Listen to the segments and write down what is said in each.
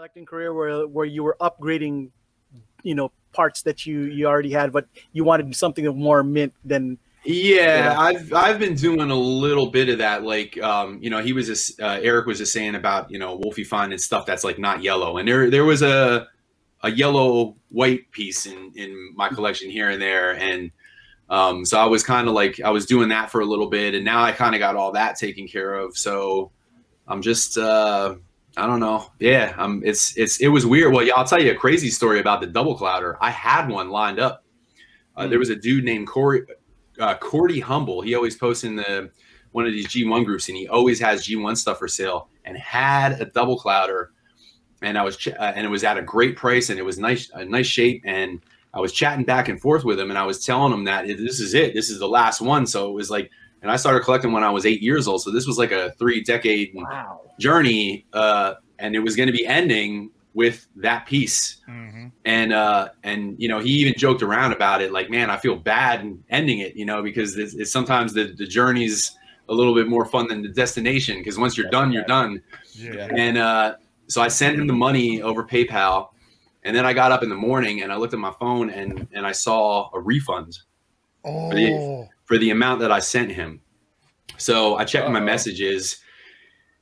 Collecting career where where you were upgrading, you know, parts that you you already had, but you wanted something of more mint than Yeah, I've I've been doing a little bit of that. Like, um, you know, he was just uh, Eric was just saying about you know Wolfie finding stuff that's like not yellow, and there there was a a yellow white piece in in my collection here and there, and um, so I was kind of like I was doing that for a little bit, and now I kind of got all that taken care of. So I'm just uh, I don't know. Yeah, um, it's it's it was weird. Well, yeah, I'll tell you a crazy story about the double clouder. I had one lined up. Uh, There was a dude named Corey uh, Cordy Humble. He always posts in the one of these G1 groups, and he always has G1 stuff for sale. And had a double clouder, and I was ch- uh, and it was at a great price, and it was nice, a nice shape. And I was chatting back and forth with him, and I was telling him that this is it, this is the last one. So it was like, and I started collecting when I was eight years old. So this was like a three decade wow. journey, uh, and it was going to be ending with that piece and uh and you know he even joked around about it like man i feel bad in ending it you know because it's, it's sometimes the the journey's a little bit more fun than the destination because once you're done you're done Yeah. and uh so i sent him the money over paypal and then i got up in the morning and i looked at my phone and and i saw a refund Oh, for the amount that I sent him. So I checked my Uh-oh. messages.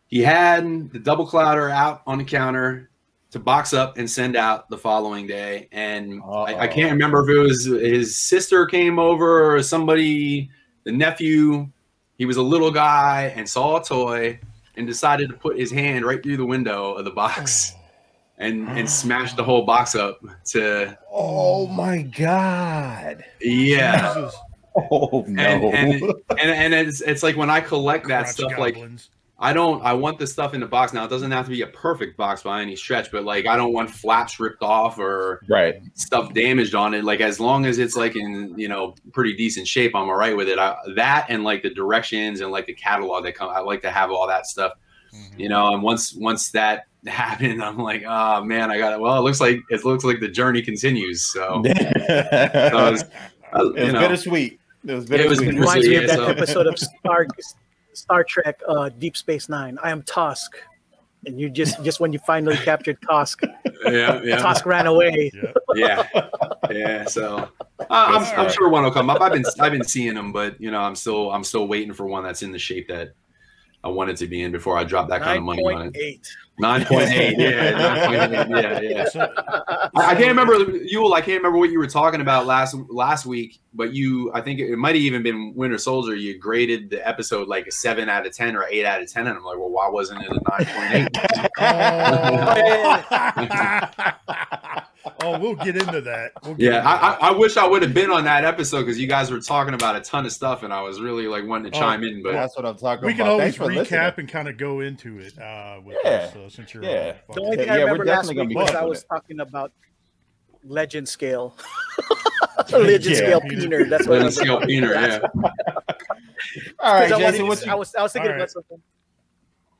He had the double clouder out on the counter to box up and send out the following day. And I, I can't remember if it was his sister came over or somebody, the nephew. He was a little guy and saw a toy and decided to put his hand right through the window of the box and and smash the whole box up to Oh my god. yeah Jesus. Oh and and, and and it's it's like when I collect that Crotch stuff, like. I don't I want the stuff in the box now. It doesn't have to be a perfect box by any stretch, but like I don't want flaps ripped off or right. stuff damaged on it. Like as long as it's like in you know pretty decent shape, I'm all right with it. I, that and like the directions and like the catalog that come, I like to have all that stuff, Mhm. you know. And once once that happened, I'm like, oh man, I got it. Well, it looks like it looks like the journey continues. So it I was, uh, was you know, bittersweet. It was very. It was bittersweet. bittersweet. Reminds me Yeah, of that so- episode of Star Star Trek uh, Deep Space Nine. I am Tusk. And you just just when you finally captured Tusk, yeah, yeah. Tusk ran away. Yeah. yeah, yeah. So uh, I'm, I'm sure one will come up. I've been I've been seeing them, but you know, I'm still I'm still waiting for one that's in the shape that I want it to be in before I drop that kind of Nine money on point it. Eight. Nine point eight, yeah, nine point eight, yeah, yeah. So, I, I can't remember Yule. I can't remember what you were talking about last last week, but you, I think it, might have even been Winter Soldier. You graded the episode like a seven out of ten or eight out of ten, and I'm like, well, why wasn't it a nine point eight? oh, we'll get into that. We'll get Yeah, into I, I, that. I wish I would have been on that episode because you guys were talking about a ton of stuff, and I was really like wanting to Oh, chime in. But That's what I'm talking we about. We can always recap listening. and kind of go into it uh, with Yeah. this, uh, since you're Yeah. uh, The only thing I Yeah, we're remember last definitely gonna week was I was it. talking about legend scale. legend Yeah. scale peener. That's what I Legend was scale peener, yeah. All right, I, Jason, to- what I you was I was thinking All right. about something.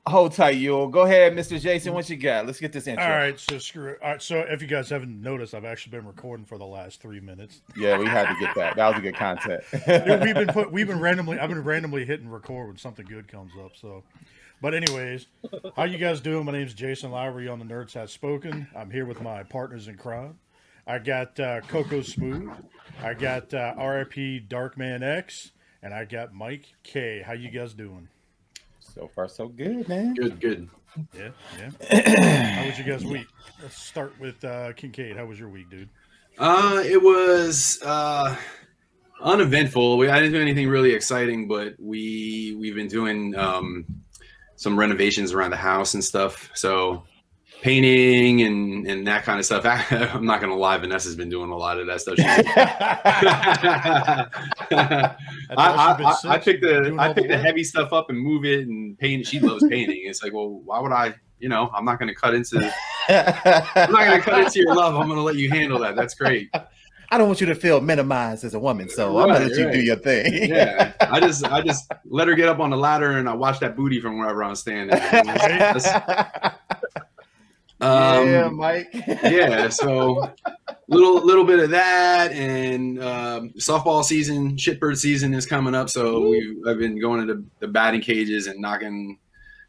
hold tight, you Go ahead, Mr. Jason. What you got? Let's get this intro. All right, so screw it. All right, so if you guys haven't noticed, I've actually been recording for the last three minutes. Yeah, we had to get that. That was a good content. Dude, we've been put, we've been randomly, I've been randomly hitting record when something good comes up. So, but anyways, how you guys doing? My name's Jason Lowery on the Nerds Has Spoken. I'm here with my partners in crime. I got uh, CocoaSmooth, I got uh, RIP Darkman X, and I got Mike K. How you guys doing? so far, so good, man. good, good. Yeah, yeah. How was your guys' week? Let's start with uh, Kincaid. How was your week, dude? Uh, it was uh, uneventful. We I didn't do anything really exciting, but we we've been doing um, some renovations around the house and stuff. So painting and and that kind of stuff. I'm not gonna lie, Vanessa's been doing a lot of that stuff. I, I, I, I pick the I pick the the heavy stuff up and move it and paint. She loves painting. It's like, well, why would I? You know, I'm not gonna cut into I'm not gonna cut into your love. I'm gonna let you handle that. That's great. I don't want you to feel minimized as a woman, so I'm gonna let you do your thing. Yeah, I just I just let her get up on the ladder and I watch that booty from wherever I'm standing. That's- um, yeah, Mike. yeah so little little bit of that and um, softball season shitbird season is coming up so we i've been going to the, the batting cages and knocking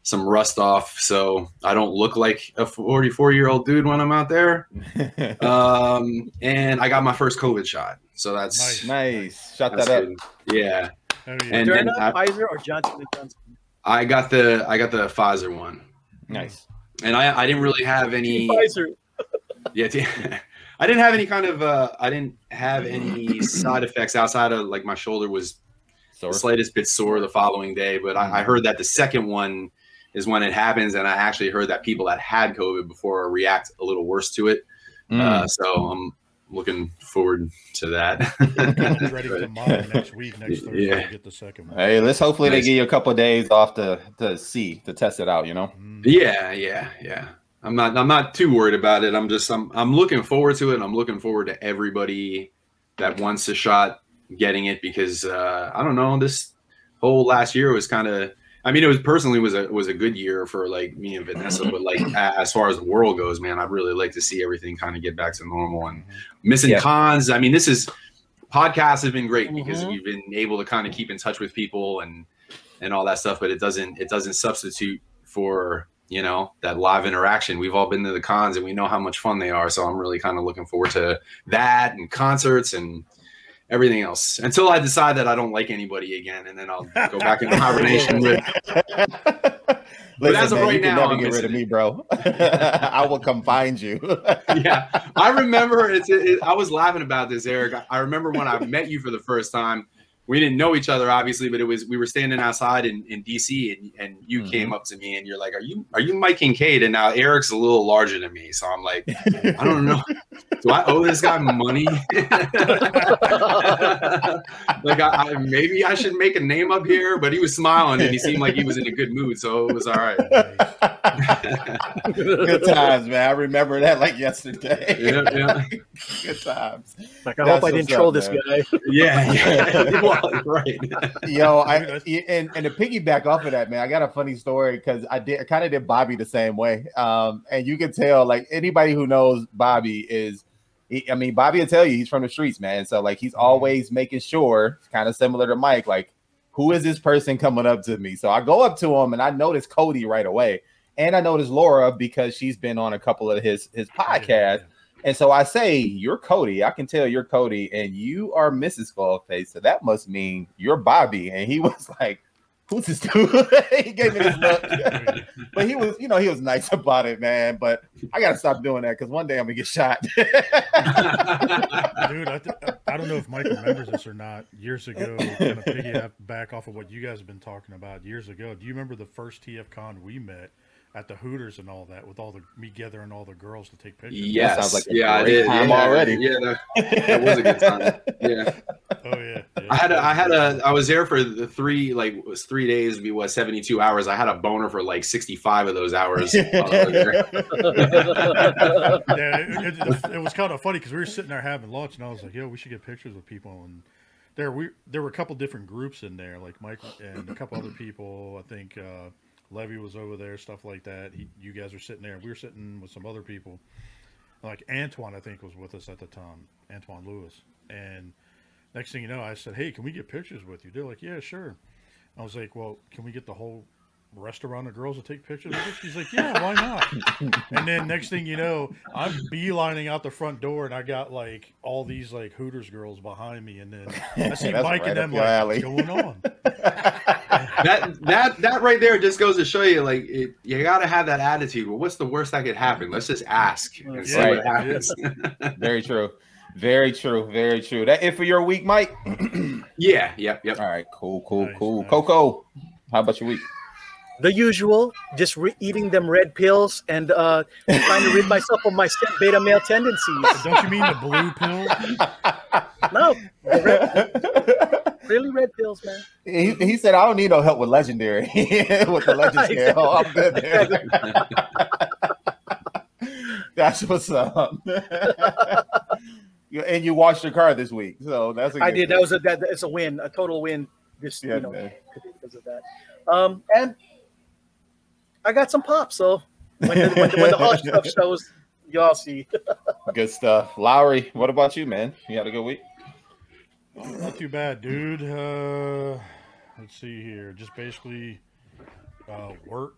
some rust off so i don't look like a 44 year old dude when i'm out there um, and i got my first covid shot so that's Nice. nice. Shut that's that up. good. yeah Oh, yeah. And then Moderna, I- Pfizer, or Johnson and Johnson? i got the i got the pfizer one Nice. and i i didn't really have any Pfizer. Yeah, t- I didn't have any kind of uh I didn't have any side effects outside of like my shoulder was So the slightest bit sore the following day, but I, I heard that the second one is when it happens, and I actually heard that people that had COVID before react a little worse to it. Mm. Uh, so I'm looking forward to that. Ready for mine next week, next Thursday. Yeah. get the second one. Hey, let's hopefully they give you a couple of days off to to see to test it out. You know. Mm. yeah, yeah, yeah. I'm not I'm not too worried about it. I'm just I'm I'm looking forward to it. and I'm looking forward to everybody that wants a shot getting it because uh, I don't know this whole last year was kind of I mean it was personally was a was a good year for like me and Vanessa but like as far as the world goes man I'd really like to see everything kind of get back to normal and missing Yeah. cons I mean this is podcasts have been great because Mhm. we've been able to kind of keep in touch with people and and all that stuff but it doesn't it doesn't substitute for you know that live interaction we've all been to the cons and we know how much fun they are so i'm really kind of looking forward to that and concerts and everything else until i decide that i don't like anybody again and then i'll go back into hibernation with Listen, as of man, right you can now, never I'm get rid of me, bro. I will come find you. yeah i remember it's it, i was laughing about this eric i remember when i met you for the first time we didn't know each other obviously but it was we were standing outside in, in dc and, and you Mhm. came up to me and you're like are you are you mike kincaid and now eric's a little larger than me so i'm like i don't know do i owe this guy money like I, I maybe i should make a name up here but he was smiling and he seemed like he was in a good mood so it was all right Good times, man. I remember that like yesterday. yeah yeah Good times. Like, I That's hope I didn't troll up, this man. guy. yeah, yeah. Right Yo, I and, and to piggyback off of that, man, I got a funny story because I did kind of did Bobby the same way. Um, and you can tell, like anybody who knows Bobby is, he, I mean, Bobby will tell you he's from the streets, man. So like he's always making sure, kind of similar to Mike, like who is this person coming up to me? So I go up to him and I notice Cody right away, and I notice Laura because she's been on a couple of his his podcasts. And so I say, You're Cody. I can tell you're Cody, and you are Mrs. Skullface. So that must mean you're Bobby. And he was like, Who's this dude? he gave me this look. but he was, you know, he was nice about it, man. But I gotta stop doing that because one day I'm gonna get shot. Dude, I, th- I don't know if Mike remembers this or not. Years ago, kind of piggyback back off of what you guys have been talking about years ago. Do you remember the first TF Con we met at the Hooters and all that, with all the me gathering all the girls to take pictures? Yes. sounds like yeah, I great did. time yeah, already. Yeah, that, that was a good time. Yeah. Oh yeah, yeah. I had a, I had a I was there for the three like it was three days, be what seventy two hours. I had a boner for like sixty five of those hours. while I was there. yeah, it, it, it was kind of funny because we were sitting there having lunch, and I was like, "Yo, we should get pictures with people." And there we there were a couple different groups in there, like Mike and a couple other people. I think uh, Levy was over there, stuff like that. He, you guys were sitting there. We were sitting with some other people, like Antoine. I think was with us at the time, Antoine Lewis. And next thing you know, I said, "Hey, can we get pictures with you?" They're like, "Yeah, sure." I was like, "Well, can we get the whole?" Restaurant of girls to take pictures with us? She's like, yeah, why not? and then next thing you know, I'm beelining out the front door, and I got like all these like Hooters girls behind me, and then I see Mike right and them like, alley. what's going on? that that that right there just goes to show you like it, you got to have that attitude. Well, what's the worst that could happen? Let's just ask and see what happens. Very true. Very true. Very true. That it for your week, Mike? yeah. Yep. Yep. All right, cool, cool, Nice, cool. nice. Coco, how about your week? The usual, just re- eating them red pills and uh, trying to rid myself of my step beta male tendencies. Don't you mean the blue pill? No, red, really red pills, man. he, he said, I don't need no help with legendary. with the legend scale. I'm good there. That's what's up. And you washed your car this week, so that's. A I good did. thing. That was a that, it's a win, a total win. This Yeah, you know man. because of that. Um, and I got some pop. So when the, when the, when the hush stuff shows, y'all see. good stuff. Lowery, what about you, man? You had a good week. Not too bad, dude. Uh, let's see here. Just basically uh, work,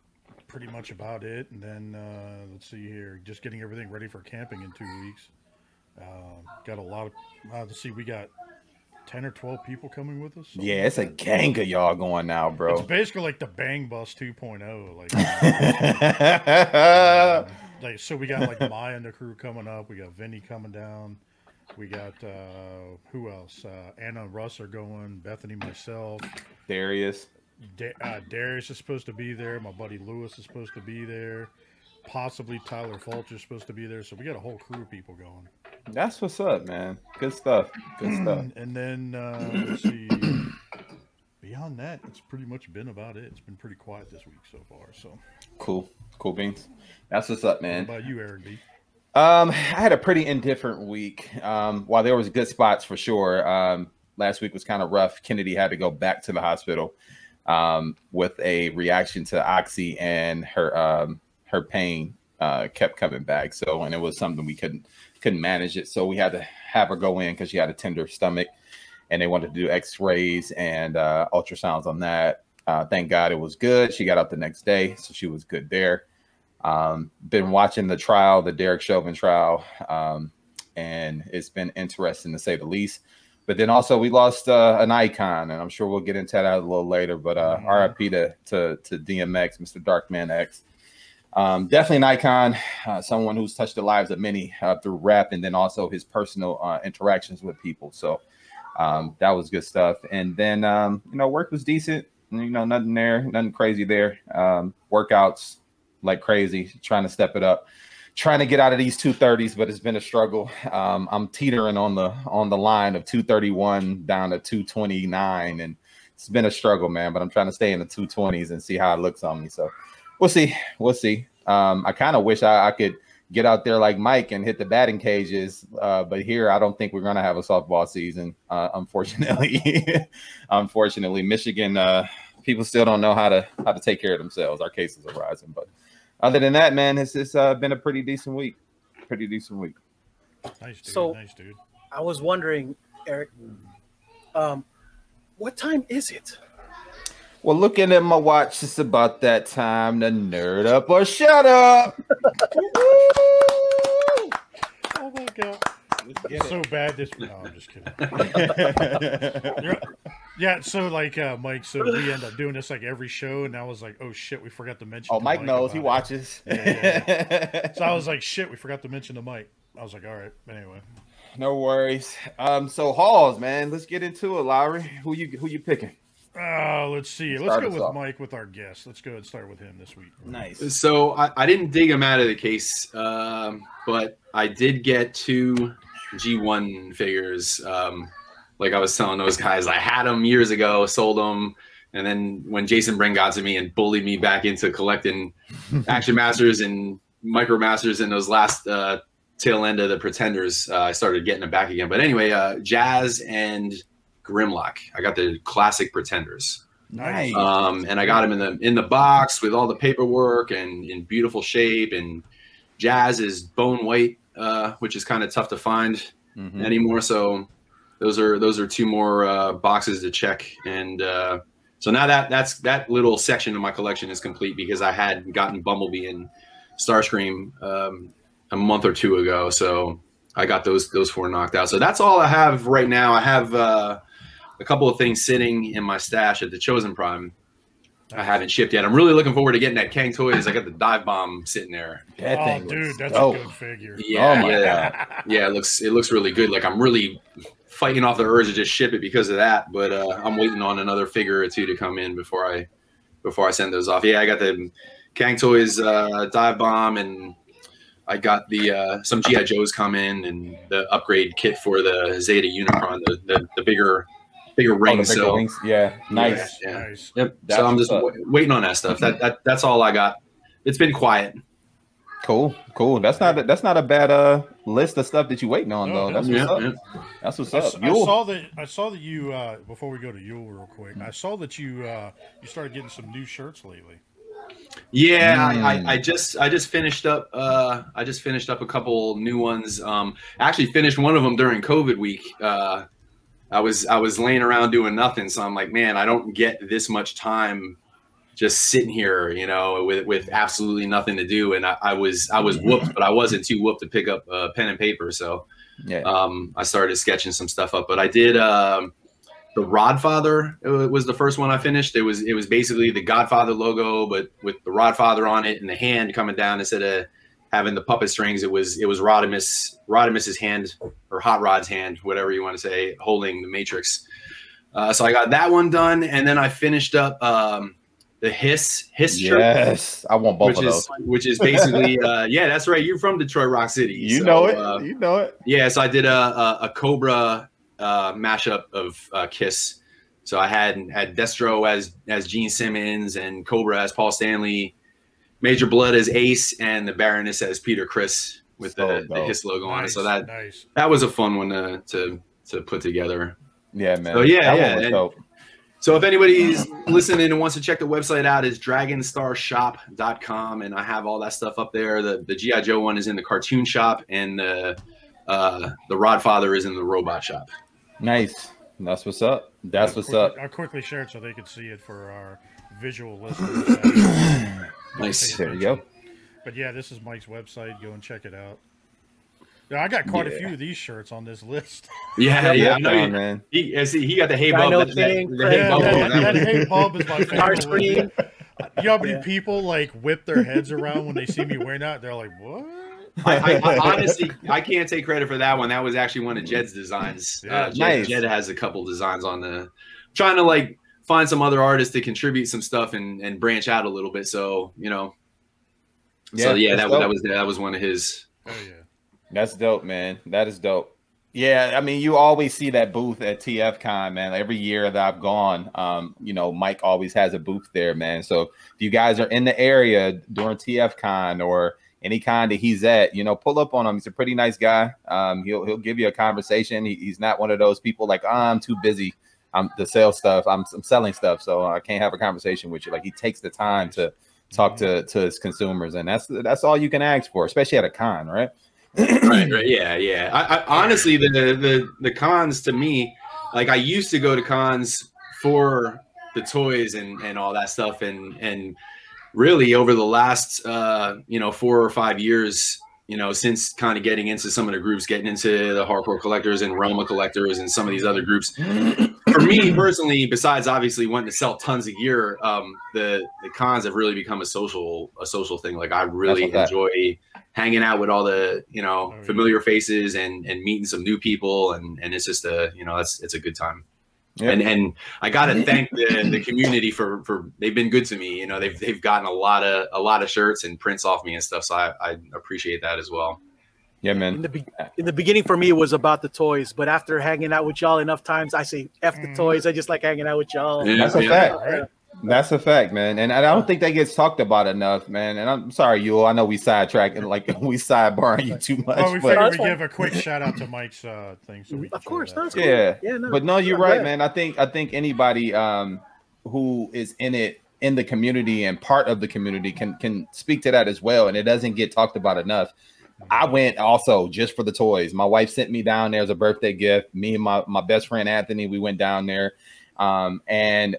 pretty much about it. And then uh, let's see here. Just getting everything ready for camping in two weeks. Uh, got a lot of. Uh, let's see. We got ten or twelve people coming with us. Yeah, it's a gang of y'all going now, bro. It's basically like the Bang Bus 2.0. Like, yeah, like so we got like Maya and the crew coming up. We got Vinny coming down. We got uh, who else? Uh, Anna and Russ are going. Bethany, myself. Darius. Da- uh, Darius is supposed to be there. My buddy Lewis is supposed to be there. Possibly Tyler Fulcher's supposed to be there. So we got a whole crew of people going. That's what's up, man. Good stuff. Good stuff. And then uh, let's see. Beyond that, it's pretty much been about it. It's been pretty quiet this week so far. So, Cool. Cool beans. That's what's up, what man. about you, Eric B? Um, I had a pretty indifferent week. Um, while there was good spots for sure. Um, last week was kind of rough. Kennedy had to go back to the hospital um, with a reaction to oxy, and her um, her pain uh, kept coming back. So, and it was something we couldn't couldn't manage it. So we had to have her go in because she had a tender stomach, and they wanted to do X rays and uh, ultrasounds on that. Uh, thank God it was good. She got up the next day, so she was good there. Um, been watching the trial, the Derek Chauvin trial, um, and it's been interesting to say the least. But then also we lost uh, an icon, and I'm sure we'll get into that a little later. But uh, Mhm. RIP to, to to DMX, Mr. Darkman X. Um, definitely an icon, uh, someone who's touched the lives of many uh, through rap, and then also his personal uh, interactions with people. So um, that was good stuff. And then um, you know, work was decent. You know, nothing there, nothing crazy there. Um, workouts like crazy, trying to step it up, trying to get out of these 230s, but it's been a struggle. Um, I'm teetering on the on the line of 231 down to 229, and it's been a struggle, man. But I'm trying to stay in the 220s and see how it looks on me. So we'll see, we'll see. Um, I kind of wish I, I could get out there like Mike and hit the batting cages, uh, but here I don't think we're gonna have a softball season, uh, unfortunately. unfortunately, Michigan uh, people still don't know how to how to take care of themselves. Our cases are rising, but other than that, man, it's it's uh, been a pretty decent week. Pretty decent week. Nice, dude. So- nice, dude. I was wondering, Eric, um, what time is it? Well, looking at my watch, it's about that time to nerd up or shut up. Oh my god. Let's So bad this no, I'm just kidding. Yeah, yeah, so like uh Mike, so we end up doing this like every show, and I was like, oh shit, we forgot to mention oh, to Mike knows. He it. watches. Yeah, So I was like, shit, we forgot to mention the Mike. I was like, all right, anyway. no worries. Um, so Hauls, man, let's get into it, Lowery. Who you who you picking? Uh, let's see. Let's Start go with off. Mike with our guest. Let's go ahead and start with him this week. Nice. So I, I didn't dig him out of the case, um, but I did get two G1 figures. Um, like I was telling those guys, I had them years ago, sold them, and then when Jason Brink got to me and bullied me back into collecting Action Masters and Micro Masters in those last uh, tail end of the Pretenders, uh, I started getting them back again. But anyway, uh, Jazz and Grimlock, I got the classic Pretenders. Nice. um, and I got him in the in the box with all the paperwork and in beautiful shape. And Jazz is bone white, uh, which is kind of tough to find Mhm. anymore. So those are those are two more uh, boxes to check. And uh, so now that that's that little section of my collection is complete because I had gotten Bumblebee and Starscream um, a month or two ago. So I got those those four knocked out. So that's all I have right now. I have. A couple of things sitting in my stash at the Chosen Prime. I haven't shipped yet. I'm really looking forward to getting that Kang Toys. I got the dive bomb sitting there. That oh, thing dude, that's dope. a good figure. Yeah, Oh my yeah, yeah. It looks it looks really good. Like I'm really fighting off the urge to just ship it because of that. But uh, I'm waiting on another figure or two to come in before I before I send those off. Yeah, I got the Kang Toys uh, dive bomb and. I got the uh, some GI Joes come in and the upgrade kit for the Zeta Unicron, the the, the bigger bigger Oh, the bigger so wings. Yeah, nice. Yeah. Nice. Yep. That's so I'm just what's waiting on that stuff. That, that that's all I got. It's been quiet. Cool, cool. That's not a, that's not a bad uh list of stuff that you're waiting on No, though. That's Yeah, what's yeah. up. That's what's I, s- up. I Yule. saw that. I saw that you. Uh, before we go to Yule, real quick, I saw that you uh, you started getting some new shirts lately. Yeah, Mm. I, I, I just I just finished up uh I just finished up a couple new ones. Um I actually finished one of them during COVID week. Uh I was I was laying around doing nothing, so I'm like, man, I don't get this much time just sitting here, you know, with with absolutely nothing to do. And I, I was I was whooped, but I wasn't too whooped to pick up uh, pen and paper. So Yeah. um, I started sketching some stuff up. But I did um, the Rodfather uh, was the first one I finished. It was it was basically the Godfather logo, but with the Rodfather on it and the hand coming down instead of having the puppet strings. It was it was Rodimus Rodimus's hand or Hot Rod's hand, whatever you want to say, holding the Matrix. Uh, so I got that one done, and then I finished up um, the Hiss Hiss. Yes, I want both Which of is those. which is basically uh, yeah that's right you're from Detroit Rock City You So, know it. uh, you know it. yeah, so I did a a, a Cobra uh, mashup of uh, Kiss. So I had had Destro as as Gene Simmons and Cobra as Paul Stanley, Major Blood as Ace, and the Baroness as Peter Criss with So the, the dope. Hiss logo on it. So that nice. that was a fun one to to to put together. Yeah, man. So, yeah, That yeah, and- So if anybody's listening and wants to check the website out, is dragonstarshop.com, and I have all that stuff up there. The the GI Joe one is in the cartoon shop, and the uh, the Rodfather is in the robot shop. Nice. That's what's up. That's I'll what's quickly- up. I'll quickly share it so they can see it for our visual listeners. Nice. There you go. But yeah, this is Mike's website. Go and check it out. Yeah, I got quite a few of these shirts on this list. Yeah, yeah. I know you- man. He, see, he got the hey bub. Dino that- that- the hey Yeah, bub that, that that one. hey is my Car favorite. screen. You know how many Yeah. people like whip their heads around when they see me wearing that? They're like, "What?" I, I, I honestly, I can't take credit for that one. That was actually one of Jed's designs. Yeah. Uh, Jed, Nice. Jed has a couple designs on the. Trying to like find some other artists to contribute some stuff and and branch out a little bit. So you know. so yeah, that, dope. that was that was one of his. Oh yeah. That's dope, man. That is dope. Yeah, I mean, you always see that booth at TFCon, man. Every year that I've gone, um, you know, Mike always has a booth there, man. So if you guys are in the area during TFCon or any kind that he's at, you know, pull up on him. He's a pretty nice guy. Um, he'll he'll give you a conversation. He, he's not one of those people like, oh, I'm too busy. I'm the sales stuff. I'm, I'm selling stuff, so I can't have a conversation with you. Like he takes the time to talk to to his consumers, and that's that's all you can ask for, especially at a con, right? right, right, yeah, yeah. I, I honestly, the, the the cons to me, like I used to go to cons for the toys and and all that stuff, and and really over the last uh you know four or five years, you know, since kind of getting into some of the groups, getting into the hardcore collectors and Realm of collectors and some of these other groups. For me personally, besides obviously wanting to sell tons of gear, um, the the cons have really become a social a social thing. Like I really what's that. enjoy hanging out with all the you know Oh, familiar faces and and meeting some new people and and it's just a you know it's it's a good time Yeah. and and i gotta thank the the community for for they've been good to me you know they've they've gotten a lot of a lot of shirts and prints off me and stuff so i i appreciate that as well Yeah, man. In man. the, be- in the beginning, for me, it was about the toys. But after hanging out with y'all enough times, I say F the Mhm. toys. I just like hanging out with y'all. Yeah, That's a fact. Right. That's a fact, man. And I don't think that gets talked about enough, man. And I'm sorry, you. I know we sidetracking, like we sidebarring you too much. Well, we but figured we'd give a quick shout out to Mike's uh, thing. So we Of course, that. that's cool. yeah, Yeah, no, but no, you're right, glad. man. I think I think anybody um who is in it in the community and part of the community can can speak to that as well. And it doesn't get talked about enough. I went also just for the toys. My wife sent me down there as a birthday gift. Me and my, my best friend Anthony, we went down there. Um, and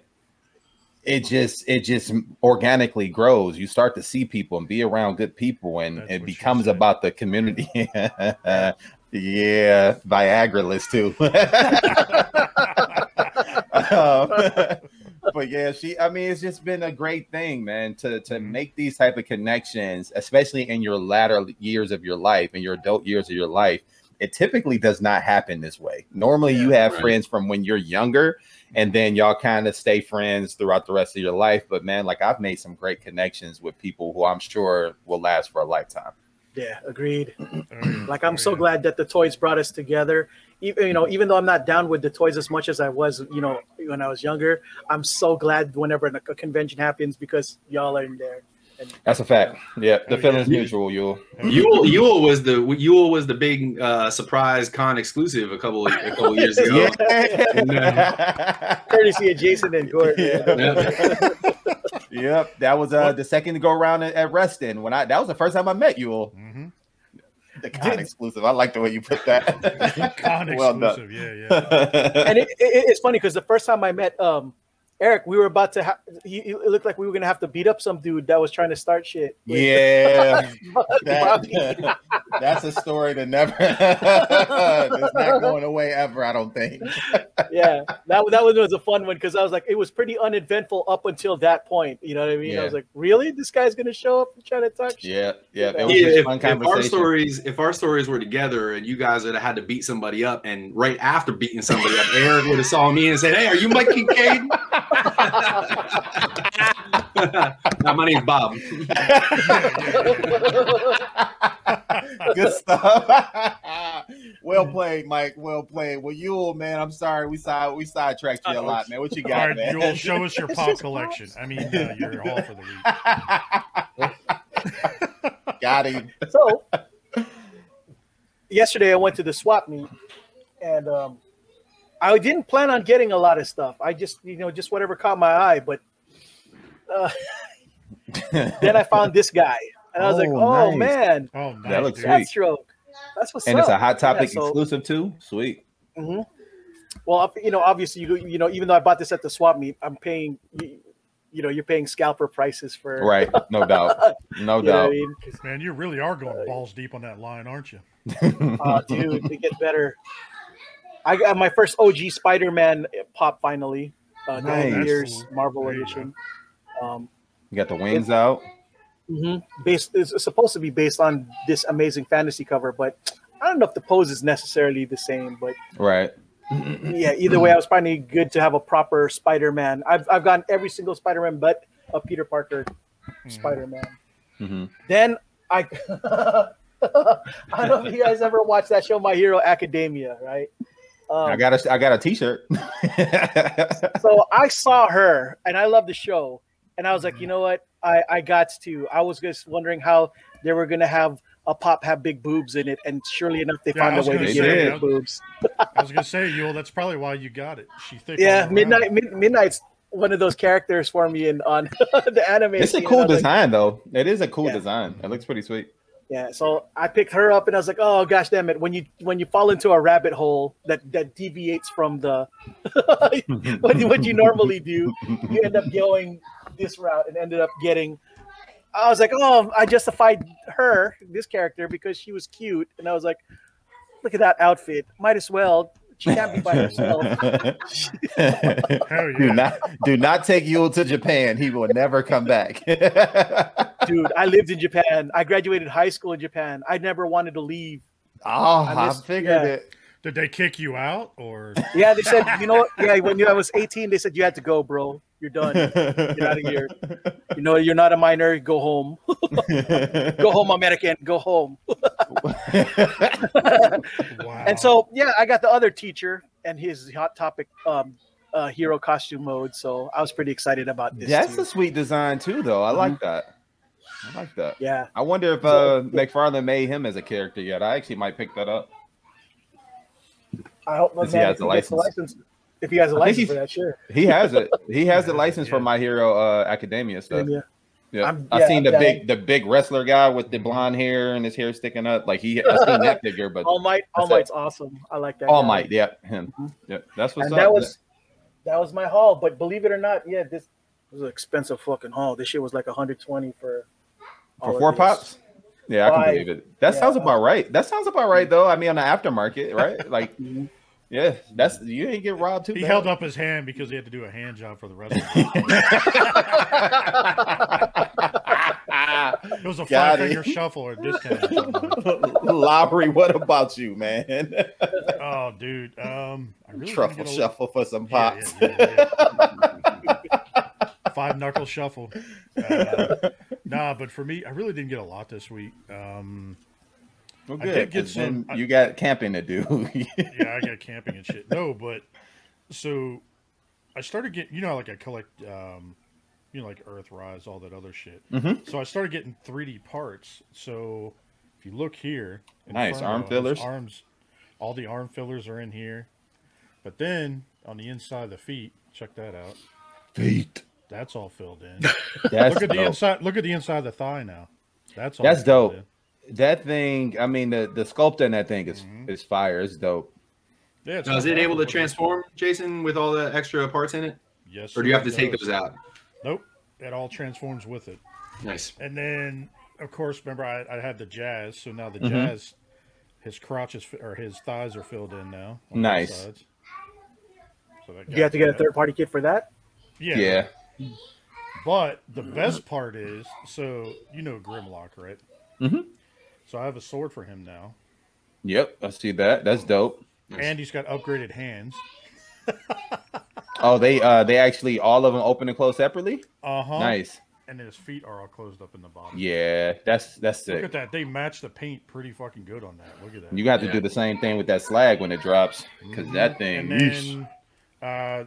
it just it just organically grows. You start to see people and be around good people, and That's it becomes about the community. yeah, Viagra list too. Um, but yeah, she. I mean, it's just been a great thing, man, to to Mhm. make these type of connections, especially in your latter years of your life, in your adult years of your life. It typically does not happen this way. Normally, you have right. friends from when you're younger, and then y'all kind of stay friends throughout the rest of your life. But man, like I've made some great connections with people who I'm sure will last for a lifetime. Yeah, agreed. Like I'm Oh, so glad that the toys brought us together. Even you know, even though I'm not down with the toys as much as I was, you know, when I was younger, I'm so glad whenever a a convention happens because y'all are in there. And That's a fact. Yeah, the Oh, feeling's yeah. mutual, Yule. Yule, Yule was the Yule was the big uh, surprise con exclusive a couple of, a couple years ago. Yeah. courtesy of Jason and Gordon. Yeah. yep, that was uh, the second go around at, at Reston when I that was the first time I met Yule. hmm The con exclusive. I like the way you put that. Con well done. exclusive. Yeah, yeah. and it, it, it's funny because the first time I met um, Eric, we were about to. Ha- he, it looked like we were gonna have to beat up some dude that was trying to start shit. yeah, that, that's a story that never it's not going away ever. I don't think. yeah, that that one was a fun one because I was like, it was pretty uneventful up until that point. You know what I mean? I was like, really, this guy's gonna show up and try to touch? shit? Yeah, yeah. It was Yeah, if, fun if our stories if our stories were together and you guys would have had to beat somebody up and right after beating somebody up, Eric would have saw me and said, "Hey, are you Mike Kincaid?" No, my name's Bob. Good stuff. well played, Mike. Well played. Well, Yule, man, I'm sorry we side we sidetracked you a lot, man. What you got, right, man? Joel, show us your It's pop just collection. I mean, uh, you're all for the week. got him. So yesterday I went to the swap meet and um, I didn't plan on getting a lot of stuff. I just you know just whatever caught my eye, but uh, then I found this guy and I was like, Oh, oh nice. man, Oh, nice. That looks dude. sweet. Deathstroke. That's what's and up. it's a hot topic Yeah, so- exclusive too. Sweet. hmm Well, you know, obviously, you you know, even though I bought this at the swap meet, I'm paying, you, you know, you're paying scalper prices for. Right. No doubt. No You know what I doubt. Man, you really are going balls deep on that line, aren't you? uh, dude, it gets better. I got my first OG Spider-Man pop finally. Uh, Nice. Nice. Years Marvel There you edition. Um, You got the wings out. mhm. Based, it's supposed to be based on this amazing fantasy cover, but I don't know if the pose is necessarily the same. But Right. yeah, either way, I was finding it good to have a proper Spider-Man. I've I've gotten every single Spider-Man, but a Peter Parker Mhm. Spider-Man. hmm Then I, I don't know if you guys ever watched that show, My Hero Academia, right? Um, I got a I got a T-shirt. so I saw her, and I love the show, and I was like, you know what, I I got to. I was just wondering how they were gonna have a pop have big boobs in it, and surely enough, they Yeah, found a way gonna to say, get yeah. boobs. I was gonna say, Yule, that's probably why you got it. She thick. Yeah, midnight mid, midnight's one of those characters for me in on the anime. it's a cool and I was like, design though. It is a cool Yeah. design. It looks pretty sweet. Yeah, so I picked her up and I was like, "Oh gosh, damn it! When you when you fall into a rabbit hole that that deviates from the what, you- what you normally do, you end up going this route and ended up getting." I was like, "Oh, I justified her, this character, because she was cute," and I was like, "Look at that outfit. Might as well. She can't be by herself." Do not do not take Yule to Japan. He will never come back. Dude, I lived in Japan. I graduated high school in Japan. I never wanted to leave. oh, I, missed- figured yeah. it. Did they kick you out or? Yeah, they said, you know what? Yeah, when you, I was 18, they said you had to go, bro. You're done. Get out of here. You know, you're not a minor. Go home. Go home, American. Go home. Wow. And so, yeah, I got the other teacher and his hot topic um, uh, hero costume mode. So I was pretty excited about this. That's too. a sweet design too, though. I like that. I like that. yeah. I wonder if uh, McFarlane made him as a character yet. I actually might pick that up. I hope Does he man, have if the he gets license? If he has a I think license for that, sure. He has it. He has the license for My Hero uh, Academia stuff. Yeah. Yeah, I'm- I yeah, seen the yeah. big the big wrestler guy with the blonde hair and his hair sticking up. Like he, I've seen that figure, but All Might, All That's it. Might's awesome. I like that. All guy. Might, yeah, him, yeah, that's what's and up. that was that was my haul. But believe it or not, yeah, this was an expensive fucking haul. This shit was like 120 for all for four this. pops. Yeah, I can believe it. That Yeah. sounds about right. That sounds about right though. I mean, on the aftermarket, right? Like, yeah, that's you ain't get robbed too. he bad. held up his hand because he had to do a hand job for the rest of it. It was a Got five finger shuffle or discount. Lowery, what about you, man? Oh, dude. Um, I really Truffle get a- shuffle for some Yeah, pops. yeah, yeah, yeah. Five knuckle shuffle. Uh, nah, but for me, I really didn't get a lot this week. Um, Well, I good. did get 'cause then some- you got camping to do. yeah, I got camping and shit. No, but so I started getting, you know, like I collect um, you know, like Earthrise, all that other shit. Mhm. So I started getting 3D parts. So if you look here, Nice, arm his fillers. arms, all the arm fillers are in here. But then on the inside of the feet, check that out. Feet. That's all filled in. That's look at the inside. Look at the inside of the thigh now. That's all That's dope. in. That thing, I mean, the the sculpt in that thing is Mhm. is fire. It's dope. Yeah, it's Now, is it able to what it is. transform, Jason, with all the extra parts in it, Yes. or do you have to it take those out? Nope. It all transforms with it. Nice. And then, of course, remember I, I had the jazz. So now the Mhm. jazz, his crotch is or his thighs are filled in now. Nice. So that You have to get a third party kit for that. that. Yeah. Yeah. But the best part is, so you know Grimlock, right? Mhm. So I have a sword for him now, Yep. I see that. That's dope. And he's got upgraded hands. Oh, they uh they actually all of them open and close separately. Uh huh. Nice. And his feet are all closed up in the bottom. Yeah, that's that's sick. Look sick. at that. They match the paint pretty fucking good on that. Look at that. You got to Yeah. do the same thing with that slag when it drops, because that thing. Mm-hmm. And then uh,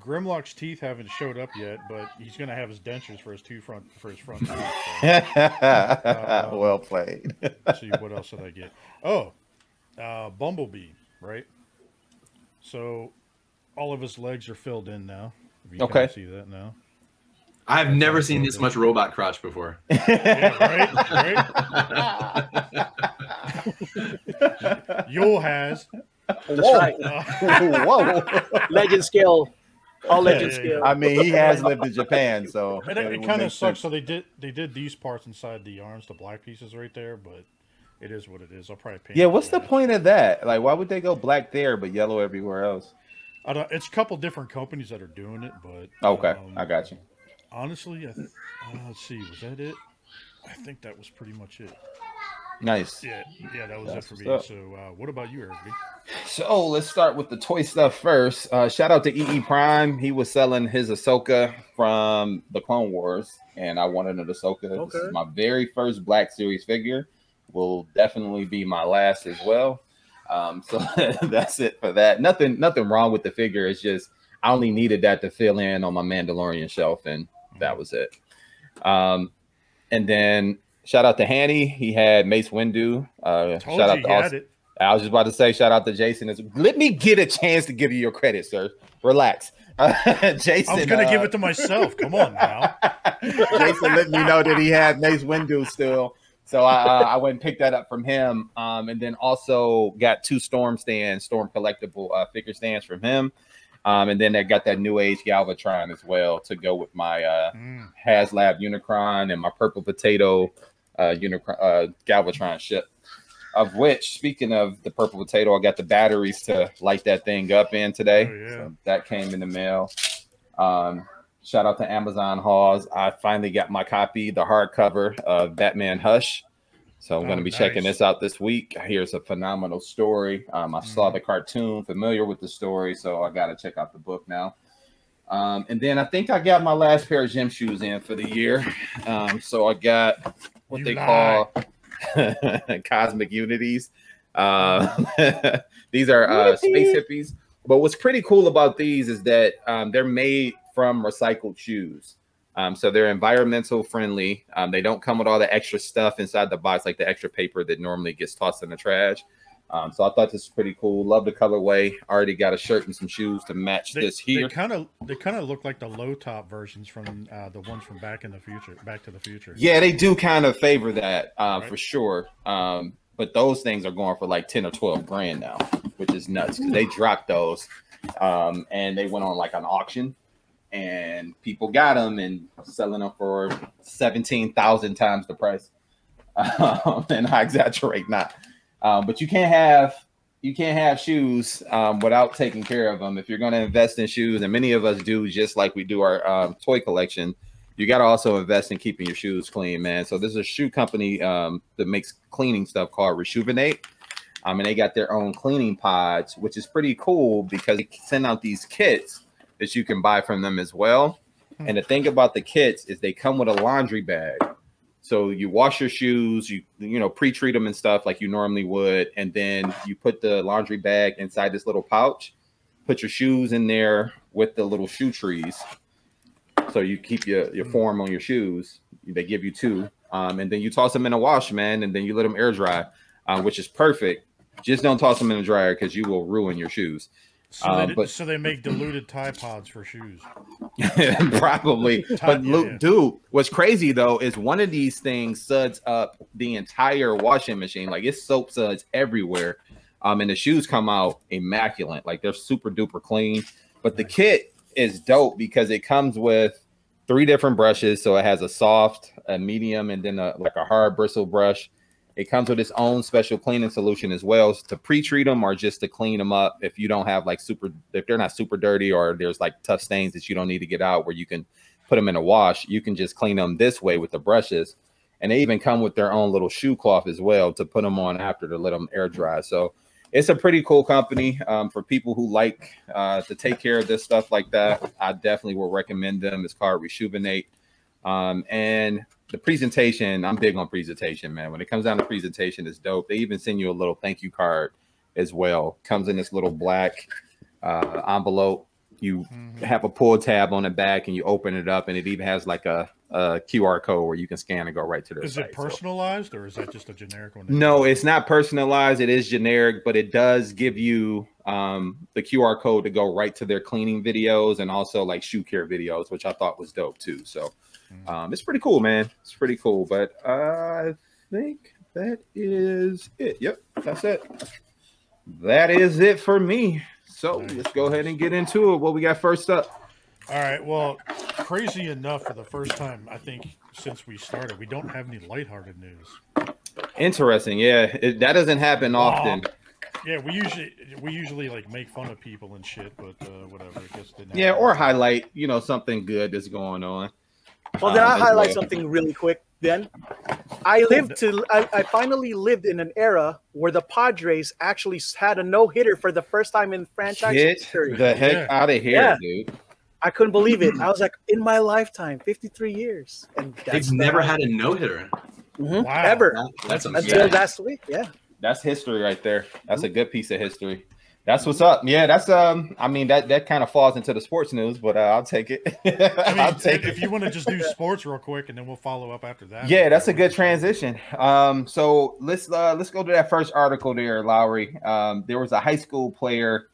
Grimlock's teeth haven't showed up yet, but he's gonna have his dentures for his two front for his front teeth. So, well played. let's see what else did I get? Oh, uh, Bumblebee, right? So all of his legs are filled in now. If you Okay. see that now. I've That's never seen this much robot crotch before. Yeah, right, right. Yule has. That's Whoa. right. Uh, Whoa. Legend scale. All Yeah, legend yeah, scale. I mean, he has lived in Japan, so And it, it kind of sucks. sense. So they did they did these parts inside the arms, the black pieces right there, but it is what it is. I'll probably paint. Yeah, what's the point of that? Like, why would they go black there but yellow everywhere else? I don't, it's a couple different companies that are doing it, but Okay, um, I got you. honestly, I th- uh, let's see, was that it? I think that was pretty much it. Nice. Yeah, yeah, that was That's it for me. up. So, uh, what about you, Eric? So let's start with the toy stuff first. Uh, shout out to EE Prime. He was selling his Ahsoka from the Clone Wars, and I wanted an Ahsoka. This is my very first Black Series figure. Will definitely be my last as well. Um, so that's it for that. Nothing, nothing wrong with the figure. It's just I only needed that to fill in on my Mandalorian shelf, and that was it. Um, and then shout out to Hanny. He had Mace Windu. Uh, shout out to Austin. I was just about to say, shout out to Jason. Let me get a chance to give you your credit, sir. Relax. Jason. I was gonna give uh, it to myself. Come on now. Jason let me know that he had Mace Windu still. So I, uh, I went and picked that up from him. Um, and then also got two Storm stands, Storm collectible uh, figure stands from him. Um, and then I got that New Age Galvatron as well to go with my uh, Mm, HasLab Unicron and my Purple Potato uh, Unicron, uh, Galvatron ship. Of which, speaking of the Purple Potato, I got the batteries to light that thing up in today. Oh, yeah. So that came in the mail. Um, shout out to Amazon Hauls. I finally got my copy, the hardcover of Batman Hush. So I'm Oh, going to be checking this out this week. Here's a phenomenal story. Um, I saw Mhm. the cartoon, familiar with the story, so I got to check out the book now. Um, and then I think I got my last pair of gym shoes in for the year. Um, so I got what You they lie. call cosmic unities. Uh, these are uh, space hippies. But what's pretty cool about these is that um, they're made from recycled shoes. Um, so they're environmental friendly. Um, they don't come with all the extra stuff inside the box, like the extra paper that normally gets tossed in the trash. Um, so I thought this was pretty cool. Love the colorway. Already got a shirt and some shoes to match They, this here. they kind of they kind of look like the low top versions from uh, the ones from Back in the Future, Back to the Future. Yeah, they do kind of favor that uh, Right. for sure. Um, but those things are going for like 10 or 12 grand now, which is nuts because they dropped those um, and they went on like an auction and people got them and selling them for 17,000 times the price. Um, and I exaggerate not. Um, but you can't have you can't have shoes um, without taking care of them. If you're going to invest in shoes, and many of us do, just like we do our um, toy collection, you got to also invest in keeping your shoes clean, man. So this is a shoe company um, that makes cleaning stuff called Rejuvenate. Um, and they got their own cleaning pods, which is pretty cool because they send out these kits that you can buy from them as well. And the thing about the kits is they come with a laundry bag. So you wash your shoes, you you know pre-treat them and stuff like you normally would, and then you put the laundry bag inside this little pouch. Put your shoes in there with the little shoe trees, So you keep your your form on your shoes. They give you two, um, and then you toss them in a wash, man, and then you let them air dry, uh, which is perfect. Just don't toss them in the dryer because you will ruin your shoes. So, Um, they, but- so they make diluted Tide Pods for shoes. Probably. Time- But yeah, look, yeah. dude, what's crazy though is one of these things suds up the entire washing machine. Like it's soap suds everywhere. Um, and the shoes come out immaculate. Like they're super duper clean. But the kit is dope because it comes with three different brushes. So it has a soft, a medium, and then a like a hard bristle brush. It comes with its own special cleaning solution as well to pre-treat them or just to clean them up if you don't have like super if they're not super dirty or there's like tough stains that you don't need to get out where you can put them in a wash. You can just clean them this way with the brushes. And they even come with their own little shoe cloth as well to put them on after to let them air dry. So it's a pretty cool company um, for people who like uh, to take care of this stuff like that. I definitely will recommend them. It's called Rejuvenate. Um, and the presentation, I'm big on presentation, man. When it comes down to presentation, it's dope. They even send you a little thank you card as well. Comes in this little black uh, envelope. You Mhm. have a pull tab on the back, and you open it up, and it even has like a, a QR code where you can scan and go right to their Is site. it So- personalized or is that just a generic one? no, it's not personalized. It is generic, but it does give you um, the QR code to go right to their cleaning videos and also like shoe care videos, which I thought was dope too. So. Um, it's pretty cool, man. It's pretty cool. But I think that is it. Yep, that's it. That is it for me. So let's go ahead and get into it. What we got first up? All right. Well, crazy enough, for the first time, I think since we started, we don't have any lighthearted news. Interesting. Yeah, it, that doesn't happen often. Yeah, we usually we usually like make fun of people and shit, but uh, whatever. It didn't. Yeah, or highlight, you know, something good that's going on. Well, then Uh, I'll highlight well. something really quick. Then I lived to I, I finally lived in an era where the Padres actually had a no hitter for the first time in franchise Get history. the heck Yeah. out of here, Yeah. dude. I couldn't believe it. I was like, in my lifetime, 53 years, and that's They've never had a no hitter. Mhm, Wow. ever That's until until last week. Yeah, That's history right there. That's a good piece of history. That's what's up. Yeah, that's um. I mean that that kind of falls into the sports news, but uh, I'll take it. I mean, I'll take if it. you want to just do sports real quick, and then we'll follow up after that. Yeah, that's a good transition. Um, so let's uh, let's go to that first article there, Lowery. Um, there was a high school player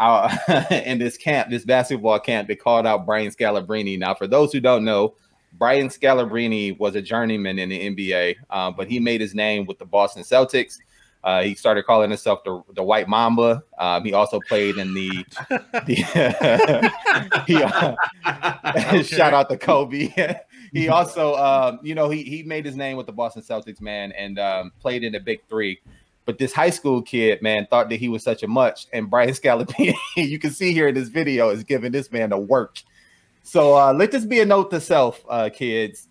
uh, in this camp, this basketball camp. They called out Brian Scalabrine. Now, for those who don't know, Brian Scalabrine was a journeyman in the NBA, uh, but he made his name with the Boston Celtics. Uh, he started calling himself the, the White Mamba. Um, he also played in the, the he, uh, shout out to Kobe. he also, um, you know, he he made his name with the Boston Celtics, man, and um, played in the Big Three. But this high school kid, man, thought that he was such a much, and Brian Scalabrine, you can see here in this video, is giving this man the work. So uh, let this be a note to self, uh, kids.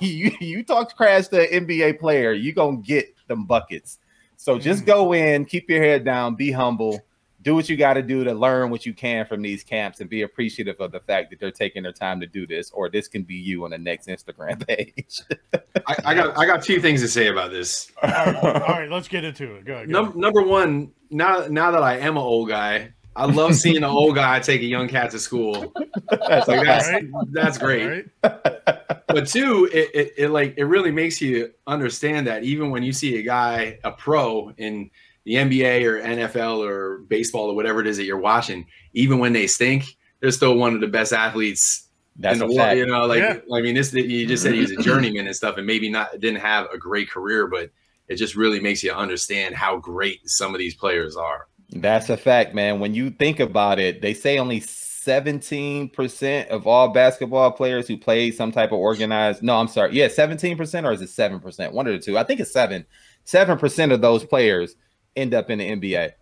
you you talk trash to an NBA player, you gonna get them buckets. So just Mm. go in, keep your head down, be humble, do what you got to do to learn what you can from these camps, and be appreciative of the fact that they're taking their time to do this. Or this can be you on the next Instagram page. I, I got I got two things to say about this. All right, all right, let's get into it. Go ahead. Go Num- number one, now now that I am an old guy, I love seeing an old guy take a young cat to school. That's Like that's Right. that's great. All right. But two, it, it, it like it really makes you understand that even when you see a guy, a pro in the NBA or NFL or baseball or whatever it is that you're watching, even when they stink, they're still one of the best athletes That's in a the world. fact. You know, like Yeah. I mean, this you just said he was a journeyman and stuff, and maybe not didn't have a great career, but it just really makes you understand how great some of these players are. That's a fact, man. When you think about it, they say only 17% of all basketball players who play some type of organized. No, I'm sorry. Yeah, 17% or is it 7%? One of the two. I think it's 7. 7% of those players end up in the NBA.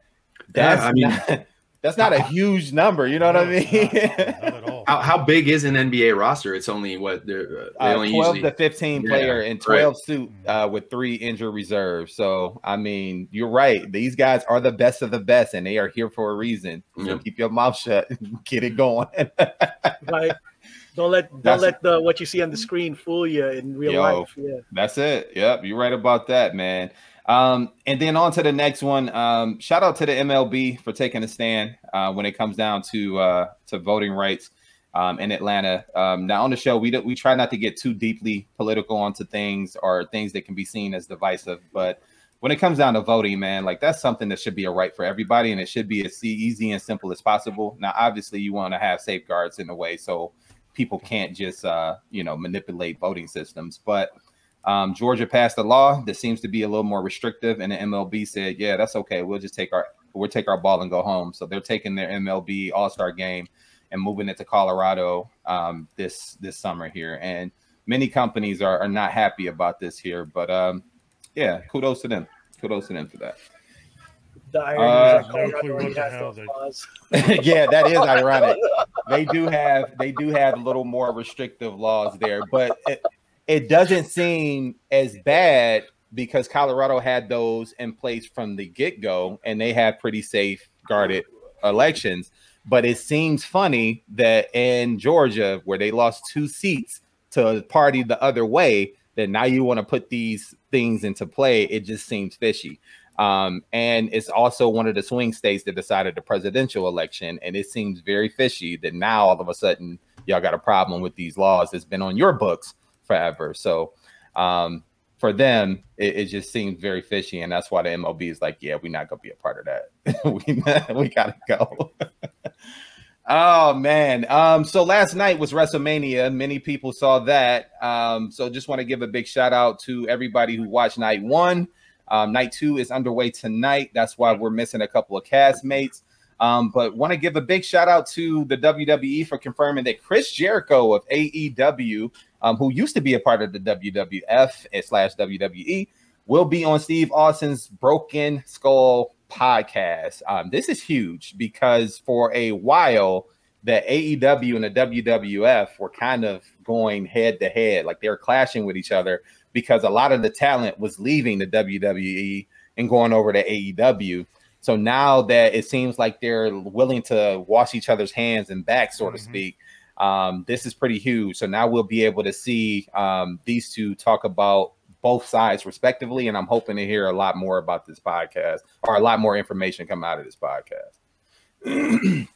That's I mean- not, that's not a huge number, you know what I mean? not. Not at all. How, how big is an NBA roster? It's only what they're uh, they Uh, only 12 usually to 15 Yeah, player and right. 12 suit uh, with three injury reserves. So, I mean, you're right. These guys are the best of the best, and they are here for a reason. So Yep. keep your mouth shut, get it going. right. Don't let don't That's- let the what you see on the screen fool you in real Yo. life. Yeah. That's it. Yep, you're right about that, man. Um, and then on to the next one. Um, shout out to the MLB for taking a stand uh, when it comes down to uh, to voting rights. um, in Atlanta. Um, now on the show, we don't, we try not to get too deeply political onto things or things that can be seen as divisive, but when it comes down to voting, man, like that's something that should be a right for everybody, and it should be as easy and simple as possible. Now, obviously, you want to have safeguards in a way so people can't just uh, you know manipulate voting systems, but um, Georgia passed a law that seems to be a little more restrictive, and the MLB said, "Yeah, that's okay. We'll just take our we'll take our ball and go home." So they're taking their MLB All Star game and moving it to Colorado um, this this summer here, and many companies are, are not happy about this here. But um, yeah, kudos to them. Kudos to them for that. Uh, is that Colorado no clue what already the has hell those they- laws. yeah, that is ironic. They do have they do have a little more restrictive laws there, but it, it doesn't seem as bad because Colorado had those in place from the get go, and they had pretty safe guarded elections. But it seems funny that in Georgia, where they lost two seats to a party the other way, that now you want to put these things into play. It just seems fishy. Um, and it's also one of the swing states that decided the presidential election. And it seems very fishy that now all of a sudden y'all got a problem with these laws that's been on your books forever. So um, for them, it, it just seems very fishy. And that's why the MLB is like, yeah, we're not to be a part of that. we, we got to go. Oh man. Um, so last night was WrestleMania. Many people saw that. Um, so just want to give a big shout out to everybody who watched night one. Um, night two is underway tonight. That's why we're missing a couple of castmates. Um, but want to give a big shout out to the WWE for confirming that Chris Jericho of AEW, um, who used to be a part of the WWF slash WWE, will be on Steve Austin's Broken Skull podcast. Um, this is huge because for a while, the AEW and the WWF were kind of going head to head, like they were clashing with each other because a lot of the talent was leaving the WWE and going over to AEW. So now that it seems like they're willing to wash each other's hands and back, so to Mhm. speak, um, this is pretty huge. So now we'll be able to see um, these two talk about both sides respectively, and I'm hoping to hear a lot more about this podcast or a lot more information come out of this podcast.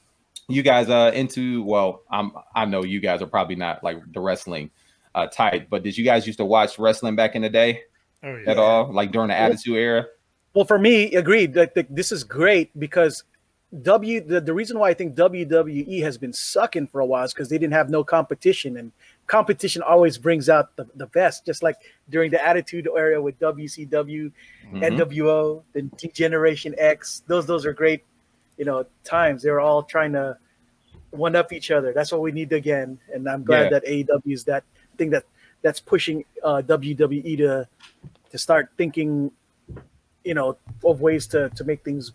you guys uh into well, I'm I know you guys are probably not like the wrestling uh type, but did you guys used to watch wrestling back in the day Oh yeah. at all, like during the Attitude Era? Well, for me, agreed. That this is great because W the, the reason why I think WWE has been sucking for a while is because they didn't have no competition, and competition always brings out the, the best. Just like during the Attitude Era with WCW, Mhm. NWO, then Generation X. Those those are great, you know, times. They were all trying to one up each other. That's what we need again. And I'm glad Yeah. that AEW is that thing that that's pushing uh, WWE to to start thinking, you know, of ways to to make things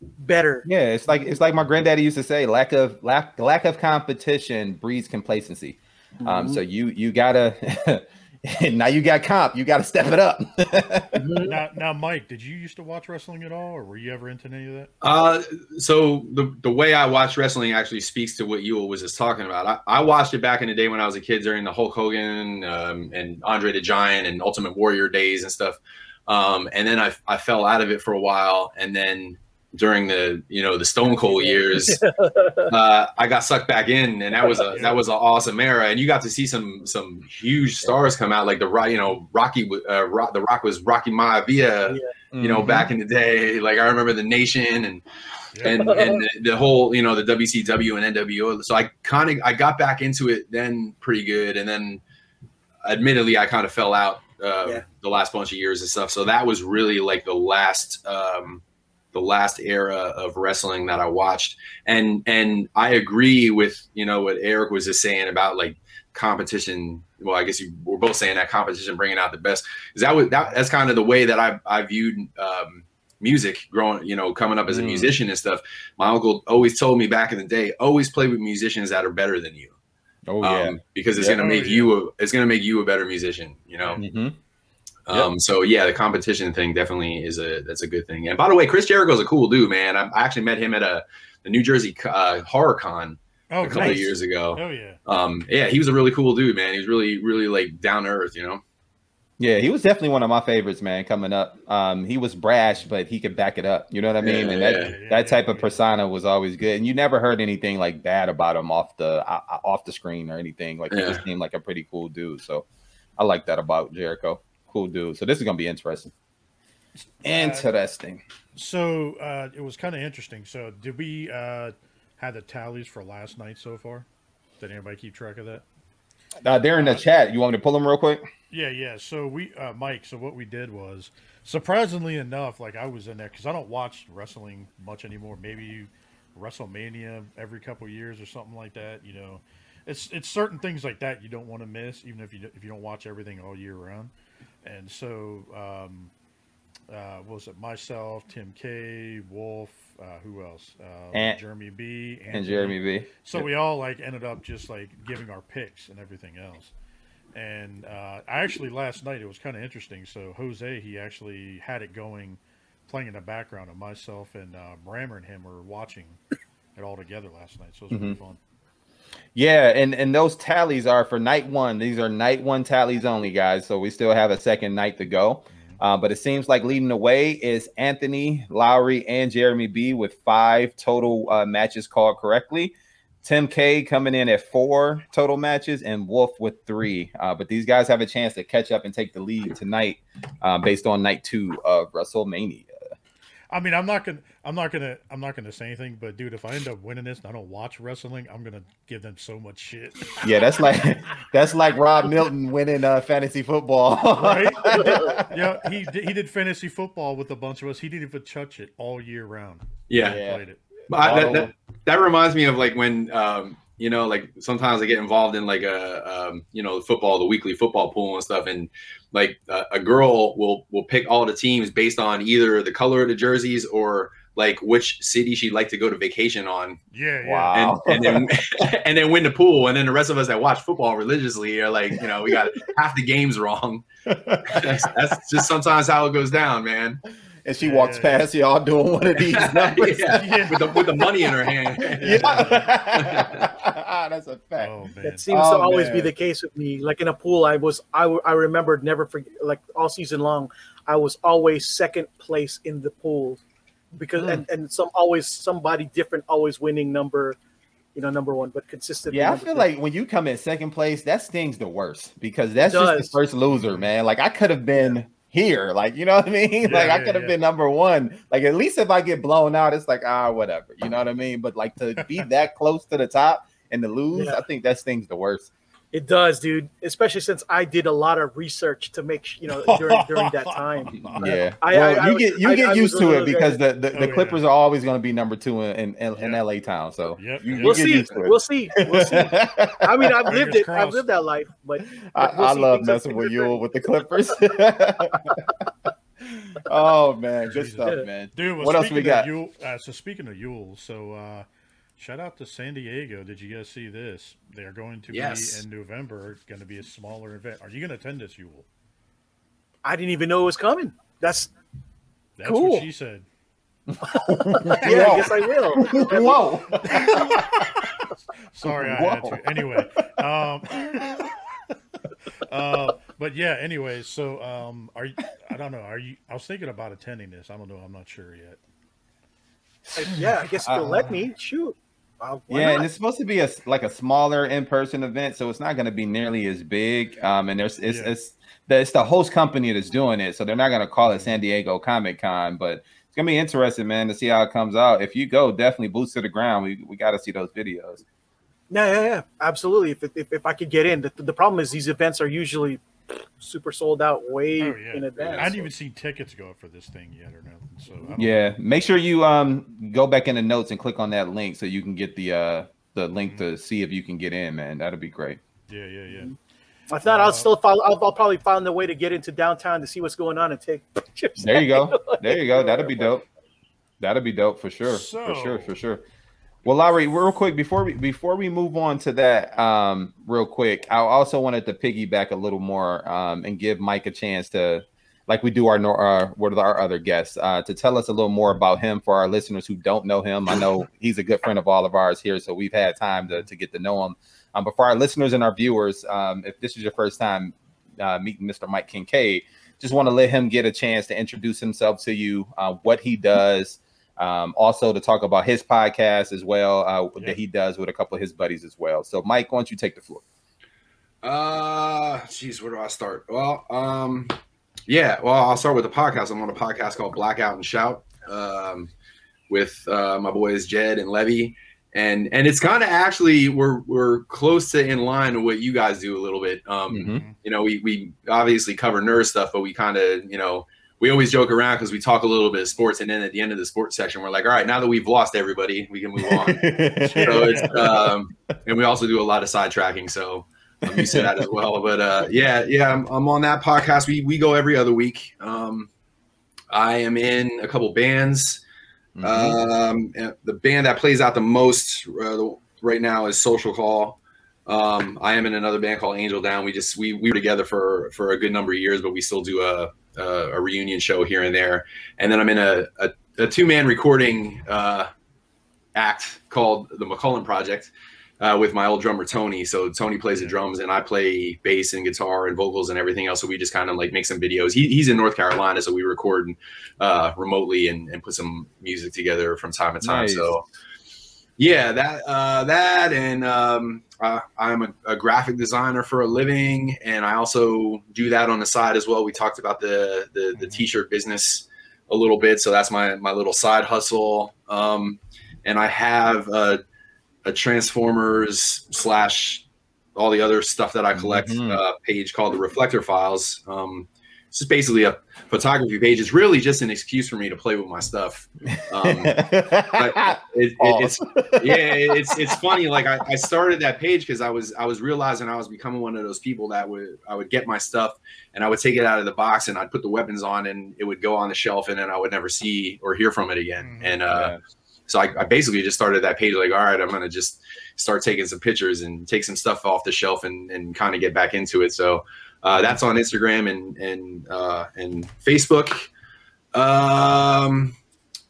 better. Yeah, it's like it's like my granddaddy used to say, lack of lack lack of competition breeds complacency. Um, so you you gotta now you got comp, you gotta step it up. Now, now, Mike, did you used to watch wrestling at all, or were you ever into any of that? Uh, so the the way I watch wrestling actually speaks to what Yule was just talking about. I, I watched it back in the day when I was a kid during the Hulk Hogan um, and Andre the Giant and Ultimate Warrior days and stuff. Um, and then I, I fell out of it for a while, and then during the you know the Stone Cold years, uh, I got sucked back in, and that was a that was an awesome era. And you got to see some some huge stars come out, like the Rock, you know Rocky, uh, Rock, the Rock was Rocky Maivia, you know, Mhm. back in the day. Like I remember the Nation and Yeah. and and the, the whole you know the WCW and NWO. So I kind of I got back into it then pretty good, and then admittedly I kind of fell out uh, Yeah. The last bunch of years and stuff. So that was really like the last um, the last era of wrestling that I watched, and and I agree with you know what Eric was just saying about like competition. Well, I guess you we're both saying that competition bringing out the best. Is that was that that's kind of the way that I I viewed. Um, music growing you know coming up as a Mm. musician and stuff my uncle always told me back in the day always play with musicians that are better than you Oh yeah. um, because it's Yeah. gonna Oh, make you a, it's gonna make you a better musician you know Mhm. Um so yeah the competition thing definitely is a that's a good thing and by the way chris Jericho jericho's a cool dude man i, I actually met him at a the new jersey uh, horror con Oh, a couple nice. of years ago Oh yeah. um yeah he was a really cool dude man he was really really like down to earth you know Yeah, he was definitely one of my favorites, man. Coming up, um, he was brash, but he could back it up. You know what I mean? Yeah, and that yeah, yeah, that type of persona was always good. And you never heard anything like bad about him off the uh, uh, off the screen or anything. Like he Yeah. just seemed like a pretty cool dude. So I like that about Jericho. Cool dude. So this is gonna be interesting. Interesting. So uh, it was kind of interesting. So did we uh, have the tallies for last night so far? Did anybody keep track of that? Uh, they're in the chat. You want me to pull them real quick? Yeah, yeah. So we, uh, Mike. So what we did was, surprisingly enough, like I was in there because I don't watch wrestling much anymore. Maybe WrestleMania every couple years or something like that. You know, it's it's certain things like that you don't want to miss, even if you if you don't watch everything all year round. And so, um, uh, was it myself, Tim K, Wolf, uh, who else? Uh, And- Jeremy B, And Jeremy B. So we all like ended up just like giving our picks and everything else. And uh, I actually last night it was kind of interesting. So Jose he actually had it going, playing in the background, and myself and uh, Brammer and him were watching it all together last night. So it was really fun. Yeah, and and those tallies are for night one. These are night one tallies only, guys. So we still have a second night to go. Uh, but it seems like leading the way is Anthony Lowery and Jeremy B with five total uh, matches called correctly. Tim K coming in at four total matches, and Wolf with three. Uh, but these guys have a chance to catch up and take the lead tonight, uh, based on night two of WrestleMania. I mean, I'm not gonna, I'm not gonna, I'm not gonna say anything. But dude, if I end up winning this and I don't watch wrestling, I'm gonna give them so much shit. Yeah, that's like that's like Rob Milton winning uh, fantasy football. Right? yeah, he did- he did fantasy football with a bunch of us. He didn't even touch it all year round. Yeah. Yeah. Played it. But I, that, that, that reminds me of like when um, you know, like sometimes I get involved in like a um, you know, football, the weekly football pool and stuff, and like uh, a girl will will pick all the teams based on either the color of the jerseys or like which city she'd like to go to vacation on, Yeah, yeah. Wow. and and then and then win the pool, and then the rest of us that watch football religiously are like, you know, we got half the games wrong. That's, that's just sometimes how it goes down, man. And she walks past y'all doing one of these numbers. yeah, with the with the money in her hand. Yeah. That's a fact. Oh. That seems Oh, to always be the case with me. Like in a pool, I was I, I remembered never forget like all season long, I was always second place in the pool because Hmm. and, and some always somebody different always winning number, you know, number one, but consistently. Yeah, I feel two. like when you come in second place, that stings the worst because that's just the first loser, man. Like I could have been here, like you know what I mean. Yeah, like I could have yeah. been number one. Like at least if I get blown out, it's like ah whatever, you know what I mean. But like to be that close to the top and to lose. I think that's thing's the worst. It does, dude. Especially since I did a lot of research to make you know during during that time. Yeah, I- well, I- I you was- get you I- get I used a to it because the the, Oh, the yeah. Clippers are always going to be number two in in, in, in Yeah. LA town. So Yep, you, you We'll get see. used to it. We'll see. We'll see. I mean, I've lived Fingers it. I've lived that life, but I, but we'll I see. love messing with things are Yule with the Clippers. oh man, good Jesus. stuff, man. Dude, well, what else we got? Of Yule, uh, so speaking of Yule, so uh, shout out to San Diego. Did you guys see this? They are going to Yes. be in November. It's going to be a smaller event. Are you going to attend this Yule? I didn't even know it was coming. That's That's Cool. what she said. yeah. I guess I will. Whoa! Sorry, I had Whoa. to. Anyway, um, uh, but yeah. Anyway, so um, are you? I don't know. Are you? I was thinking about attending this. I don't know. I'm not sure yet. yeah, I guess if you'll let me, shoot. Uh, yeah, not? and it's supposed to be a like a smaller in person event, so it's not going to be nearly as big. Um, and there's it's Yeah. it's the, it's the host company that's doing it, so they're not going to call it San Diego Comic Con, but it's gonna be interesting, man, to see how it comes out. If you go, definitely boots to the ground. We we got to see those videos. Yeah, yeah, yeah, absolutely. If, if, if I could get in, the, the problem is these events are usually super sold out way Oh yeah. in advance. I didn't even see tickets go up for this thing yet or nothing. So I don't Yeah, make sure you um go back in the notes and click on that link so you can get the uh the link to see if you can get in, man. That'll be great. Yeah, yeah, yeah. If not, Uh, I'll still follow. I'll, I'll probably find a way to get into downtown to see what's going on and take pictures. There you go. There you go. That'll be dope. That'll be dope for sure. for sure. For sure. Well, Larry, real quick before we before we move on to that, um, real quick, I also wanted to piggyback a little more um, and give Mike a chance to, like we do our uh, what are our other guests, uh, to tell us a little more about him for our listeners who don't know him. I know he's a good friend of all of ours here, so we've had time to to get to know him. Um, but for our listeners and our viewers, um, if this is your first time uh, meeting Mr. Mike Kingcaid. Just want to let him get a chance to introduce himself to you, uh, what he does, um, also to talk about his podcast as well uh, Yeah. that he does with a couple of his buddies as well. So, Mike, why don't you take the floor? Uh, geez, where do I start? Well, um, yeah, well, I'll start with the podcast. I'm on a podcast called Blackout and Shout, um, with uh, my boys Jed and Levy, and and it's kind of actually we're we're close to in line to what you guys do a little bit. Um, Mhm. you know, we we obviously cover nerd stuff, but we kind of you know we always joke around because we talk a little bit of sports, and then at the end of the sports section, we're like, all right, now that we've lost everybody, we can move on. so it's um, and we also do a lot of sidetracking, so I'm used to that as well. But uh, yeah, yeah, I'm, I'm on that podcast. We we go every other week. Um, I am in a couple bands. Mhm. Um, the band that plays out the most uh, right now is Social Call. Um, I am in another band called Angel Down. We just we we were together for for a good number of years, but we still do a a, a reunion show here and there. And then I'm in a a, a two man recording uh, act called the McCullen Project uh, with my old drummer Tony. So Tony plays the drums and I play bass and guitar and vocals and everything else. So we just kind of like make some videos. He, he's in North Carolina, so we record uh, remotely and, and put some music together from time to time. Nice. So yeah, that uh, that and um, uh, I'm a, a graphic designer for a living, and I also do that on the side as well. We talked about the the, the Mhm. t-shirt business a little bit, so that's my my little side hustle. Um, and I have a, a Transformers slash all the other stuff that I collect Mhm. uh, page called the Reflector Files. Um, it's just basically a photography page. is really just an excuse for me to play with my stuff. Um, but it, it, it's yeah, it's it's funny. Like I, I started that page because I was I was realizing I was becoming one of those people that would I would get my stuff and I would take it out of the box and I'd put the weapons on and it would go on the shelf and then I would never see or hear from it again. Mhm. And uh, so I, I basically just started that page like, all right, I'm gonna just start taking some pictures and take some stuff off the shelf and and kind of get back into it. So uh, that's on Instagram and and uh, and Facebook. Um,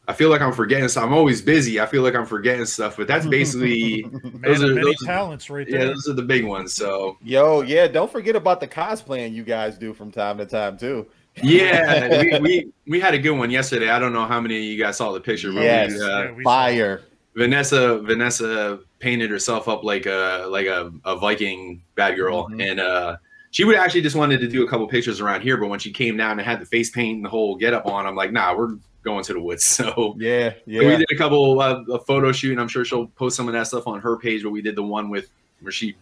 I feel like I'm forgetting. So I'm always busy. I feel like I'm forgetting stuff, but that's basically Man Those of are- many those are- talents right yeah, those are the big ones. So Yo, yeah, don't forget about the cosplaying you guys do from time to time too. yeah, we, we we had a good one yesterday. I don't know how many of you guys saw the picture. but we, uh, Yeah, we Fire. Vanessa Vanessa painted herself up like a like a, a Viking bad girl, Mhm. and uh, she would actually just wanted to do a couple pictures around here. But when she came down and had the face paint and the whole get up on, I'm like, nah, we're going to the woods. So Yeah, So we did a couple uh, a photo shoot, and I'm sure she'll post some of that stuff on her page. But we did the one with where she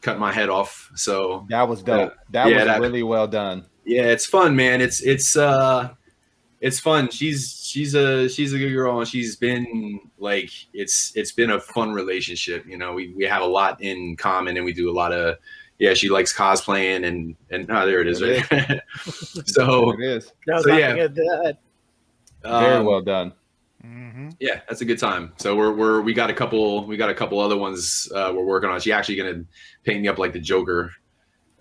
cut my head off. So That was dope. That Yeah, was that- really well done. yeah, it's fun, man. It's it's uh it's fun. She's she's a she's a good girl, and she's been like it's it's been a fun relationship. You know, we we have a lot in common, and we do a lot of yeah. She likes cosplaying, and and oh, there it is, There right. so it is. No, So, yeah. forget that. Very um, well done. Mhm. yeah that's a good time so we're, we're we got a couple we got a couple other ones uh we're working on she actually gonna paint me up like the joker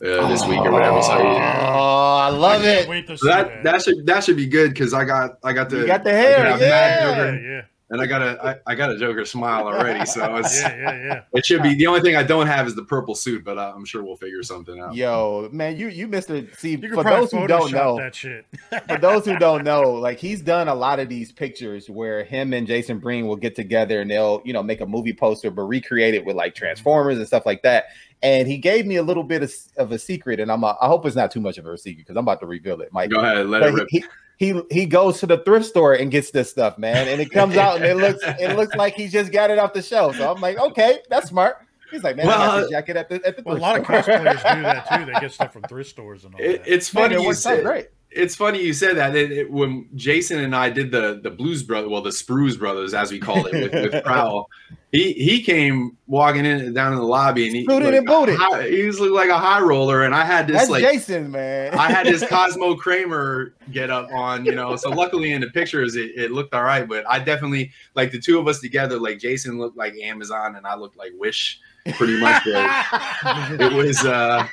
uh, this week or whatever so Oh. I love I it. Wait to see so that that should that should be good because i got i got the You got the I hair, yeah. mad yeah, yeah, and i got a I, I got a joker smile already so it's yeah, yeah, yeah. it should be the only thing i don't have is the purple suit but uh, i'm sure we'll figure something out Yo, man, you you missed it. See, You for probably those who don't know, that shit. for those who don't know, like he's done a lot of these pictures where him and Jason Breen will get together and they'll, you know, make a movie poster but recreate it with like Transformers and stuff like that. And he gave me a little bit of, of a secret, and I'm a, I hope it's not too much of a secret because I'm about to reveal it, Mike. go ahead let it But rip he, he he he goes to the thrift store and gets this stuff, man, and it comes out and it looks it looks like he just got it off the shelf. So I'm like, okay, that's smart. He's like, man, I got this uh, jacket at the at the Well, a thrift lot of store." cosplayers do that too. They get stuff from thrift stores and all it, that. it's Man, funny it you works out said great. It's funny you said that it, it- when Jason and I did the the Blues Brother, well, the Sprues Brothers, as we call it, with, with Prowl. He he came walking in down in the lobby and he Booted like, and booted. high- he was looking like a high roller, and I had this That's like Jason, man. I had this Cosmo Kramer get up on, you know. So luckily in the pictures it, it looked all right, but I definitely like the two of us together. Like Jason looked like Amazon, and I looked like Wish, pretty much. but it was uh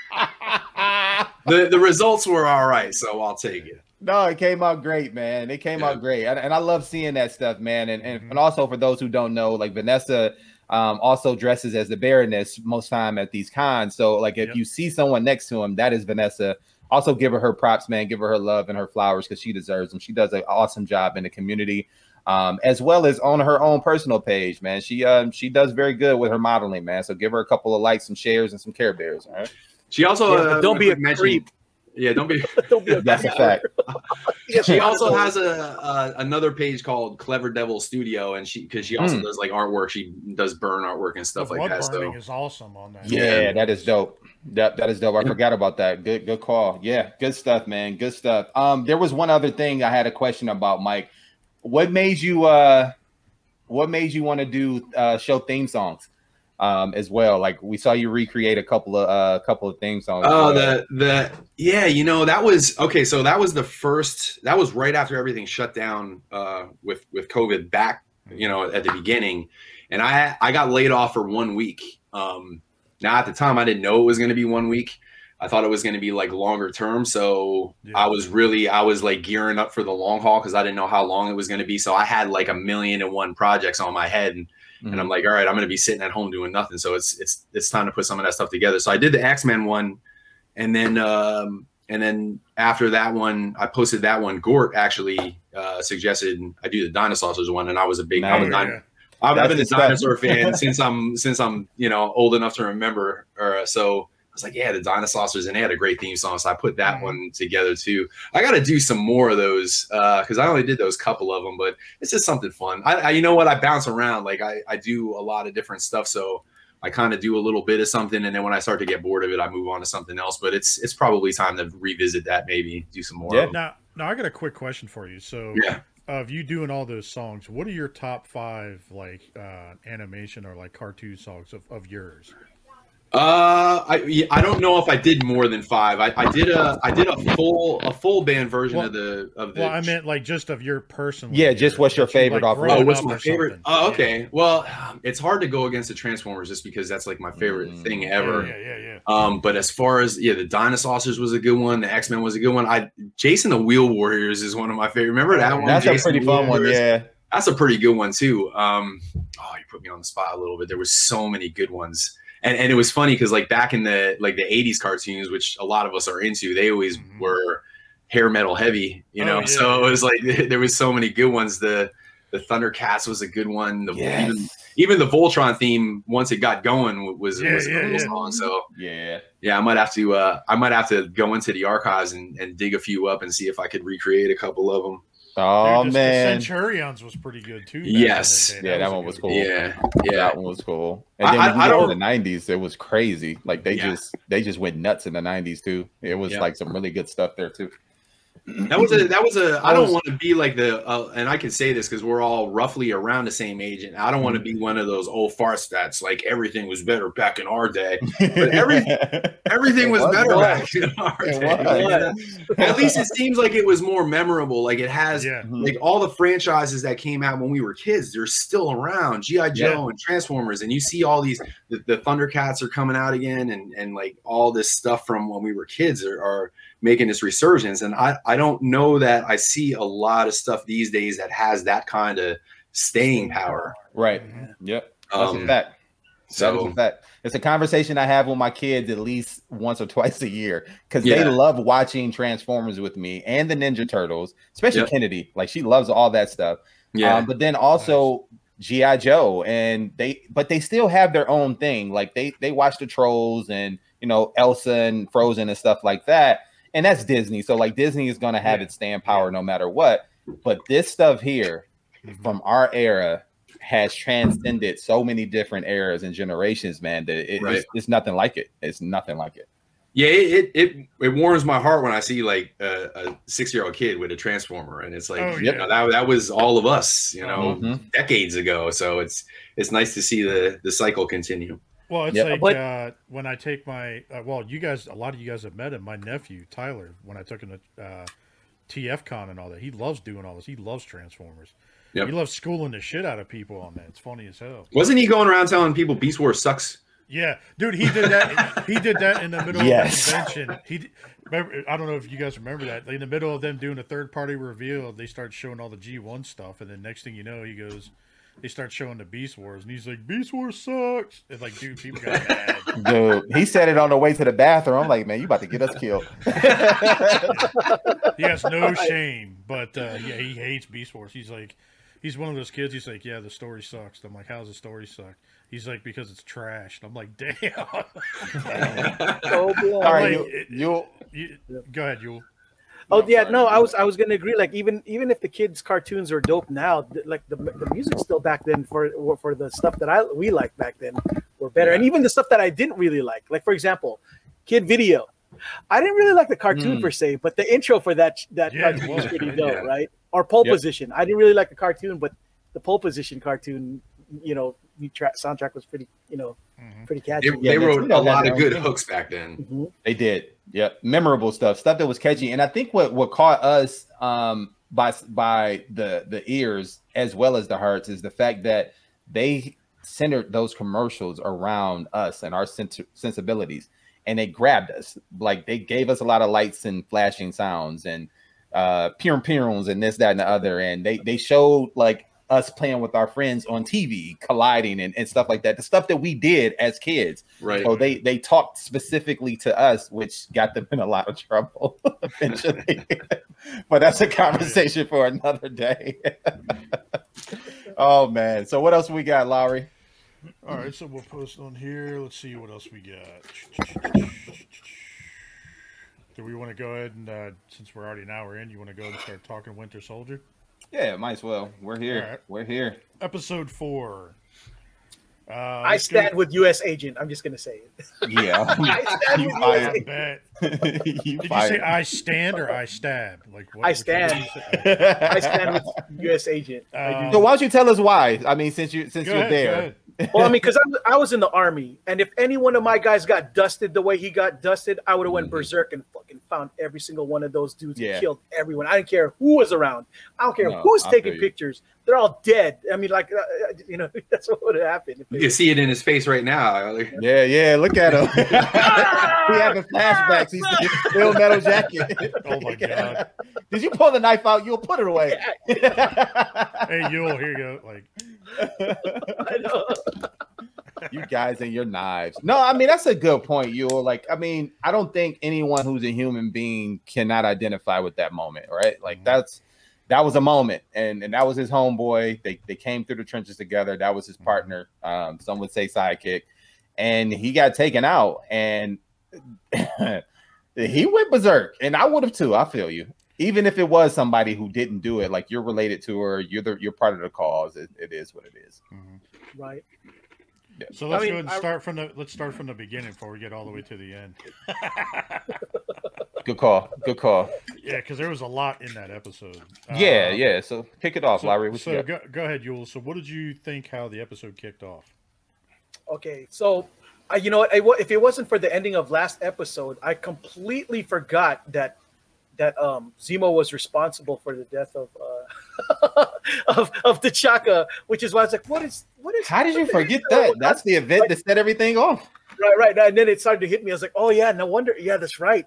the the results were all right, so I'll take it. No, it came out great, man. It came Yeah. out great, and, and I love seeing that stuff, man. And and, Mhm. and also for those who don't know, like Vanessa, um, also dresses as the Baroness most time at these cons. So like if Yep. you see someone next to him, that is Vanessa. Also give her her props, man. Give her her love and her flowers because she deserves them. She does an awesome job in the community, um, as well as on her own personal page, man. She um she does very good with her modeling, man. So give her a couple of likes, and shares, and some care bears. All right, She also Yeah, uh, don't be a mentioned- creep. Yeah, don't be. Don't be a that's a fact. She also has a, a another page called Clever Devil Studio, and she because she also Hmm. does like artwork. She does burn artwork and stuff the like that. burning So is awesome on that. Yeah, that is dope. That that is dope. I forgot about that. Good good call. Yeah, good stuff, man. Good stuff. Um, there was one other thing I had a question about, Mike. What made you uh what made you want to do uh show theme songs um as well? Like we saw you recreate a couple of uh couple of theme songs. Oh, the the yeah, you know that was okay. So that was the first. That was right after everything shut down uh, with with COVID back. You know, at the beginning, and I I got laid off for one week. Um, now at the time, I didn't know it was going to be one week. I thought it was going to be like longer term. So Yeah. I was really I was like gearing up for the long haul because I didn't know how long it was going to be. So I had like a million and one projects on my head, and Mhm. and I'm like, all right, I'm going to be sitting at home doing nothing. So it's it's it's time to put some of that stuff together. So I did the X Men one, and then um, and then after that one, I posted that one. Gort actually uh, suggested I do the dinosaurs one, and I was a big. I'm a Nice. din- yeah. I've, That's been a dinosaur fan since I'm since I'm you know old enough to remember. Or uh, so was like, yeah, the dinosaurs, and they had a great theme song, so I put that Mhm. one together too. I got to do some more of those because I only did those couple of them, but it's just something fun. I, I you know what, I bounce around like I I do a lot of different stuff, so. I kind of do a little bit of something, and then when I start to get bored of it, I move on to something else. But it's it's probably time to revisit that, maybe do some more. Yeah. Now, now I got a quick question for you. So, Yeah. of you doing all those songs, what are your top five like uh, animation or like cartoon songs of, of yours? Uh, I I don't know if I did more than five. I, I did a I did a full a full band version Well- of the of the. Well, I meant like just of your personal. Yeah, just what's your that you, favorite off- growing Oh, what's up my favorite? something. Oh, Yeah. okay. Well, it's hard to go against the Transformers just because that's like my favorite Mm. thing ever. Yeah, yeah, yeah. Um, but as far as yeah, the Dinosaurs was a good one. The X Men was a good one. I Jayce and the Wheel Warriors is one of my favorite. Remember that one? That's a pretty the Wheel fun one. Yeah. that's a pretty good one too. Um, oh, you put me on the spot a little bit. There was so many good ones, and and it was funny because like back in the like the '80s cartoons, which a lot of us are into, they always Mhm. were hair metal heavy, you Oh, know. yeah, so it was like there was so many good ones. The the Thundercats was a good one. The, Yes. even even the Voltron theme once it got going was Yeah, was a yeah, cool yeah. song. So Yeah. yeah, I might have to uh I might have to go into the archives and, and dig a few up and see if I could recreate a couple of them. Oh Dude, the- man. the Centurions was pretty good too. Yes. the day. Yeah, that a one was good cool. Yeah, yeah. That one was cool. And then I- when you I get don't- the nineties, it was crazy. Like they Yeah. just they just went nuts in the nineties too. It was Yeah. like some really good stuff there too. That was a that was a I don't want to be like the uh, and I can say this because we're all roughly around the same age and I don't want to be one of those old farts that's like everything was better back in our day. every- Everything was, was, better back in our It day. At least it seems like it was more memorable. Like it has Yeah. like all the franchises that came out when we were kids, they're still around. GI Joe and Transformers, and you see all these. The, the Thundercats are coming out again, and and like all this stuff from when we were kids are, are making this resurgence. And I I don't know that I see a lot of stuff these days that has that kind of staying power. right. Mhm. Yep. That's a Um, fact. That is so a fact. It's a conversation I have with my kids at least once or twice a year because Yeah. they love watching Transformers with me and the Ninja Turtles, especially Yep. Kennedy. Like she loves all that stuff. yeah, Um, but then also GI Joe, and they but they still have their own thing. Like they they watch the Trolls and you know Elsa and Frozen and stuff like that, and that's Disney. So like Disney is going to have Yeah. its stand power no matter what. But this stuff here Mhm. from our era has transcended so many different eras and generations, man. That it, Right. it's, it's nothing like it. It's nothing like it. Yeah, it, it it it warms my heart when I see like a, a six year old kid with a transformer, and it's like Oh, you yeah. know, that that was all of us, you know, Mhm. decades ago. So it's it's nice to see the the cycle continue. Well, it's Yep. like But- uh, when I take my uh, well, you guys, a lot of you guys have met him. My nephew Tyler, when I took him to uh, TF Con and all that, he loves doing all this. He loves Transformers. Yep. He loves schooling the shit out of people on that. It's funny as hell. Wasn't he going around telling people Beast Wars sucks? Yeah, dude, he did that. he did that in the middle Yes. of the convention. He, remember, I don't know if you guys remember that. In the middle of them doing a third party reveal, they start showing all the G one stuff, and then next thing you know, he goes, they start showing the Beast Wars, and he's like, "Beast Wars sucks." It's like, dude, people got mad. Dude, he said it on the way to the bathroom. I'm like, man, you about to get us killed. he has no shame, but uh, yeah, he hates Beast Wars. He's like, he's one of those kids. He's like, yeah, the story sucks. I'm like, how's the story suck? He's like, because it's trash. And I'm like, damn. So blunt. All right, Like, you, it- you You- go ahead, Yule. Oh yeah, sorry. no, I was I was gonna agree. Like even even if the kids' cartoons are dope now, th- like the the music still back then for for the stuff that I we liked back then were better, and even the stuff that I didn't really like. Like for example, Kid Video. I didn't really like the cartoon Mm. per se, but the intro for that that Yeah, cartoon was was, pretty dope, yeah. right? Or Pole Yep. Position. I didn't really like the cartoon, but the Pole Position cartoon, you know, tra- soundtrack was pretty, you know, Mhm. pretty catchy. They, Yeah, they wrote a lot of good thing. hooks back then. Mhm. They did. Yep. Memorable stuff. Stuff that was catchy. And I think what what caught us um by by the the ears as well as the hearts is the fact that they centered those commercials around us and our sens- sensibilities and they grabbed us. Like they gave us a lot of lights and flashing sounds and uh pirum pirums and this, that, and the other. And they they showed like us playing with our friends on TV, colliding and, and stuff like that. The stuff that we did as kids. Right. So they they talked specifically to us, which got them in a lot of trouble eventually. but that's a conversation for another day. oh man. So what else we got, Lowery? All right, so we'll post on here. Let's see what else we got. Do we want to go ahead and, uh, since we're already an hour in, you want to go and start talking Winter Soldier? Yeah, might as well. We're here. All right. We're here. Episode four. Uh, I let's go- stand with U.S. Agent. I'm just gonna say it. Yeah. I stand you with I U.S. bet. you Did you say. I stand or I stab? Like what? I which stand. I stand with U.S. Agent. Um, so why don't you tell us why? I mean, since you since Go you're ahead, go there. Well, I mean, because I, was in the army, and if any one of my guys got dusted the way he got dusted, I would have went Mhm. berserk and fucking found every single one of those dudes Yeah. and killed everyone. I didn't care who was around. I don't care No, who's I taking pictures. They're all dead. I mean, like, uh, uh, you know, that's what would have happened. You can see it in his face right now. Yeah, yeah. Look at him. he having flashbacks. He's a still metal jacket. Oh my god. Did you pull the knife out? You'll put it away. Hey, Yule, here you go. Like, I know. you guys and your knives. No, I mean that's a good point. You'll like. I mean, I don't think anyone who's a human being cannot identify with that moment, right? Like Mhm. that's that was a moment, and and that was his homeboy. They they came through the trenches together. That was his Mhm. partner. Um, some would say sidekick, and he got taken out, and he went berserk, and I would have too. I feel you. Even if it was somebody who didn't do it, like you're related to her, you're the you're part of the cause. It, it is what it is. mhm. Right. so let's I mean, go ahead and I- start from the let's start from the beginning before we get all the way to the end. Good call. Good call. yeah, because there was a lot in that episode. Yeah, Uh, yeah. So pick it off, So, Larry. What so go, go ahead, Yule. So, what did you think how the episode kicked off? Okay, so uh, you know what? I, if it wasn't for the ending of last episode, I completely forgot that that um Zemo was responsible for the death of uh of of T'Chaka, which is why I was like, what is what is How did you forget heck? that? That's the event that set everything off. right, right. And then it started to hit me. I was like, oh yeah, no wonder. Yeah, that's right.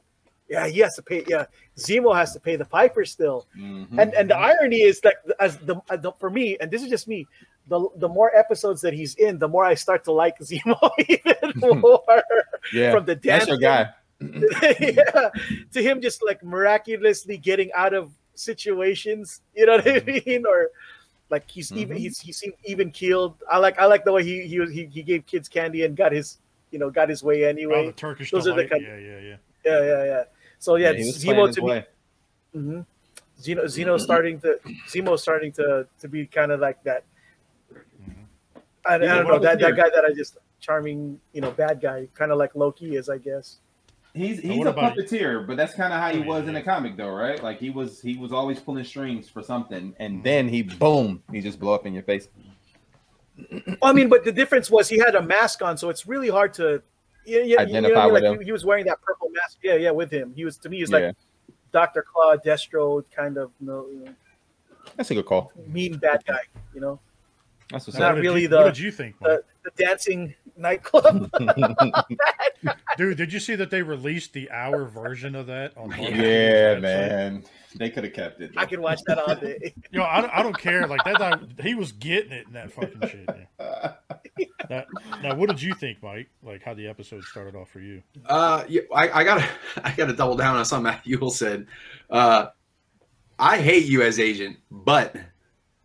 Yeah, he has to pay. Yeah, Zemo has to pay the piper still. Mhm. And and the irony is that as the, the for me, and this is just me, the the more episodes that he's in, the more I start to like Zemo even more. yeah, From the that's your guy. yeah, to him just like miraculously getting out of situations, you know what I mean? Or like he's even Mhm. he's he seemed even keeled. I like I like the way he he was he, he gave kids candy and got his you know got his way Oh, anyway. the Turkish those are the delight. kind- yeah, yeah, yeah. yeah, yeah, yeah. So yeah, he Zemo his to me, way. hmm Zemo Zemo starting to Zemo starting to to be kind of like that. Mhm. I, I don't know that that guy that I just charming you know bad guy kind of like Loki is I guess. He's he's a about- puppeteer, but that's kind of how he was in yeah. the comic, though, right? Like he was he was always pulling strings for something, and Mhm. then he boom, he just blow up in your face. I mean, but the difference was he had a mask on, so it's really hard to yeah, yeah, you know, Identify what I with like him. he, he was wearing that purple mask. Yeah, yeah, with him. He was to me, he's Yeah. like Doctor Claw, Destro, kind of you know, That's a good call. mean bad guy. You know, That's what's Now, Not up. what really you, the- What did you think? The, the dancing, nightclub. Dude, did you see that they released the hour version of that on? Marvel yeah, man. They could have kept it. I can watch that all day. Yo, I, don't- I don't care. Like that, guy, he was getting it in that fucking shit. man. Now, now, what did you think, Mike? Like how the episode started off for you? Uh, yeah, I, I gotta, I gotta double down on something Matt Yule said. Uh, I hate U.S. Agent, but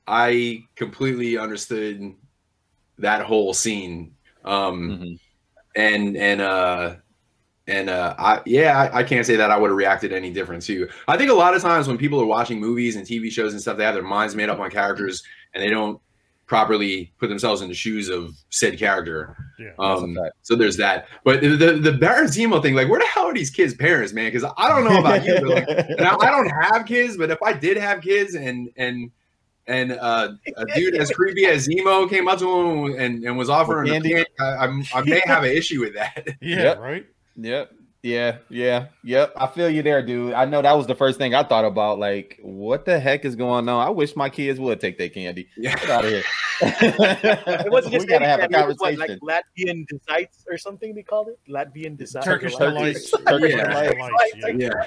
I completely understood that whole scene. Um, Mhm. and and uh, and uh, I yeah, I, I can't say that I would have reacted any different too. I think a lot of times when people are watching movies and TV shows and stuff, they have their minds made up on characters and they don't properly put themselves in the shoes of said character. Yeah. Um, so there's that. But the the, the Baron Zemo thing, like, where the hell are these kids' parents, man? Because I don't know about you, but like, and I, I don't have kids, but if I did have kids and and and uh, a dude as creepy as Zemo came up to him and, and was offering With him candy? candy, I, I'm, I may have an issue with that. Yeah. Yep. Right. Yep. Yeah, yeah, yep. I feel you there, dude. I know that was the first thing I thought about. Like, what the heck is going on? I wish my kids would take their candy. Yeah. Get out of here. It wasn't just we gotta have a candy, it was what, conversation. like Latvian delights or something they called it. Latvian delights. Turkish Turkish- delights. Turkish Yeah. Delights, yeah. Yeah.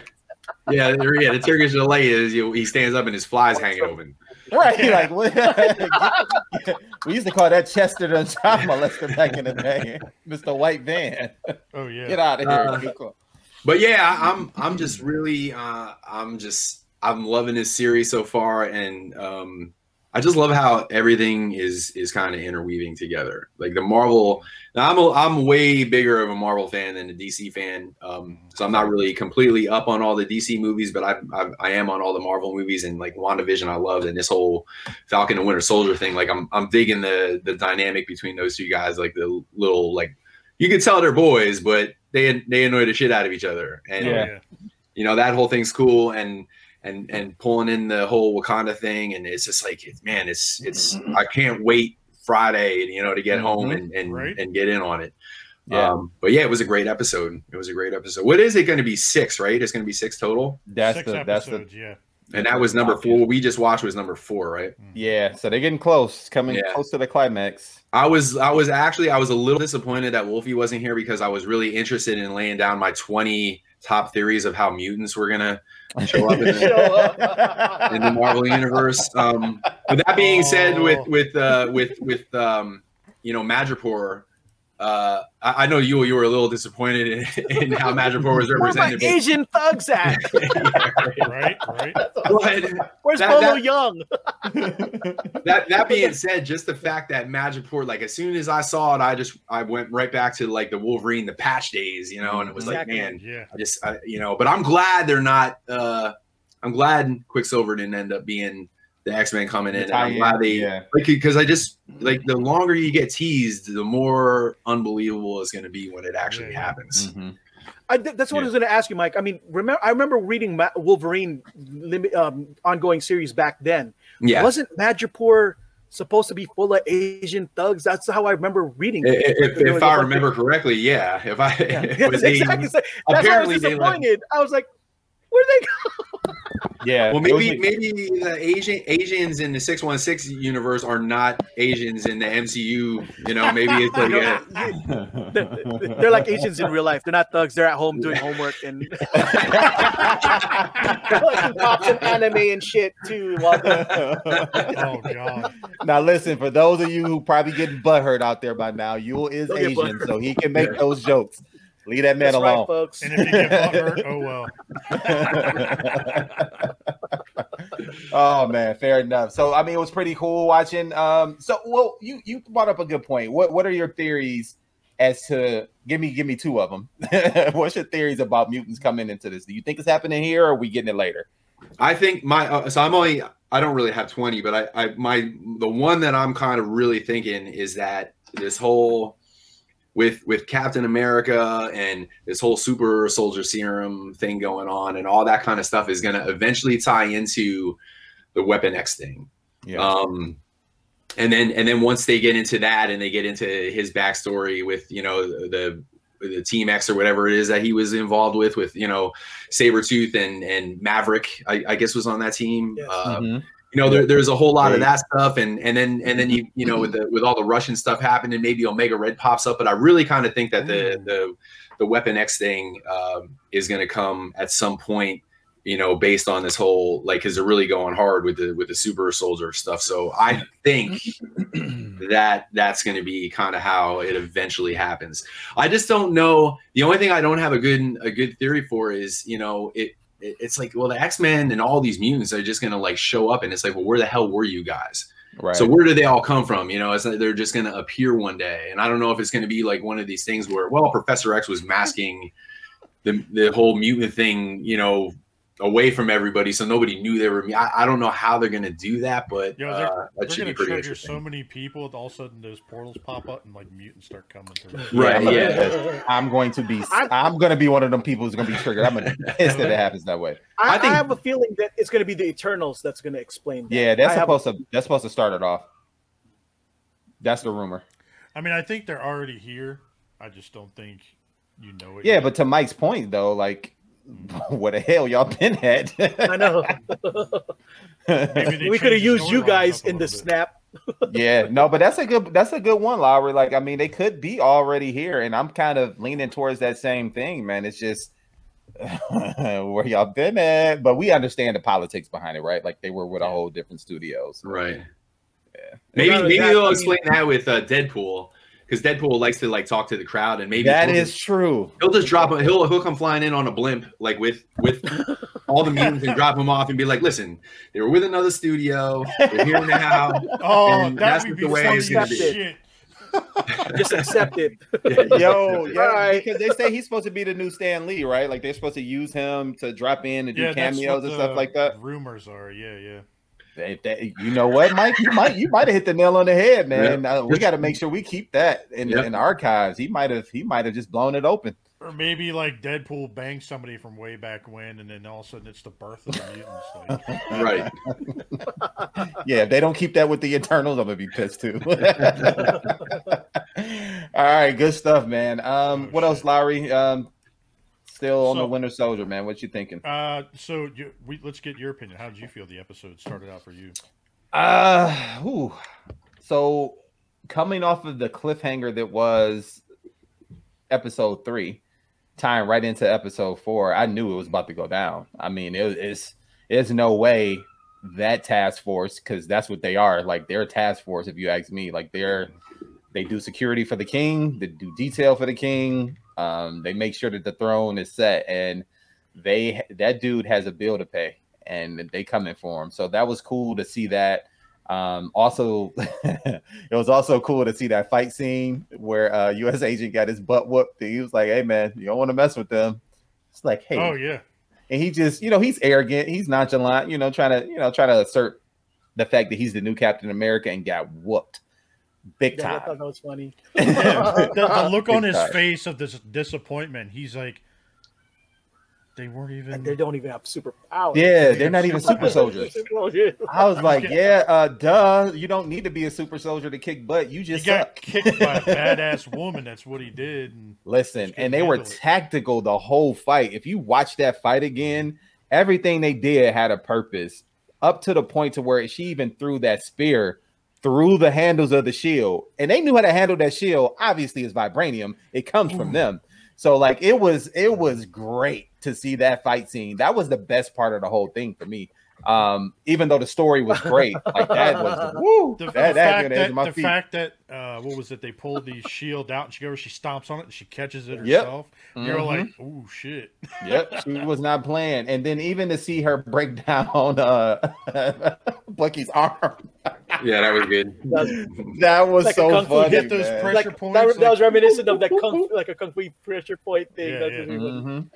Yeah, yeah. The Turkish delay is you, he stands up and his flies hanging open. Right, like what? we used to call that Chester the child molester back in the day, Mr. White Van. Oh yeah. Get out of here. Uh, But yeah, I- I'm I'm just really uh, I'm just I'm loving this series so far, and um, I just love how everything is is kind of interweaving together. Like the Marvel, now I'm a, I'm way bigger of a Marvel fan than a DC fan, um, so I'm not really completely up on all the DC movies, but I, I I am on all the Marvel movies and like WandaVision I loved, and this whole Falcon and Winter Soldier thing. Like I'm I'm digging the the dynamic between those two guys, like the little like you could tell they're boys, but they they annoy the shit out of each other, and yeah. you know that whole thing's cool, and and and pulling in the whole Wakanda thing, and it's just like it's man, it's it's I can't wait Friday, you know, to get home Mhm. and and, Right. and get in on it. Yeah. Um, but yeah, it was a great episode. It was a great episode. What is it going to be? Six, right? It's going to be six total, That's Six the that's the. Yeah. and that was number four. What we just watched was number four, right? yeah. So they're getting close, coming Yeah. close to the climax. I was I was actually I was a little disappointed that Wolfie wasn't here because I was really interested in laying down my 20 top theories of how mutants were gonna show up in the, Show up. in the Marvel universe. Um, but that being said, with with uh, with with um, you know Madripoor, uh, I, I know you you were a little disappointed in, in how Madripoor was Where my represented. Asian thugs at? Right. Right. but Where's That- Polo that- Young? that that being said, just the fact that Madripoor, like as soon as I saw it, I just I went right back to like the Wolverine, the patch days, you know, and it was Exactly. like, man, Yeah. I just I, you know, but I'm glad they're not. uh I'm glad Quicksilver didn't end up being the X Men coming in. And I'm glad they yeah. like because I just like the longer you get teased, the more unbelievable it's going to be when it actually Yeah, yeah. happens. Mhm. I, th- that's what I was going to ask you, Mike. I mean, remember, I remember reading Ma- Wolverine limit, um, ongoing series back then. Yeah, Wasn't Madripoor supposed to be full of Asian thugs? That's how I remember reading. I- it. I- if, There if a I bunch of- remember correctly, yeah. If I Yeah, it yes, was exactly. Asian- So That's why I was they left- disappointed. I was like, where they go? Yeah. Well, maybe a- maybe the Asian Asians in the six one six universe are not Asians in the MCU. You know, maybe it's like a, They're, they're like Asians in real life. They're not thugs. They're at home doing homework and watching anime and shit too. While Oh God. now listen, for those of you who probably getting butthurt out there by now, Yule is Asian, so he can make those jokes. Leave that man That's right, alone. folks. And if you get butthurt, oh well. oh man, fair enough. So I mean, it was pretty cool watching. Um, so well, you you brought up a good point. What what are your theories as to give me give me two of them? What's your theories about mutants coming into this? Do you think it's happening here, or are we getting it later? I think my uh, so I'm only I don't really have 20, but I, I my the one that I'm kind of really thinking is that this whole with with Captain America and this whole super soldier serum thing going on and all that kind of stuff is going to eventually tie into the Weapon X thing. Um, and then and then once they get into that and they get into his backstory with you know the the Team X or whatever it is that he was involved with with you know Sabretooth and and Maverick I, I guess was on that team. Yes. Uh, Mhm. You know, there, there's a whole lot of that stuff, and and then and then you you know with the with all the Russian stuff happening, maybe Omega Red pops up. But I really kind of think that the the the Weapon X thing um, is going to come at some point. You know, based on this whole like, because they're really going hard with the with the super soldier stuff. So I think that that's going to be kind of how it eventually happens. I just don't know. The only thing I don't have a good a good theory for is you know it. It- It's like well, the X Men and all these mutants are just gonna like show up, and it's like, well, where the hell were you guys? Right. So where do they all come from? You know, it's like they're just going to appear one day, and I don't know if it's going to be like one of these things where, well, Professor X was masking the the whole mutant thing, you know, away from everybody, so nobody knew they were. I, I don't know how they're going to do that, but Yo, uh, they're, that they're should gonna be pretty trigger interesting. so many people. All of a sudden, those portals pop up and like mutants start coming through. Right, I'm gonna yeah. be. I'm going to be. I'm- I'm going to be one of them people who's going to be triggered. I'm going to be pissed that it happens that way. I, I I, have a feeling that it's going to be the Eternals that's going to explain. That. Yeah, that's I have- supposed to. That's supposed to start it off. That's the rumor. I mean, I think they're already here. I just don't think you know it. Yeah, yet. but to Mike's point though, like, what the hell y'all been at? I know. We could have used you guys in the bit. snap. yeah, no, but that's a good that's a good one, Lowery. Like, I mean, they could be already here, and I'm kind of leaning towards that same thing, man. It's just where y'all been at, but we understand the politics behind it, right? Like they were with a whole different studios. Right. Yeah. Maybe maybe exactly. they'll explain that with uh, Deadpool because Deadpool likes to like talk to the crowd, and maybe that is just- true. He'll just drop him. He'll he'll come flying in on a blimp, like with with all the mutants, and drop him off, and be like, "Listen, they were with another studio. They're here now." Oh, And that that's would be the way funny it's gonna as be. shit. Just accept it. Yo, yeah, Right. because they say he's supposed to be the new Stan Lee, right? Like they're supposed to use him to drop in and do Yeah, cameos and stuff like that. Rumors are, yeah, yeah. They- they- you know what, Mike? You might you might have hit the nail on the head, man. Uh, we got to make sure we keep that in, Yep. in the archives. He might have he might have just blown it open. Or maybe like Deadpool bangs somebody from way back when, and then all of a sudden it's the birth of the mutants. Like, right. Yeah, if they don't keep that with the Eternals, I'm gonna be pissed too. All right, good stuff, man. Um, Oh, what else, shit. Lowery? Um, still on the Winter Soldier, man. What you thinking? uh, so you, we, let's get your opinion. How did you feel the episode started out for you? Uh, ooh. so coming off of the cliffhanger that was episode three, tying right into episode four, I knew it was about to go down. I mean, it, it's there's no way that task force, because that's what they are. Like they're a task force, if you ask me. Like they're they do security for the king, they do detail for the king. Um, they make sure that the throne is set, and they that dude has a bill to pay, and they coming for him. So that was cool to see that. Um, also, it was also cool to see that fight scene where uh, U.S. agent got his butt whooped. And he was like, "Hey, man, you don't want to mess with them." It's like, "Hey," Oh yeah, and he just, you know, he's arrogant, he's nonchalant, you know, trying to, you know, trying to assert the fact that he's the new Captain America and got whooped big Yeah, I time. thought that was funny. the, the look on Big his time. face of this disappointment. He's like, they weren't And even. they don't even have super powers. Yeah, they're not even super soldiers. soldiers. I was like, yeah, uh, duh. You don't need to be a super soldier to kick butt. You He just got suck. kicked by a badass woman. That's what he did. And Listen, and they were it. tactical the whole fight. If you watch that fight again, everything they did had a purpose. Up to the point to where she even threw that spear through the handles of the shield, and they knew how to handle that shield. Obviously, it's vibranium; it comes from mm. them. So, like, it was it was great to see that fight scene. That was the best part of the whole thing for me. Um, even though the story was great, like that was woo. the, that, the that fact good edge of that my the feet. fact that uh, what was it? They pulled the shield out and she goes, she stomps on it and she catches it Yep. herself. You're Mhm. like, oh shit. Yep, she was not playing. And then even to see her break down uh Bucky's arm, Yeah, that was good. That's- that was Like so kung funny. hit those man. pressure like, points. that, like- that was reminiscent of that kung, like a kung fu pressure point thing. Yeah, That's yeah. what we would- Mhm.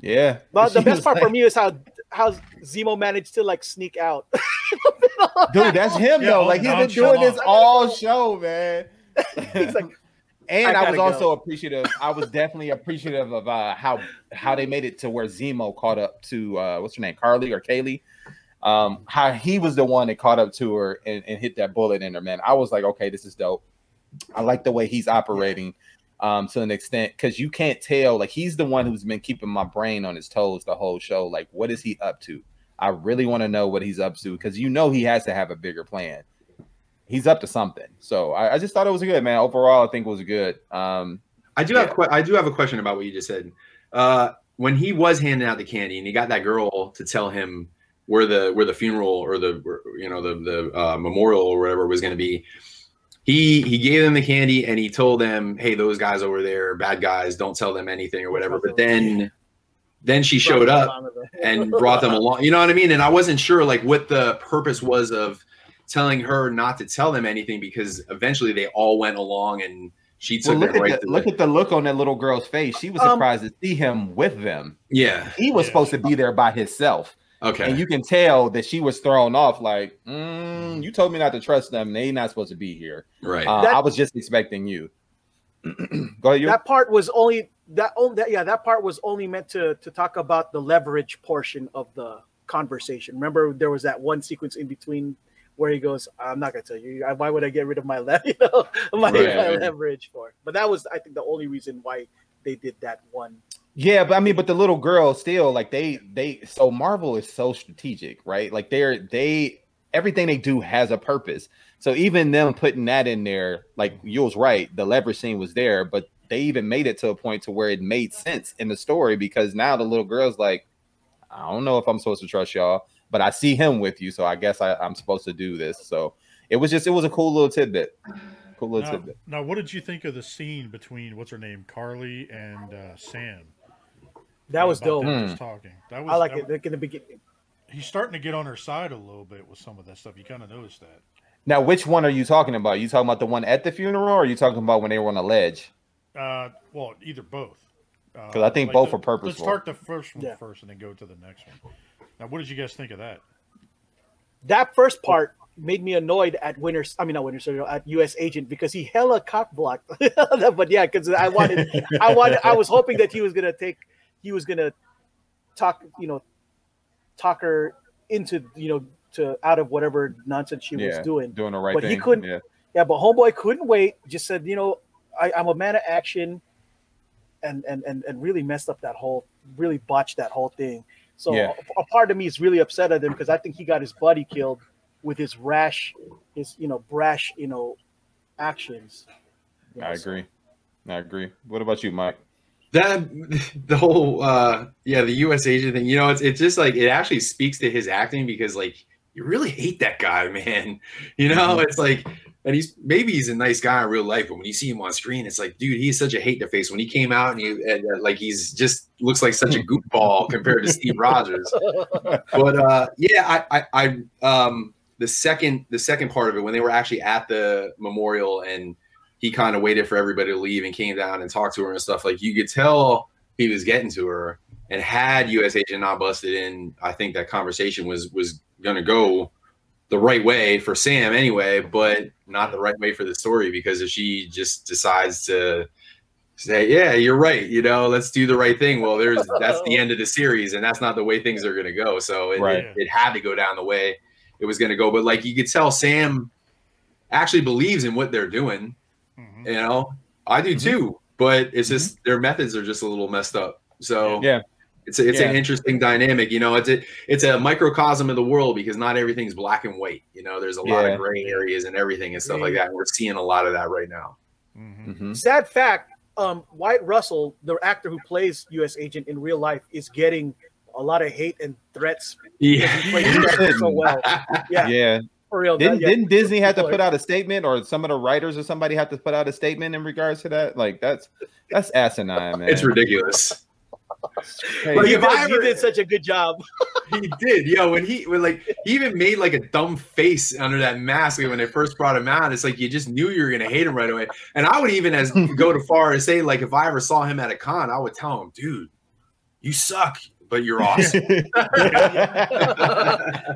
Yeah, But the best was part for me is how how Zemo managed to like sneak out. dude, that's him Yeah, though. all Like he's been doing this nonchalant. all show, man. He's like, and I I, was gotta also go. appreciative. I was definitely appreciative of uh, how how they made it to where Zemo caught up to uh, what's her name, Carly or Kaylee. Um, how he was the one that caught up to her and, and hit that bullet in her. Man, I was like, okay, this is dope. I like the way he's operating um, to an extent because you can't tell. Like he's the one who's been keeping my brain on his toes the whole show. Like, what is he up to? I really want to know what he's up to because you know he has to have a bigger plan. He's up to something. So I, I just thought it was good, man. Overall, I think it was good. Um, I do Yeah. have I do have a question about what you just said. Uh, when he was handing out the candy and he got that girl to tell him where the where the funeral or the you know the the uh, memorial or whatever was going to be, he he gave them the candy and he told them, "Hey, those guys over there, are bad guys. Don't tell them anything or whatever." But then then she showed up and brought them along. You know what I mean? And I wasn't sure like what the purpose was of telling her not to tell them anything because eventually they all went along and she took well, look them right at to the, look the, at the look on that little girl's face. She was Um, surprised to see him with them. yeah. He was Yeah. supposed to be there by himself, Okay. and you can tell that she was thrown off. Like, mm, you told me not to trust them. They not supposed to be here. right. Uh, That- I was just expecting you. Go ahead, you. that part was only that only that, yeah that part was only meant to to talk about the leverage portion of the conversation remember there was that one sequence in between where he goes i'm not gonna tell you why would i get rid of my le- you know my, Right. my leverage for but that was i think the only reason why they did that one Yeah, but I mean, but the little girl still like they they so Marvel is so strategic, right? Like they're they everything they do has a purpose. So even them putting that in there, like you was right, the leverage scene was there, but they even made it to a point to where it made sense in the story because now the little girl's like, I don't know if I'm supposed to trust y'all, but I see him with you, so I guess I, I'm supposed to do this. So it was just it was a cool little tidbit. Cool little Now, tidbit. now, what did you think of the scene between what's her name, Carly and uh, Sam? That was dope them Hmm. just talking. That was. i like that it like in the beginning He's starting to get on her side a little bit with some of that stuff. You kind of noticed that. Now, which one are you talking about? you talking about the one at the funeral, or are you talking about when they were on a ledge? Uh, well, either both. Uh, 'Cause I think both the- are purposeful. Let's start the first one Yeah. first and then go to the next one. Now, what did you guys think of that? that first part made me annoyed at Winter. I mean, not Winter Soldier, at U.S. Agent because he hella cock blocked. but yeah, because I wanted, I wanted, I was hoping that he was gonna take, he was gonna talk, you know, talk her into, you know, to out of whatever nonsense she was doing. Doing the right But thing. he couldn't- Yeah. Yeah, but homeboy couldn't wait. Just said, you know, I, I'm a man of action, and and and and really messed up that whole, really botched that whole thing. So Yeah. a, a part of me is really upset at him because I think he got his buddy killed with his rash, his you know brash you know actions. You know, I so- agree. I agree. What about you, Mike? That the whole uh yeah the U.S. agent thing you know it's it's just like it actually speaks to his acting because like you really hate that guy man. You know Mhm. it's like and he's maybe he's a nice guy in real life but when you see him on screen it's like dude he's such a hate to face. When he came out and he and, uh, like he's just looks like such a goofball compared to steve rogers. But uh yeah I, I i um the second the second part of it when they were actually at the memorial and he kind of waited for everybody to leave and came down and talked to her and stuff like you could tell he was getting to her and had U.S. agent not busted in i think that conversation was was gonna go the right way for sam anyway but not the right way for the story because if she just decides to say yeah you're right you know let's do the right thing well there's that's the end of the series and that's not the way things are going to go so it, Right. it, it had to go down the way it was going to go but like you could tell sam actually believes in what they're doing. You know i do Mhm. too but it's just their methods are just a little messed up so Yeah. it's a, it's Yeah. an interesting dynamic you know it's a it's a microcosm of the world because not everything's black and white you know there's a lot Yeah. of gray areas and everything and stuff like that and we're seeing a lot of that right now Mhm. Mhm. Sad fact: um, Wyatt Russell, the actor who plays U.S. Agent in real life, is getting a lot of hate and threats. because He plays Yeah. so well. Yeah, Yeah. For real. Didn't, didn't Disney have to put out a statement, or some of the writers or somebody have to put out a statement in regards to that? Like that's that's asinine, man. it's ridiculous Hey, Like, he, if did, I he ever- did such a good job. he did yo when he when like he even made like a dumb face under that mask when they first brought him out it's like you just knew you were gonna hate him right away and i would even as go to far as say like if i ever saw him at a con i would tell him dude you suck but you're awesome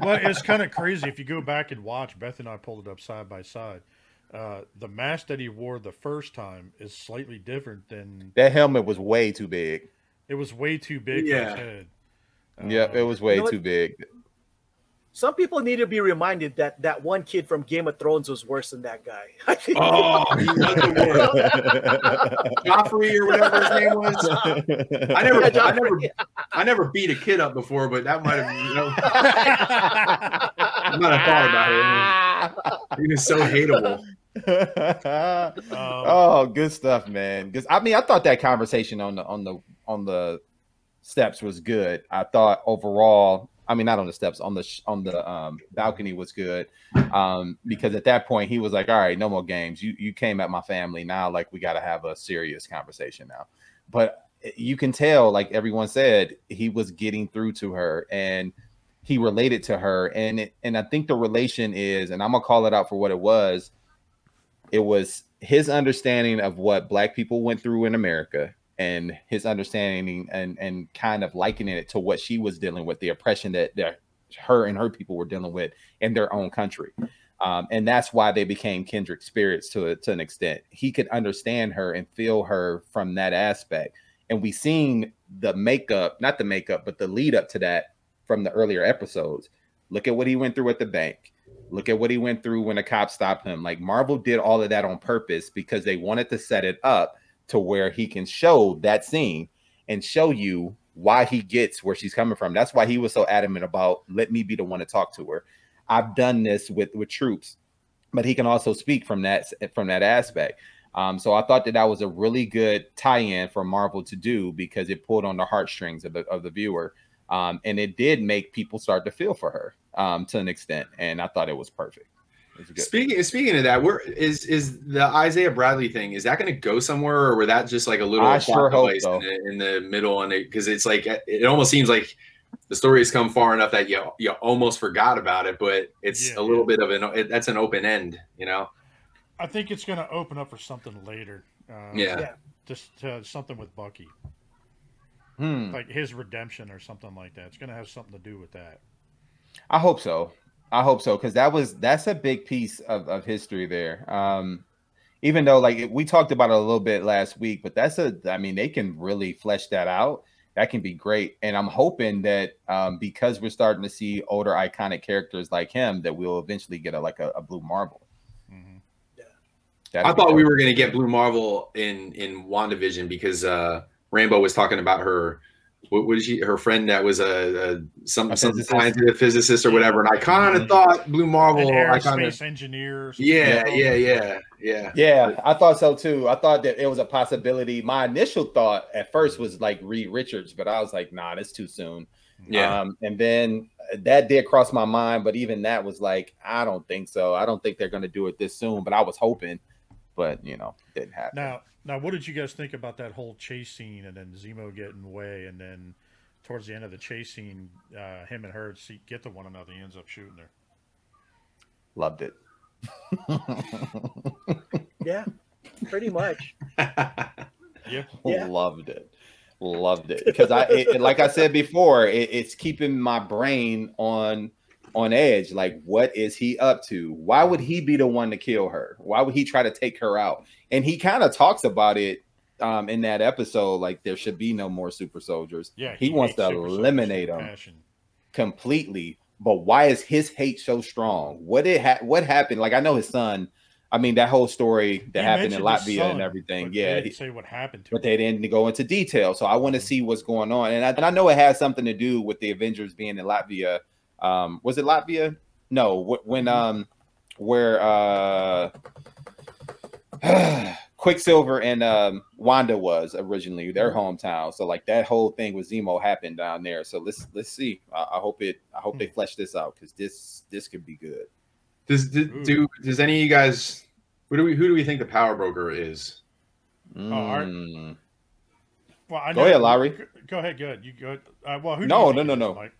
well, it's kind of crazy if you go back and watch. Beth and I pulled it up side by side. Uh, the mask that he wore the first time is slightly different than that helmet was way too big. it was way too big for Yeah. his head. Yep, it was way You know what? too big. Some people need to be reminded that that one kid from Game of Thrones was worse than that guy. Oh, he was the worst. Joffrey or whatever his name was. I never, Yeah, I Joffrey. never, I never beat a kid up before, but that might have, you know, I might have thought about it. He was so hateable. Um, oh, good stuff, man. Because I mean, I thought that conversation on the on the on the steps was good. I thought overall, I mean, not on the steps, on the sh- on the um, balcony was good. Um, because at that point, he was like, "All right, no more games. You you came at my family now. Like, we got to have a serious conversation now." But you can tell, like everyone said, he was getting through to her and he related to her, and it, and I think the relation is, and I'm gonna call it out for what it was it was his understanding of what black people went through in America and his understanding and and kind of likening it to what she was dealing with the oppression that, her and her people were dealing with in their own country. Um, and that's why they became kindred spirits to, a, to an extent. He could understand her and feel her from that aspect. And we seen the makeup not the makeup but the lead up to that from the earlier episodes. Look at what he went through at the bank. Look at what he went through when the cops stopped him. Like Marvel did all of that on purpose because they wanted to set it up to where he can show that scene and show you why he gets where she's coming from. That's why he was so adamant about let me be the one to talk to her. I've done this with with troops, but he can also speak from that from that aspect. Um, so I thought that that was a really good tie-in for Marvel to do because it pulled on the heartstrings of the of the viewer, um, and it did make people start to feel for her um, to an extent. And I thought it was perfect. It was good. Speaking speaking of that, where is is the Isaiah Bradley thing? Is that going to go somewhere, or were that just like a little I sure hope device so. in, the, in the middle? And because it's like it almost seems like the story has come far enough that you you almost forgot about it, but it's Yeah, a little yeah. bit of an it, that's an open end, you know? I think it's going to open up for something later. Uh, Yeah. Yeah. Just uh, something with Bucky, Hmm. like his redemption or something like that. It's going to have something to do with that. I hope so. I hope so because that was that's a big piece of, of history there. Um, even though like we talked about it a little bit last week, but that's a I mean they can really flesh that out. That can be great, and I'm hoping that um, because we're starting to see older iconic characters like him, that we'll eventually get a like a, a Blue Marvel. hmm That'd I be thought we were going to get Blue Marvel in in WandaVision because uh Rambeau was talking about her what was she her friend that was a, a some A some physicist? scientist physicist or whatever, and I kind of Mhm. thought Blue Marvel. An I kind of aerospace engineer. or something. yeah yeah yeah yeah. Yeah, I thought so too. I thought that it was a possibility. My initial thought at first was like Reed Richards, but I was like, nah, that's too soon. Yeah. Um, and then that did cross my mind, but even that was like, I don't think so. I don't think they're going to do it this soon, but I was hoping, but you know, didn't happen. Now, now, what did you guys think about that whole chase scene and then Zemo getting away, and then towards the end of the chase scene, uh, him and her see, get to one another. He ends up shooting her. Loved it. Yeah, pretty much. Yeah, Yeah. Loved it. Loved it because I, it, it- like I said before, it, it's keeping my brain on on edge. Like, what is he up to? Why would he be the one to kill her? Why would he try to take her out? And he kind of talks about it um, in that episode. Like, there should be no more super soldiers yeah. He wants to eliminate them. passion. completely. But why is his hate so strong? What it ha- what happened? Like, I know his son. I mean, that whole story that He happened in Latvia and everything. Yeah, they he- say what happened to but him. they didn't go into detail. So I want to see what's going on, and I, and I know it has something to do with the Avengers being in Latvia. Um, was it Latvia? No, wh- when um, where uh, Quicksilver and um, Wanda was originally their hometown. So like that whole thing with Zemo happened down there. So let's let's see. I, I hope it. I hope they flesh this out because this this could be good. Does do, do does any of you guys who do we who do we think the power broker is? Art? Mm. Well, I Go ahead, Lowery. Go, go ahead, good. You go. Uh, well, who? do No, you no, think no, no. Mike?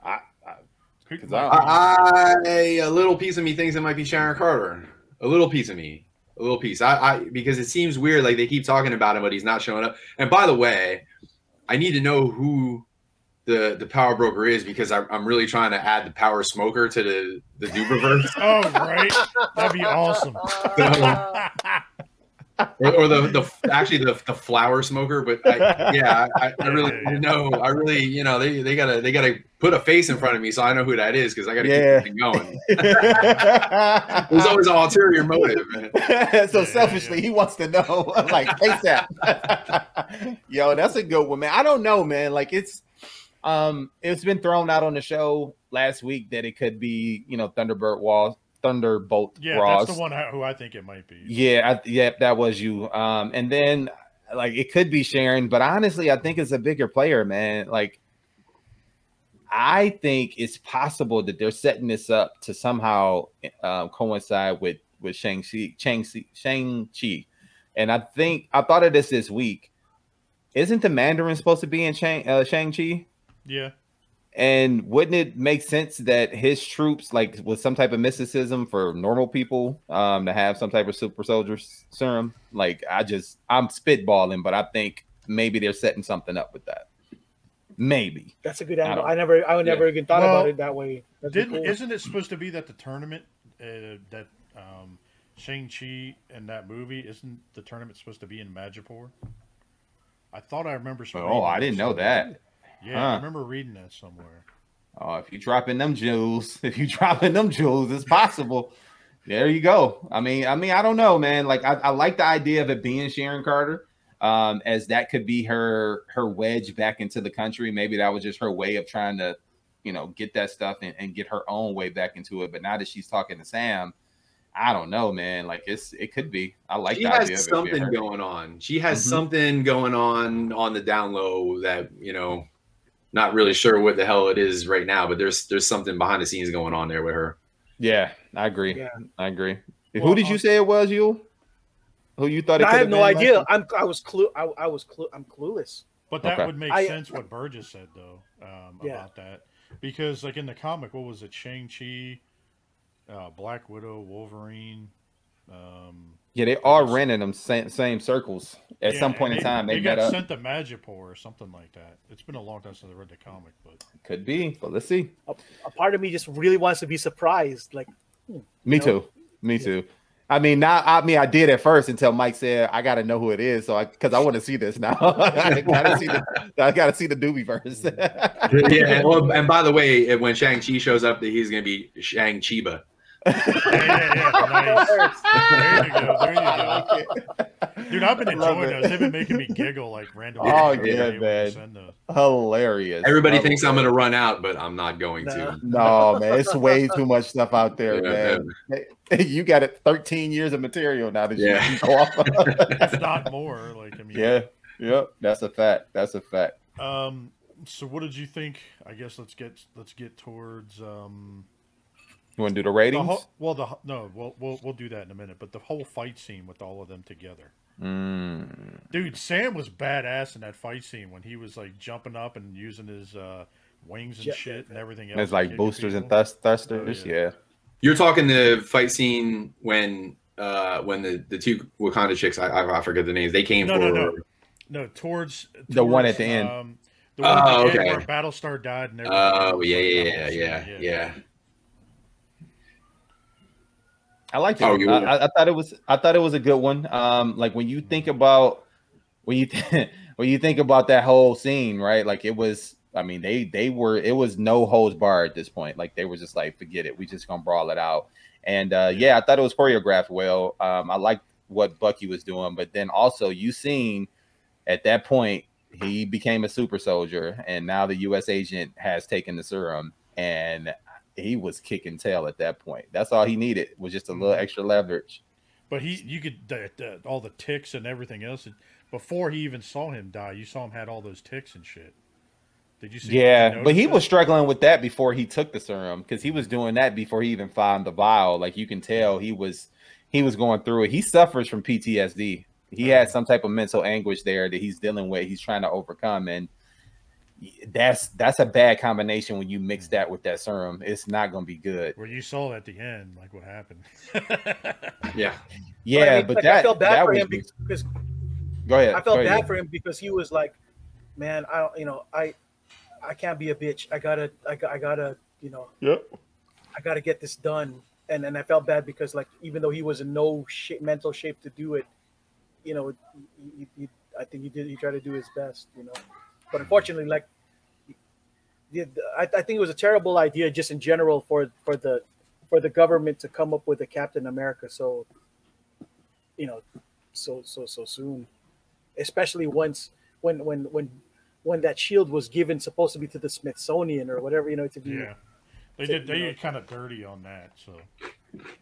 I, I, 'Cause Mike, I- who do you think I a little piece of me thinks it might be Sharon Carter. A little piece of me. A little piece. I, I because it seems weird, like they keep talking about him, but he's not showing up. And by the way, I need to know who the the power broker is because I, I'm really trying to add the power smoker to the the Duberverse. Oh, right. That'd be awesome. or, or the the actually the, the flower smoker. But I, yeah, I, I really know. I really, you know, they, they gotta they gotta put a face in front of me so I know who that is because I gotta Yeah. keep going. There's always an ulterior motive, man. so selfishly, he wants to know, like ASAP. Yo, that's a good one, man. I don't know, man. Like it's, um, it's been thrown out on the show last week that it could be, you know, Thunderbird Wall, Thunderbolt Yeah, Ross. that's the one who I think it might be. Yeah, I, yeah, that was you. Um, and then like it could be Sharon, but honestly, I think it's a bigger player, man. Like, I think it's possible that they're setting this up to somehow uh, coincide with with Shang Chi, Shang Chi, Shang Chi, and I think I thought of this this week. Isn't the Mandarin supposed to be in Shang uh, Shang Chi? Yeah. And wouldn't it make sense that his troops, like with some type of mysticism for normal people, um, to have some type of super soldier serum? Like, I just, I'm spitballing, but I think maybe they're setting something up with that. Maybe. That's a good I angle. don't- I never, I would never even thought Well, about it that way. That'd Didn't cool. isn't it supposed to be that the tournament uh, that um, Shang Chi and that movie isn't the tournament supposed to be in Majapur? I thought I remember. some Oh, I didn't know somewhere. that. Yeah, I remember reading that somewhere. Oh, if you dropping them jewels, if you dropping them jewels, it's possible. there you go. I mean, I mean, I don't know, man. Like, I, I like the idea of it being Sharon Carter, um, as that could be her her wedge back into the country. Maybe that was just her way of trying to, you know, get that stuff and, and get her own way back into it. But now that she's talking to Sam, I don't know, man. Like, it's it could be. I like she the idea has of something her. going on. She has Mhm. something going on on the down low that you know, not really sure what the hell it is right now, but there's there's something behind the scenes going on there with her. Yeah, I agree. Yeah. I agree. Well, Who did you uh, say it was? You? Who you thought? It I could have no been, idea. Lester? I'm, I was clue. I, I was clue. I'm clueless. But that Okay. would make I- sense what Burgess said though um, Yeah. about that because like in the comic, what was it? Shang Chi, uh, Black Widow, Wolverine. Um, Yeah, they are ran in them same, same circles at yeah, some point point in time. They, they got up. sent to Majapur or something like that. It's been a long time since I read the comic, but Could be, but let's see. A part of me just really wants to be surprised. Like, Me No. too. Me too. I mean, now I mean, I did at first until Mike said I got to know who it is, so I because I want to see this now. I gotta see the I gotta see the doobie verse. yeah. And, well, and by the way, when Shang Chi shows up, that he's gonna be Shang Chiba. Yeah, yeah, yeah, nice. There you go. There you go. Dude, I've been enjoying it. those. They've been making me giggle like randomly. Oh, yeah, you man. send those. Hilarious. Everybody Love thinks it. I'm gonna run out, but I'm not going to. No, man, it's way too much stuff out there, Yeah, man. You got it, 13 years of material now that you Yeah. can go off. if not more. Like I mean, yeah, yep, that's a fact. That's a fact. Um. So, what did you think? I guess let's get let's get towards um. You want to do the The ratings? whole, well, the no, we'll, we'll we'll do that in a minute. But the whole fight scene with all of them together, Mm. dude. Sam was badass in that fight scene when he was like jumping up and using his uh, wings and Yeah. shit and everything else. And it's like kick boosters and people. thust- thrusters. Oh, yeah. yeah. You're talking the fight scene when uh when the the two Wakanda chicks I I, I forget the names they came No, for no, no. No, towards, The one at the end. Um, the one at Oh, the end okay. where Battlestar died and everything. Oh else, yeah yeah yeah yeah yeah. I liked it. Oh, I. I, thought it was. I thought it was a good one. Um, like when you think about when you when you think about that whole scene, right? Like it was. I mean, they they were. It was no holds barred at this point. Like they were just like, forget it. We just gonna brawl it out. And uh, yeah, I thought it was choreographed well. Um, I liked what Bucky was doing, but then also you seen at that point he became a super soldier, and now the U.S. agent has taken the serum, and he was kicking tail at that point. That's all he needed was just a little Mhm. extra leverage. But he, you could the, the, all the ticks and everything else. Before he even saw him die, you saw him had all those ticks and shit. Did you see? did you Yeah, but he that? was struggling with that before he took the serum because he was doing that before he even found the vial. Like you can tell, he was he was going through it. He suffers from PTSD. He has some type of mental anguish there that he's dealing with. He's trying to overcome, and that's that's a bad combination when you mix mm. that with that serum. It's not going to be good. Where you saw at the end, like what happened. Yeah. Yeah, But I mean, but like, that I felt bad that for was him because go ahead. I felt go ahead. bad for him because he was like, man, I don't, you know, I, I can't be a bitch. I gotta, I, got- I gotta, you know, Yep. I gotta get this done. And and I felt bad because like even though he was in no shape, mental shape to do it, you know, he, he, I think he did. He tried to do his best, you know, but unfortunately, like, the, I, I think it was a terrible idea just in general for for the for the government to come up with a Captain America so, you know, so so so soon, especially once when when when when that shield was given supposed to be to the Smithsonian or whatever, you know, to be Yeah, they So, did. They you get kind of dirty on that. So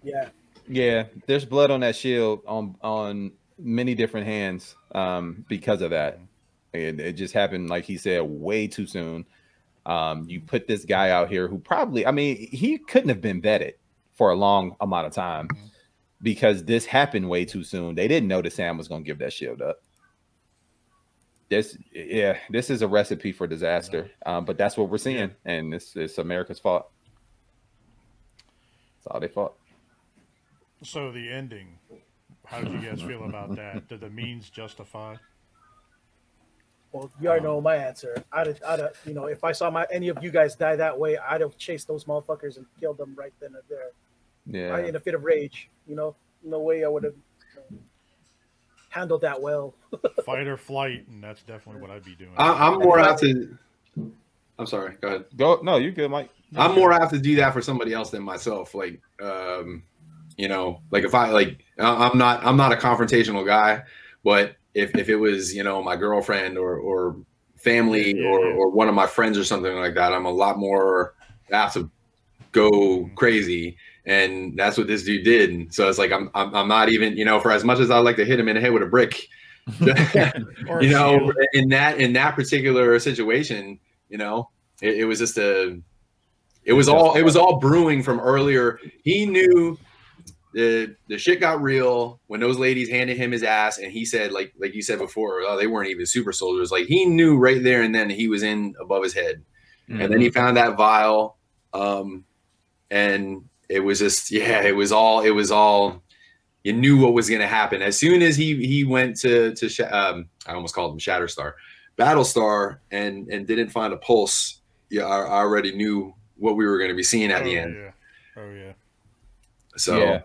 yeah. Yeah, there's blood on that shield on on many different hands um, because of that. It, it just happened, like he said, way too soon. Um, you put this guy out here who probably, I mean, he couldn't have been vetted for a long amount of time because this happened way too soon. They didn't know that Sam was going to give that shield up. This, yeah, this is a recipe for disaster. Um, but that's what we're seeing, and it's, it's America's fault. It's all they fault. so the ending. How did you guys feel about that? Did the means justify? Well, you already know my answer. I'd, have- I'd, have- you know, if I saw my any of you guys die that way, I'd have chased those motherfuckers and killed them right then and there. Yeah. I, in a fit of rage, you know, no way I would have you know, handled that well. Fight or flight, and that's definitely what I'd be doing. I, I'm more apt to. I'm sorry. Go ahead. Go. No, you're good, Mike. I'm more apt to do that for somebody else than myself. Like, um, you know, like if I like, I'm not, I'm not a confrontational guy, but if if it was, you know, my girlfriend or or family Yeah, yeah, or yeah. or one of my friends or something like that, I'm a lot more apt to go crazy. And that's what this dude did. And so it's like I'm, I'm I'm not even, you know, for as much as I like to hit him in the head with a brick, you know, in that in that particular situation, you know, it, it was just a, it was all it was all brewing from earlier. He knew the the shit got real when those ladies handed him his ass, and he said, like like you said before, oh, they weren't even super soldiers. Like he knew right there and then he was in above his head, and then he found that vial, um, and it was just yeah, it was all it was all. You knew what was going to happen as soon as he he went to to Sh- um, I almost called him Shatterstar, Battlestar, and and didn't find a pulse. Yeah, I, I already knew what we were going to be seeing at oh, the end. Yeah. Oh yeah. So yeah,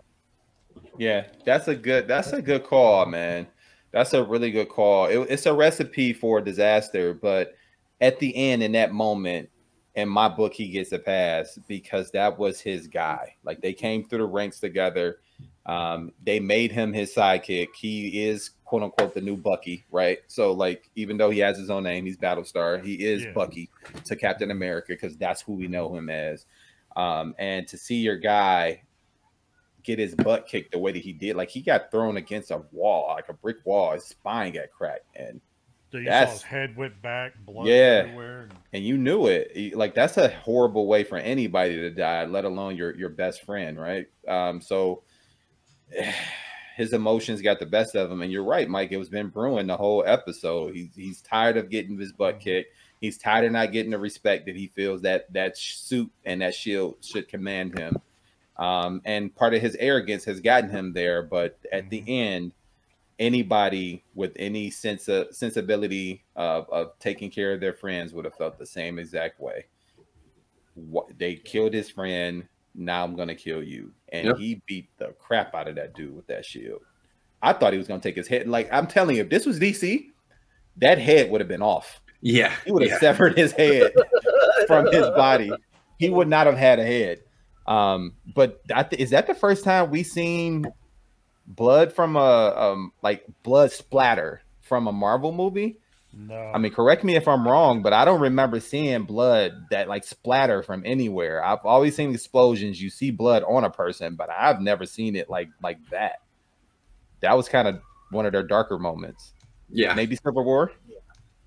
yeah, that's a good that's a good call, man. That's a really good call. It, it's a recipe for disaster, but at the end, in that moment, in my book, he gets a pass because that was his guy. Like they came through the ranks together. Um, they made him his sidekick. He is quote unquote the new Bucky, right? So like, even though he has his own name, he's Battlestar. He is Yeah. Bucky to Captain America because that's who we know him as. Um, and to see your guy get his butt kicked the way that he did, like he got thrown against a wall, like a brick wall. His spine got cracked, and So you saw That's- his head went back, blood Yeah. everywhere. and- and you knew it. Like that's a horrible way for anybody to die, let alone your your best friend, right? Um, so his emotions got the best of him, and you're right, Mike. It was been brewing the whole episode. He's he's tired of getting his butt kicked. He's tired of not getting the respect that he feels that that suit and that shield should command him. Um, and part of his arrogance has gotten him there, but at the end, anybody with any sense of sensibility of, of taking care of their friends would have felt the same exact way. What they killed his friend, now I'm gonna kill you, and Yep. he beat the crap out of that dude with that shield. I thought he was gonna take his head. Like I'm telling you, if this was DC, that head would have been off. yeah, He would have yeah. severed his head from his body. He would not have had a head. Um, but I th- is that the first time we seen blood from a um like blood splatter from a Marvel movie? No. I mean, correct me if I'm wrong, but I don't remember seeing blood that like splatter from anywhere. I've always seen explosions. You see blood on a person, but I've never seen it like like that. That was kind of one of their darker moments. yeah. Maybe Civil War. Yeah.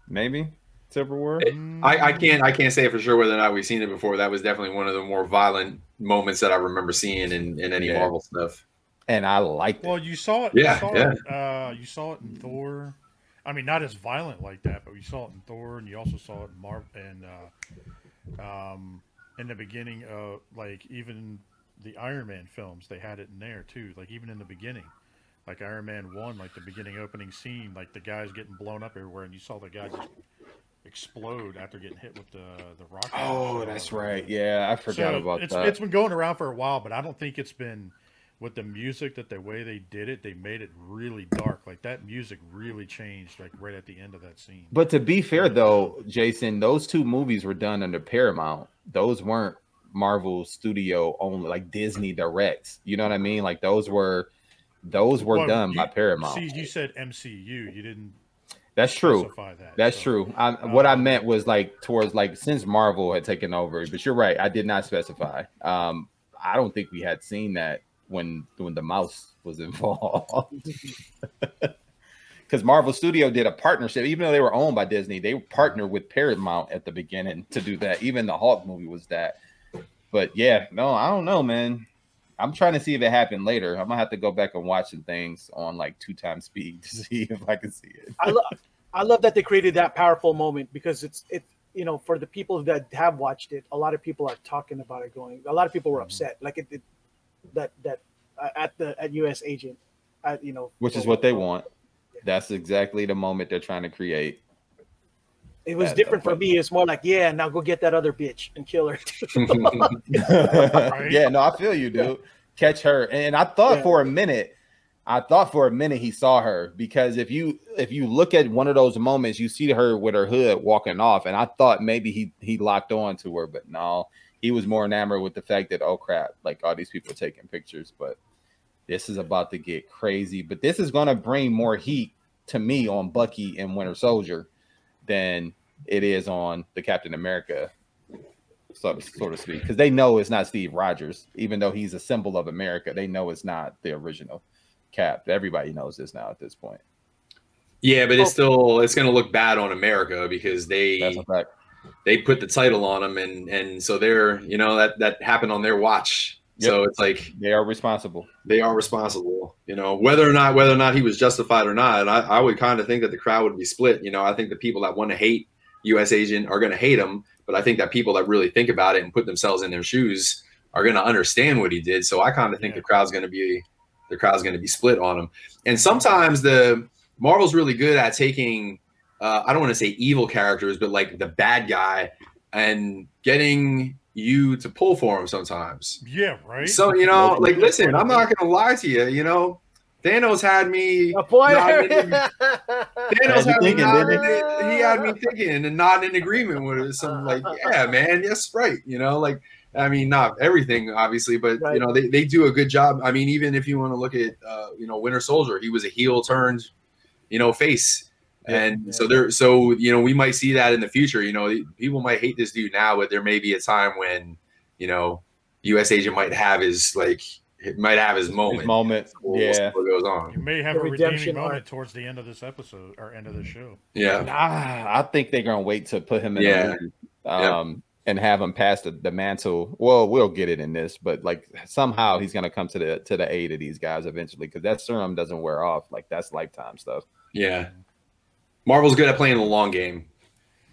Maybe Civil War. I, I can't I can't say for sure whether or not we've seen it before. That was definitely one of the more violent moments that I remember seeing in, in any Yeah. Marvel stuff. and I liked it. Well, you saw it. Yeah, you saw yeah. It, uh, you saw it in Thor. I mean, not as violent like that, but you saw it in Thor, and you also saw it in Marvel and uh, um, in the beginning of like even the Iron Man films. They had it in there too. Like even in the beginning, like Iron Man one, like the beginning opening scene, like the guys getting blown up everywhere, and you saw the guy just explode after getting hit with the the rocket. Oh, that's right. Yeah, I forgot So about it's that. it's been going around for a while, but I don't think it's been with the music that the way they did it, they made it really dark. Like that music really changed like right at the end of that scene. But to be fair though, Jason, those two movies were done under Paramount. Those weren't Marvel Studio only, like Disney directs. You know what I mean? Like those were those were Well, done you- by Paramount. See, you said MCU. You didn't That's true. that. That's so- true. I, what I Um, meant was like towards like since Marvel had taken over, but you're right. I did not specify. Um, I don't think we had seen that when when the mouse was involved. Because Marvel Studio did a partnership, even though they were owned by Disney, they partnered with Paramount at the beginning to do that. Even the Hulk movie was that. But yeah, no, I don't know, man. I'm trying to see if it happened later. I'm gonna have to go back and watch some things on like two times speed to see if I can see it. I love I love that they created that powerful moment because it's it you know for the people that have watched it, a lot of people are talking about it. Going, a lot of people were upset, like it, it that that uh, at the at U.S. agent, at, you know, which is what they want. That's exactly the moment they're trying to create. It was That- different for me. It's more like, yeah, now go get that other bitch and kill her. yeah, no, I feel you, dude. Catch her. And I thought Yeah. for a minute, I thought for a minute he saw her because if you if you look at one of those moments, you see her with her hood walking off, and I thought maybe he he locked on to her, but no, he was more enamored with the fact that oh crap, like all these people taking pictures, but this is about to get crazy. But this is gonna bring more heat to me on Bucky and Winter Soldier than it is on the Captain America so, so to speak, because they know it's not Steve Rogers, even though he's a symbol of America. They know it's not the original Cap. Everybody knows this now at this point. Yeah, but it's Oh. still it's going to look bad on America because they That's a fact. they put the title on them, and and so they're you know that that happened on their watch. So it's like They are responsible. they are responsible. You know whether or not whether or not he was justified or not. And I, I would kind of think that the crowd would be split. You know I think the people that want to hate U.S. agent are going to hate him, but I think that people that really think about it and put themselves in their shoes are going to understand what he did. So I kind of think Yeah. the crowd's going to be the crowd's going to be split on him. And sometimes the Marvel's really good at taking uh, I don't want to say evil characters, but like the bad guy and getting you to pull for him sometimes. Yeah, right. So you know, like listen, I'm not gonna lie to you. You know, Thanos had me. A point. Thanos Had you had me thinking, nodding, he had me thinking and not in agreement with it. So I'm like, yeah, man, yes, right. You know, like I mean, not everything, obviously, but Right. you know, they, they do a good job. I mean, even if you want to look at uh, you know, Winter Soldier, he was a heel turned, you know, face. Yeah. And so there, so you know, we might see that in the future. You know, people might hate this dude now, but there may be a time when, you know, U.S. agent might have his like, might have his moment. His moment. We'll- we'll Yeah. what goes on. you may have The a redeeming redemption moment arc. towards the end of this episode or end of the show. Yeah. Nah, I think they're gonna wait to put him in Yeah. a movie, um, and have him pass the, the mantle. Well, we'll get it in this, but like somehow he's gonna come to the to the aid of these guys eventually because that serum doesn't wear off. Like that's lifetime stuff. Yeah. Marvel's good at playing the long game.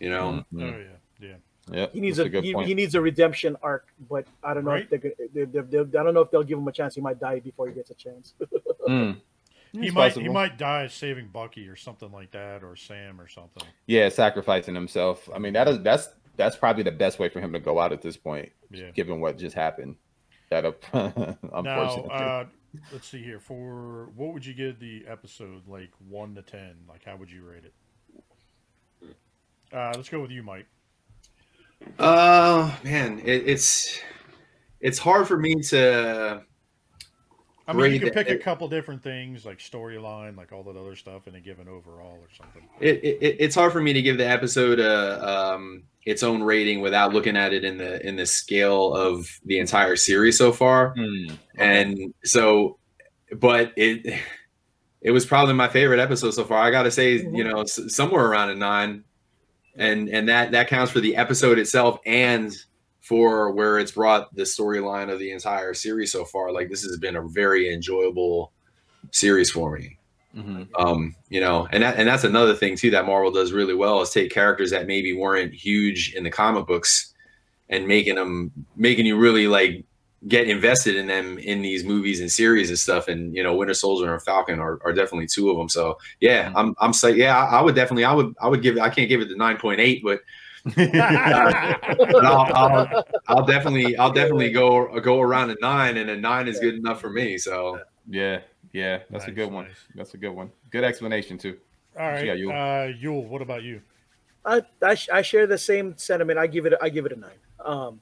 You know. Mhm. Oh yeah, yeah. Yep, He needs that's a, good he, point. he needs a redemption arc, but I don't know Right. if they're, gonna- they, they, they, I don't know if they'll give him a chance. He might die before he gets a chance. Mm. He It's might possible. he might die saving Bucky or something like that, or Sam or something. Yeah, sacrificing himself. I mean, that is that's that's probably the best way for him to go out at this point, Yeah. given what just happened. That Now, unfortunately. uh, let's see here. For what would you give the episode? Like one to ten? Like how would you rate it? Uh, let's go with you, Mike. Uh man, it, it's it's hard for me to I mean, you can pick a couple different things, like storyline, like all that other stuff, and then give an overall or something. it, it it's hard for me to give the episode a um its own rating without looking at it in the in the scale of the entire series so far. Hmm. and so but it it was probably my favorite episode so far i gotta say you know somewhere around a nine and and that that counts for the episode itself and for where it's brought the storyline of the entire series so far. Like this has been a very enjoyable series for me. Mhm. um you know and that and that's another thing too that marvel does really well is take characters that maybe weren't huge in the comic books and making them making you really like get invested in them in these movies and series and stuff and you know winter soldier and falcon are, are definitely two of them so yeah Mhm. i'm i'm saying yeah I, I would definitely i would i would give it i can't give it the 9.8 but But I'll, I'll, I'll definitely, I'll definitely go go around a nine, and a nine is good enough for me. So yeah, yeah, that's a good one. nice. That's a good one. Good explanation too. All right, Yeah, Yule. uh, Yule. What about you? I, I sh- I share the same sentiment. I give it I give it a nine. Um,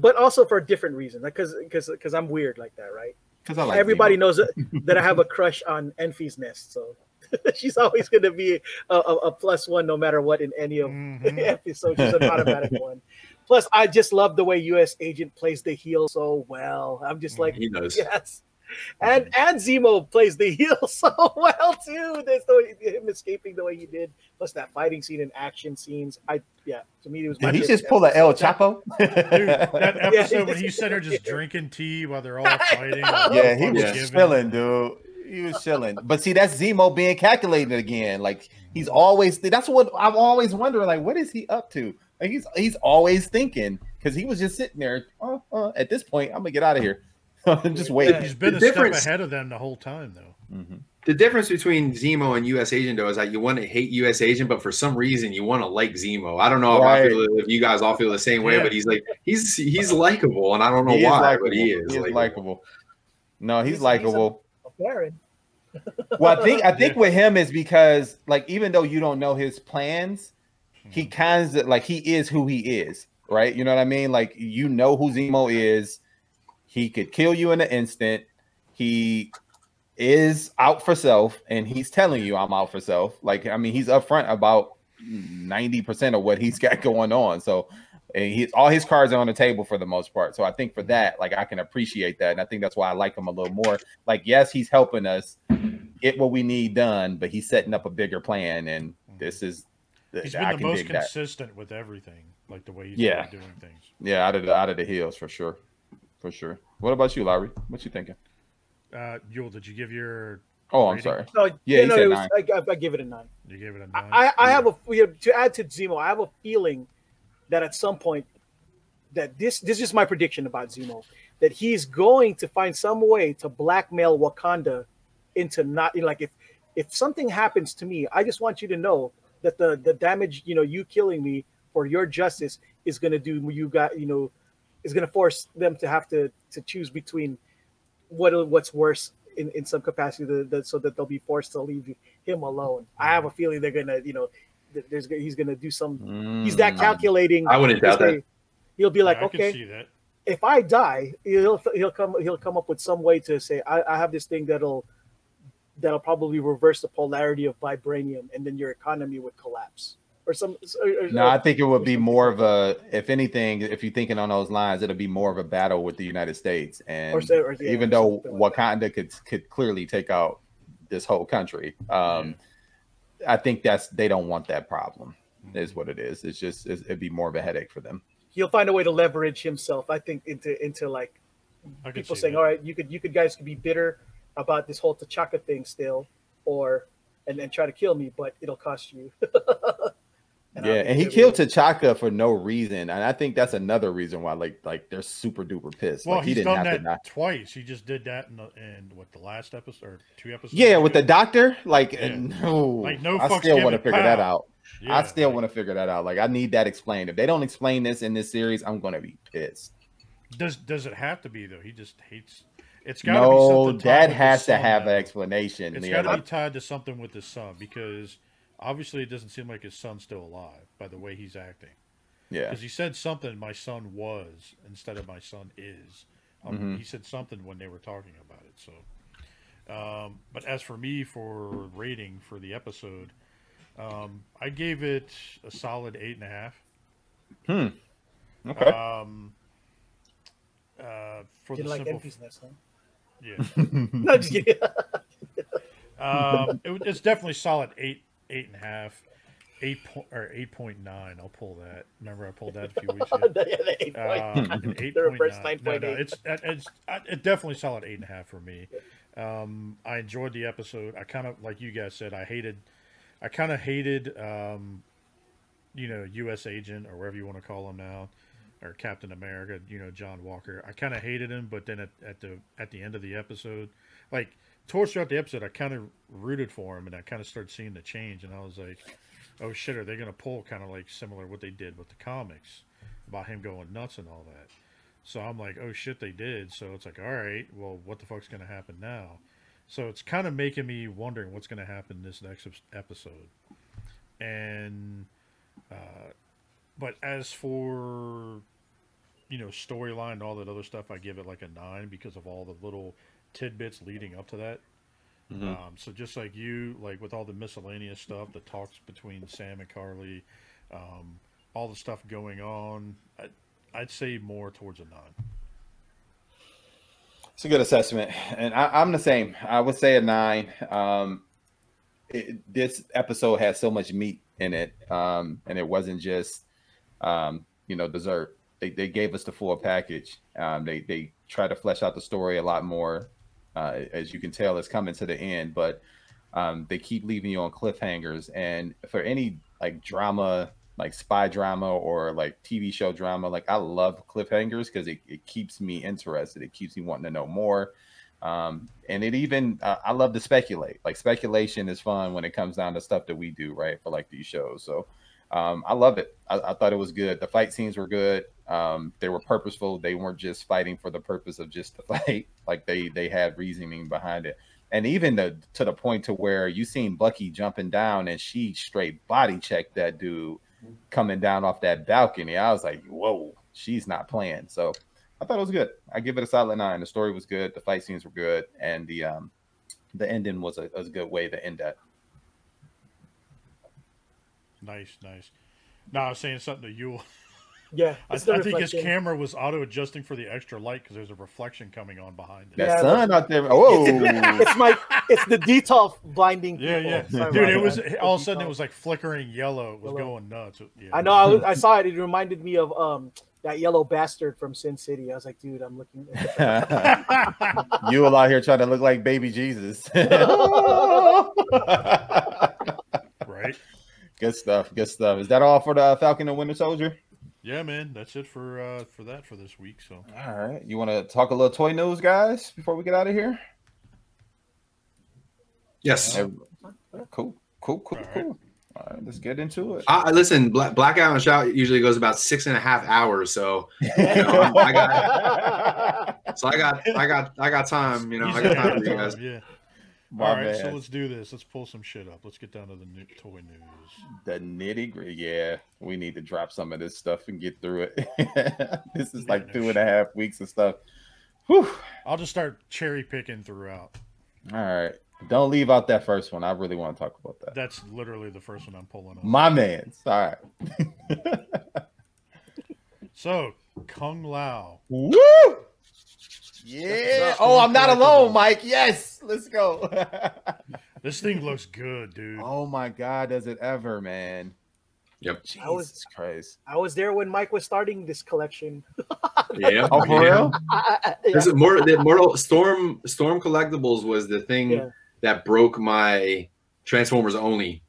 but also for a different reason, because because because I'm weird like that, right? Because I like Everybody knows that, I have a crush on Enfys Nest, so she's always going to be a, a, a plus one no matter what in any of Mhm. episodes. She's an automatic one. Plus, I just love the way U.S. Agent plays the heel so well. I'm just like, he knows. yes. And and Zemo plays the heel so well too. There's the him escaping the way he did. Plus that fighting scene and action scenes. I yeah, to me it was. my Did he favorite just pull a El. Chapo? Dude, that Yeah, episode when he he said her just drinking tea while they're all fighting. yeah, he was Yeah. chilling, dude. He was chilling. But see, that's Zemo being calculated again. Like he's always that's what I'm always wondering. Like, what is he up to? Like he's he's always thinking because he was just sitting there. Oh, oh, at this point, I'm gonna get out of here. just wait. Yeah. He's been The a step difference- ahead of them the whole time, though. Mhm. The difference between Zemo and U.S. Agent though is that you want to hate U.S. Agent, but for some reason you want to like Zemo. I don't know if I feel if you guys all feel the same way, Yeah. but he's like he's he's likable, and I don't know He why, likable. but he is. He is likable. likable. No, he's He's- he's a- likable. A Baron. Well, I think I think Yeah. with him is because like even though you don't know his plans, he Mm-hmm. kind of like he is who he is, right? You know what I mean? Like you know who Zemo is. He could kill you in an instant. He is out for self, and he's telling you I'm out for self. Like I mean, he's upfront about ninety percent of what he's got going on. So. And he, all his cards are on the table for the most part. So I think for that, like I can appreciate that. And I think that's why I like him a little more. Like, yes, he's helping us get what we need done, but he's setting up a bigger plan. And mm-hmm. this is, He's I been the can most dig that. consistent with everything, like the way he's Yeah. doing things. Yeah, out of the out of the hills for sure, for sure. What about you, Larry? What you thinking? Uh, Yule, did you give your? Oh, I'm Rating? sorry. No, Yeah, yeah, no, it was. I, I, I give it a nine. You gave it a nine. I, I have a we have- to add to Zemo. I have a feeling that at some point that this this is my prediction about Zemo that he's going to find some way to blackmail Wakanda into not like if if something happens to me, I just want you to know that the the damage you know you killing me for your justice is going to do you got you know is going to force them to have to to choose between what what's worse in, in some capacity that, that- so that they'll be forced to leave him alone. I have a feeling they're gonna you know there's he's gonna do some he's that Mm. calculating. I wouldn't doubt He's that. He'll be like, I can okay, if I die, he'll he'll come he'll come up with some way to say, I, I have this thing that'll that'll probably reverse the polarity of vibranium, and then your economy would collapse, or some. Or, or- No, I think it would be more of a, if anything, if you're thinking on those lines, it'll be more of a battle with the United States. And Or or- yeah, even though something like Wakanda could could clearly take out this whole country, um, I think that's they don't want that problem. Is what it is. It's just it's, it'd be more of a headache for them. he'll find a way to leverage himself. I think into into like people saying, that. all right, you could you could guys could be bitter about this whole T'Chaka thing still, or and then try to kill me, but it'll cost you. And yeah, and he killed T'Chaka for no reason, and I think that's another reason why like like they're super duper pissed. Well, like he didn't have that to die. twice. He just did that in, the, in what the last episode or two episodes. Yeah, with the doctor, like Yeah. no, Like, no I still want to figure that out. Yeah, I still like, want to figure that out. Like I need that explained. If they don't explain this in this series, I'm gonna be pissed. Does does it have to be though? He just hates. It's got to be No, something. tied that has to have now. an explanation. It's got to be tied to something with his son because obviously it doesn't seem like his son's still alive by the way he's acting. yeah. Because he said something, my son was instead of my son is. Um, Mhm. He said something when they were talking about it. So, um, but as for me for rating for the episode, um, I gave it a solid eight and a half. Hmm. Okay. Um, uh, for Didn't the like simple, Enfys Nest, huh? yeah, No, just kidding. um, it, it's definitely solid eight, eight and a half, eight po- or eight point nine. I'll pull that. Remember, I pulled that a few weeks ago. Yeah, the eight point. Um, an eight The point reverse nine. No, no, it's it's uh, it definitely solid eight and a half for me. Um, I enjoyed the episode. I kind of like you guys said. I hated, I kind of hated, um, you know, U.S. Agent or whatever you want to call him now, or Captain America. You know, John Walker. I kind of hated him, but then at, at the at the end of the episode, like towards throughout the episode, I kind of rooted for him, and I kind of started seeing the change, and I was like, oh shit, are they going to pull kind of like similar what they did with the comics about him going nuts and all that? So I'm like, oh shit, they did. So it's like, all right, well, what the fuck's going to happen now? So it's kind of making me wondering what's going to happen this next episode. And, uh, but as for, you know, storyline and all that other stuff, I give it like a nine because of all the little tidbits leading up to that. Mhm. Um, so just like you, like with all the miscellaneous stuff, the talks between Sam and Karli, um, all the stuff going on, I'd, I'd say more towards a nine. It's a good assessment, and I, I'm the same. I would say a nine. Um, it, this episode has so much meat in it, um, and it wasn't just, um, you know, dessert. They, they gave us the full package. Um, they they try to flesh out the story a lot more, uh, as you can tell, it's coming to the end. But um, they keep leaving you on cliffhangers, and for any like drama, like spy drama or like TV show drama, like I love cliffhangers because it, it keeps me interested. It keeps me wanting to know more. Um, and it even uh, I love to speculate. Like speculation is fun when it comes down to stuff that we do, right? For like these shows. So um, I love it. I, I thought it was good. The fight scenes were good. Um, they were purposeful. They weren't just fighting for the purpose of just the fight. Like they they had reasoning behind it. And even the to the point to where you seen Bucky jumping down and she straight body checked that dude coming down off that balcony. I was like, whoa, she's not playing. So I thought it was good. I give it a solid nine. The story was good. The fight scenes were good, and the um the ending was a, was a good way to end that. Nice, nice. Now I was saying something to you. Yeah, I, it's the I think his camera was auto adjusting for the extra light because there's a reflection coming on behind it. That Yeah, sun out there. Oh, It's my it's the Detolf blinding. Yeah, people. yeah, Sorry dude. It was that. all of a sudden it was like flickering yellow. It was Yellow. going nuts. Yeah. I know. I, was, I saw it. It reminded me of um that yellow bastard from Sin City. I was like, dude, I'm looking. you all out here trying to look like baby Jesus. Right. good stuff. Good stuff. Is that all for the Falcon and Winter Soldier? Yeah, man. That's it for uh for that for this week. So All right. You want to talk a little toy news, guys, before we get out of here? Yes. Every- Cool. Cool. Cool. All right. Cool. All right. Let's get into it. I, I- listen, Black, Blackout and Shout usually goes about six and a half hours, so know, I got- so I got I got I got time. You know, I got time for you guys. Yeah. My All right, so let's do this. Let's pull some shit up. Let's get down to the new toy news. the nitty gritty. Yeah, we need to drop some of this stuff and get through it. this is Yeah, like no two and a half weeks of stuff. Whew. I'll just start cherry picking throughout. All right. Don't leave out that first one. I really want to talk about that. That's literally the first one I'm pulling up. My man's. All right. So Kung Lao. Woo! Yeah. Oh, I'm not alone, Mike. Yes. Let's go. This thing looks good, dude. oh my God, does it ever, man? Yep. Jesus I was- Christ. I was there when Mike was starting this collection. Yeah. Oh, for yeah. real? yeah. There's a more the Mortal Storm Storm Collectibles was the thing Yeah. that broke my Transformers only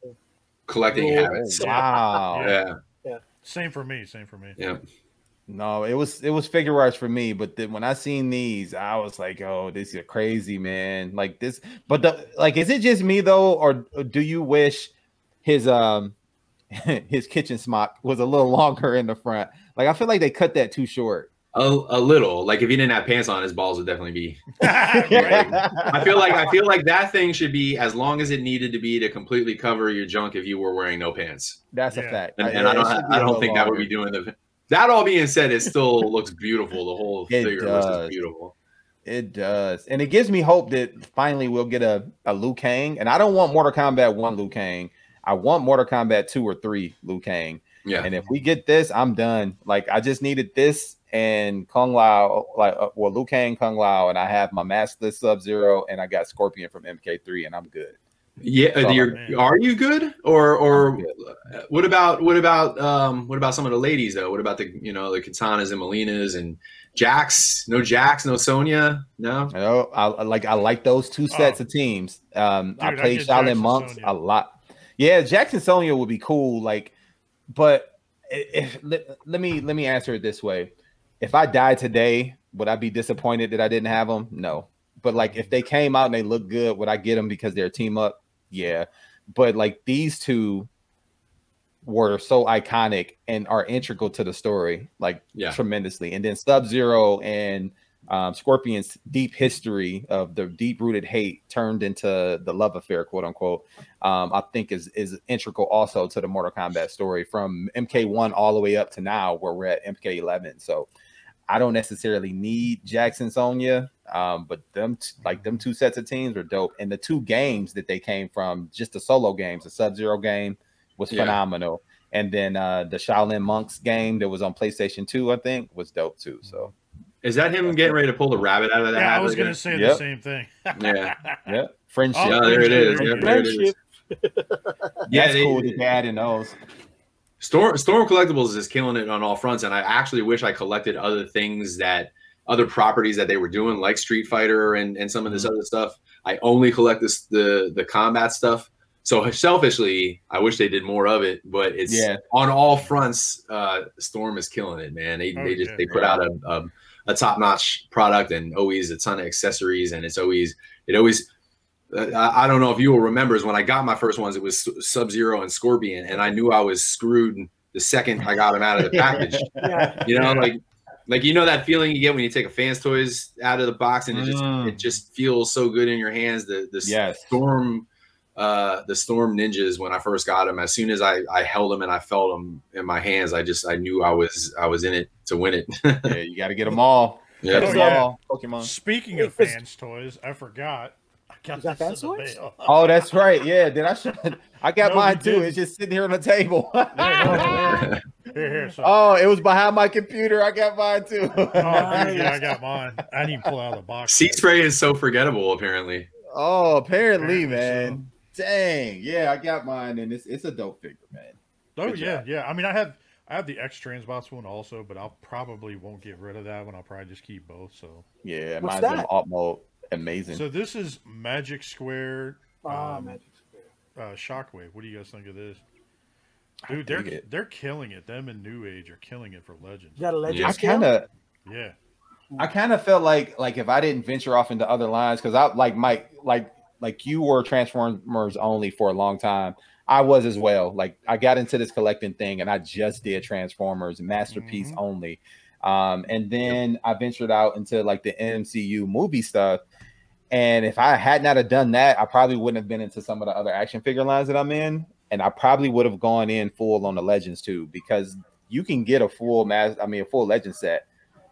collecting Oh, habits. Wow. Yeah. Same for me. Same for me. Yeah. No, it was it was Figuarts for me, but then when I seen these, I was like, "Oh, this is crazy, man!" Like this, but the like, is it just me though, or do you wish his um his kitchen smock was a little longer in the front? Like, I feel like they cut that too short. A, a little. Like if he didn't have pants on, his balls would definitely be. I feel like I feel like that thing should be as long as it needed to be to completely cover your junk if you were wearing no pants. That's a fact, And, and I don't should be I a don't little think that would be doing the. That all being said, it still looks beautiful. The whole It figure looks does. just beautiful. It does, and it gives me hope that finally we'll get a a Liu Kang. And I don't want Mortal Kombat one Liu Kang. I want Mortal Kombat two or three Liu Kang. Yeah. And if we get this, I'm done. Like I just needed this and Kung Lao, like uh, well, Liu Kang, Kung Lao, and I have my Master Sub Zero, and I got Scorpion from MK3, and I'm good. Yeah, Oh, you're, are you good? Or or I'm uh, what about what about um what about some of the ladies though? What about the you know the Kitanas and Mileenas and Jax? No Jax, no Sonia, no. You know, I I like I like those two sets Oh. of teams. Um, I Dude, I played get Shaolin Jackson Monks Sonya. a lot. Yeah, Jackson Sonia would be cool. Like, but if, let, let me let me answer it this way: If I died today, would I be disappointed that I didn't have them? No. But like, if they came out and they look good, would I get them because they're a team up? Yeah. But like these two, were so iconic and are integral to the story, like Yeah. tremendously. And then Sub Zero and um, Scorpion's deep history of the deep rooted hate turned into the love affair, quote unquote, um, I think is is integral also to the Mortal Kombat story from MK1 all the way up to now, where we're at MK11. So I don't necessarily need Jackson Sonya, um, but them t- like them two sets of teams are dope. And the two games that they came from, just the solo games, the Sub Zero game was Yeah. phenomenal. And then uh, the Shaolin Monks game that was on PlayStation 2, I think, was dope too. So Is that him getting ready to pull the rabbit out of the Yeah, hat? I was gonna say Yep. the same thing. Yeah. yeah, friendship. Oh, Yeah, there it is. There Yeah, you there it is. Friendship. Yeah, That's they- cool that they added those. Storm Storm Collectibles is killing it on all fronts, and I actually wish I collected other things that other properties that they were doing, like Street Fighter and, and some of this other stuff. I only collect this the the combat stuff. So selfishly, I wish they did more of it, but it's Yeah. on all fronts. Uh, Storm is killing it, man. They, Oh, they just yeah. they put out a, a, a top notch product and always a ton of accessories, and it's always it always. Uh, I I don't know if you will remember is when I got my first ones, it was Sub Zero and Scorpion, and I knew I was screwed the second I got them out of the package. Yeah. You know, like like you know that feeling you get when you take a fans toys out of the box and it just Mm. it just feels so good in your hands. The the Yes. storm uh the storm ninjas when I first got them, as soon as I I held them and I felt them in my hands, I just I knew I was I was in it to win it. Yeah, you got to get them all. yeah. Oh, yeah. all, Pokemon. Speaking of fans toys, I forgot. I got got fans toys? Oh, that's right. Yeah, did I? Show, I got No, mine too. It's just sitting here on the table. Yeah, Here, here. So, oh, it was behind my computer. I got mine too. oh, dude, yeah, I got mine. I didn't even pull out of the box. Sea spray is so forgettable, apparently. oh, apparently, Apparently man. Dang. Yeah, I got mine, and it's it's a dope figure, man. Oh Good yeah, job. yeah. I mean, I have I have the X Transbots one also, but I'll probably won't get rid of that one. I'll probably just keep both. So, Yeah, What's mine's in that? alt mode. Amazing. so this is Magic Square Ah, um, Magic Square. uh, Shockwave. What do you guys think of this? I Dude, they're it. they're killing it. Them and New Age are killing it for Legends. You got a legend Yeah. I kind of Yeah, I kind of felt like like if I didn't venture off into other lines because I like Mike like like you were Transformers only for a long time. I was as well. Like I got into this collecting thing and I just did Transformers masterpiece Mhm. only. Um, and then I ventured out into like the MCU movie stuff. And if I had not have done that, I probably wouldn't have been into some of the other action figure lines that I'm in. And I probably would have gone in full on the Legends too, because you can get a full mass, I mean, a full Legend set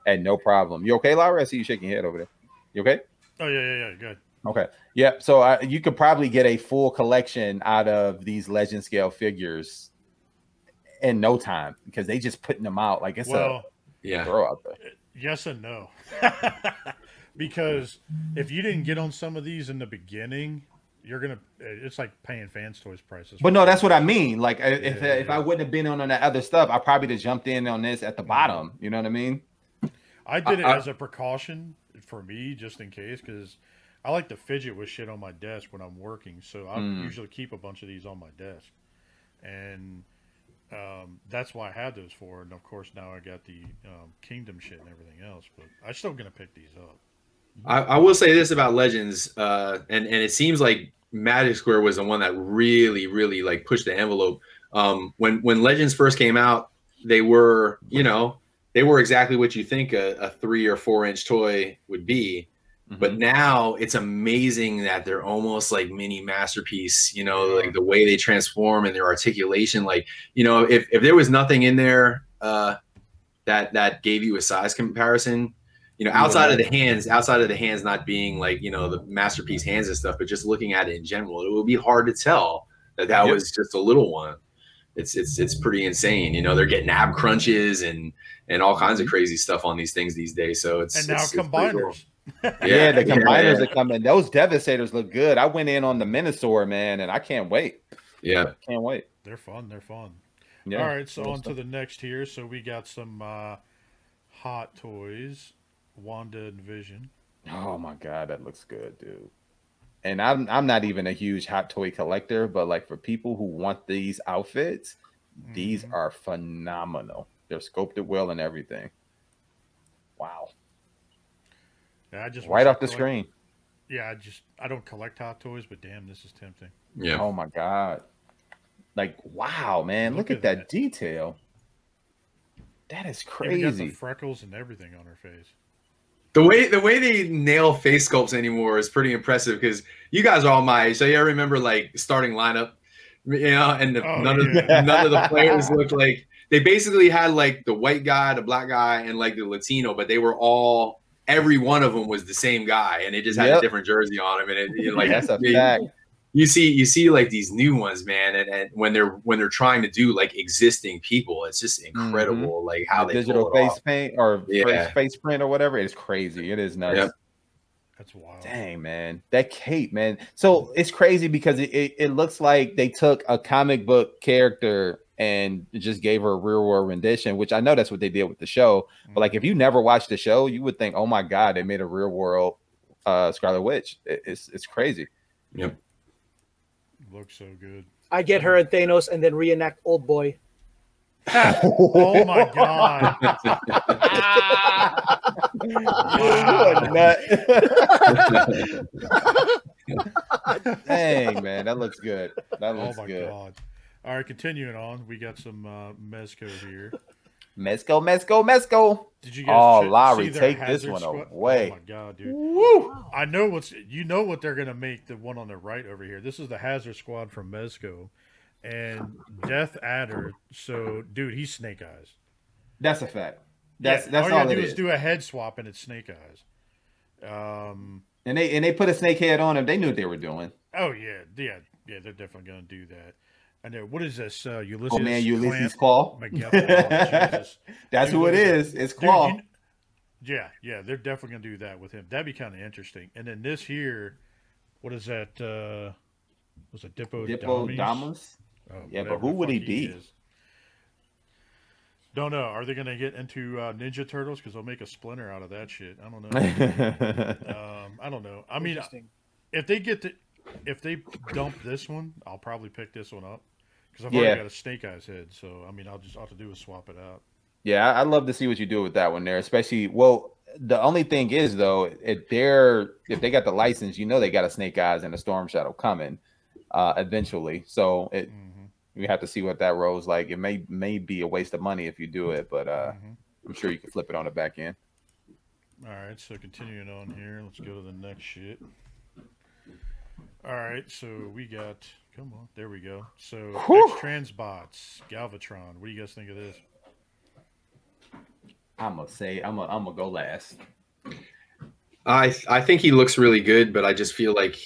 and no problem. You okay, Laura? I see you shaking your head over there. You okay? Oh yeah, yeah, yeah. Good. Okay. Yep. So uh, you could probably get a full collection out of these legend scale figures in no time because they just putting them out like it's Well, a Yeah. throw out there. yes and no. because if you didn't get on some of these in the beginning, you're gonna. It's like paying fans toys prices. But no, that's what I mean. Like I- if Yeah, if yeah. I wouldn't have been on, on that other stuff, I probably would have jumped in on this at the bottom. You know what I mean? I did it I- I- as a precaution for me, just in case, because I like to fidget with shit on my desk when I'm working. So I Mm. usually keep a bunch of these on my desk, and um, that's why I had those for. And of course, now I got the um, Kingdom shit and everything else. But I'm still gonna pick these up. I, I will say this about Legends, uh, and and it seems like Magic Square was the one that really, really like pushed the envelope. Um, when when Legends first came out, they were, you know, they were exactly what you think a, a three or four inch toy would be. But Mm-hmm. now it's amazing that they're almost like mini masterpiece. You know, like the way they transform and their articulation. Like, you know, if if there was nothing in there uh, that that gave you a size comparison, you know, outside of the hands, outside of the hands not being like you know the masterpiece hands and stuff, but just looking at it in general, it would be hard to tell that that Yep. was just a little one. It's it's it's pretty insane. You know, they're getting ab crunches and and all kinds of crazy stuff on these things these days. So it's And now it's- it's cool. combiners. Yeah, the combiners yeah. are coming. Those devastators look good. I went in on the Minosaur, man, and I can't wait. Yeah. Can't wait. They're fun. They're fun. Yeah. All right, so cool on to the next here. So we got some uh, hot toys, Wanda and Vision. Oh my god, that looks good, dude. And I'm I'm not even a huge hot toy collector, but like for people who want these outfits, these Mhm. are phenomenal. They're sculpted well and everything. Wow. Yeah, I just Right off the collect- screen. Yeah, I just I don't collect hot toys, but damn, this is tempting. Yeah. Oh my god. Like, wow, man, look, Look at, at that, that. detail. That is Even got the crazy. freckles and everything on her face. The way the way they nail face sculpts anymore is pretty impressive because you guys are all my age. So yeah, I remember like starting lineup, you know, and the, Oh, none of yeah. none of the players looked like they basically had like the white guy, the black guy, and like the Latino, but they were all every one of them was the same guy, and they just had Yep. a different jersey on him, and it, it, like That's a they- fact. You see you see like these new ones man and, and when they're when they're trying to do like existing people it's just incredible like how The they digital pull it face off. paint or Yeah. face, face print or whatever. It's crazy. It is nuts. Yep. That's wild. Dang, man. That cape, man. So it's crazy because it, it, it looks like they took a comic book character and just gave her a real world rendition, which I know that's what they did with the show. But like if you never watched the show, you would think, oh my God, they made a real world uh Scarlet Witch. It- it's it's crazy. Looks so good. I get her and Thanos and then reenact Old Boy. Oh my god. You a nut. Dang, man, that looks good. That Oh my good. god. All right, continuing on, we got some uh, Mezco here. Let's go, let's go, let's go. Did you guys? Oh, check- Lowery, take this one Squad? away. Oh my god, dude! Woo! I know what's you know what they're gonna make the one on the right over here. This is the Hazard Squad from Mezco, and Death Adder. So, dude, he's Snake Eyes. That's a fact. That's Yeah, that's all you gotta it do is. is do a head swap, and it's Snake Eyes. Um. And they and they put a snake head on him. They knew what they were doing. Oh yeah, yeah, yeah. They're definitely gonna do that. I know. What is this? Uh, Ulysses. Oh man, Ulysses Clamp? Claw. McGuffin. Oh, Jesus. That's Dude, who it is. look at that. is. It's Dude, Claw. you yeah, yeah, they're definitely gonna do that with him. That'd be kind of interesting. And then this here, what is that? uh Was it Dippo? Dippo Damas. Oh, Yeah, but who would he fuck be? is. Don't know. Are they gonna get into uh, Ninja Turtles? Because they'll make a splinter out of that shit. I don't know. um, I don't know. I mean, if they get to, if they dump this one, I'll probably pick this one up because I've Yeah. already got a Snake Eyes head. So I mean, I'll just all have to do is swap it out. yeah, I'd love to see what you do with that one there. Especially, well, the only thing is though, if they're if they got the license, you know they got a Snake Eyes and a Storm Shadow coming uh eventually. So it hmm we have to see what that rolls like. It may may be a waste of money if you do it, but uh hmm I'm sure you can flip it on the back end. All right, so continuing on here, let's go to the next shit. All right, so we got. Come on, there we go. So Transbots, Galvatron. What do you guys think of this? I'm gonna say I'm gonna I'm gonna go last. I I think he looks really good, but I just feel like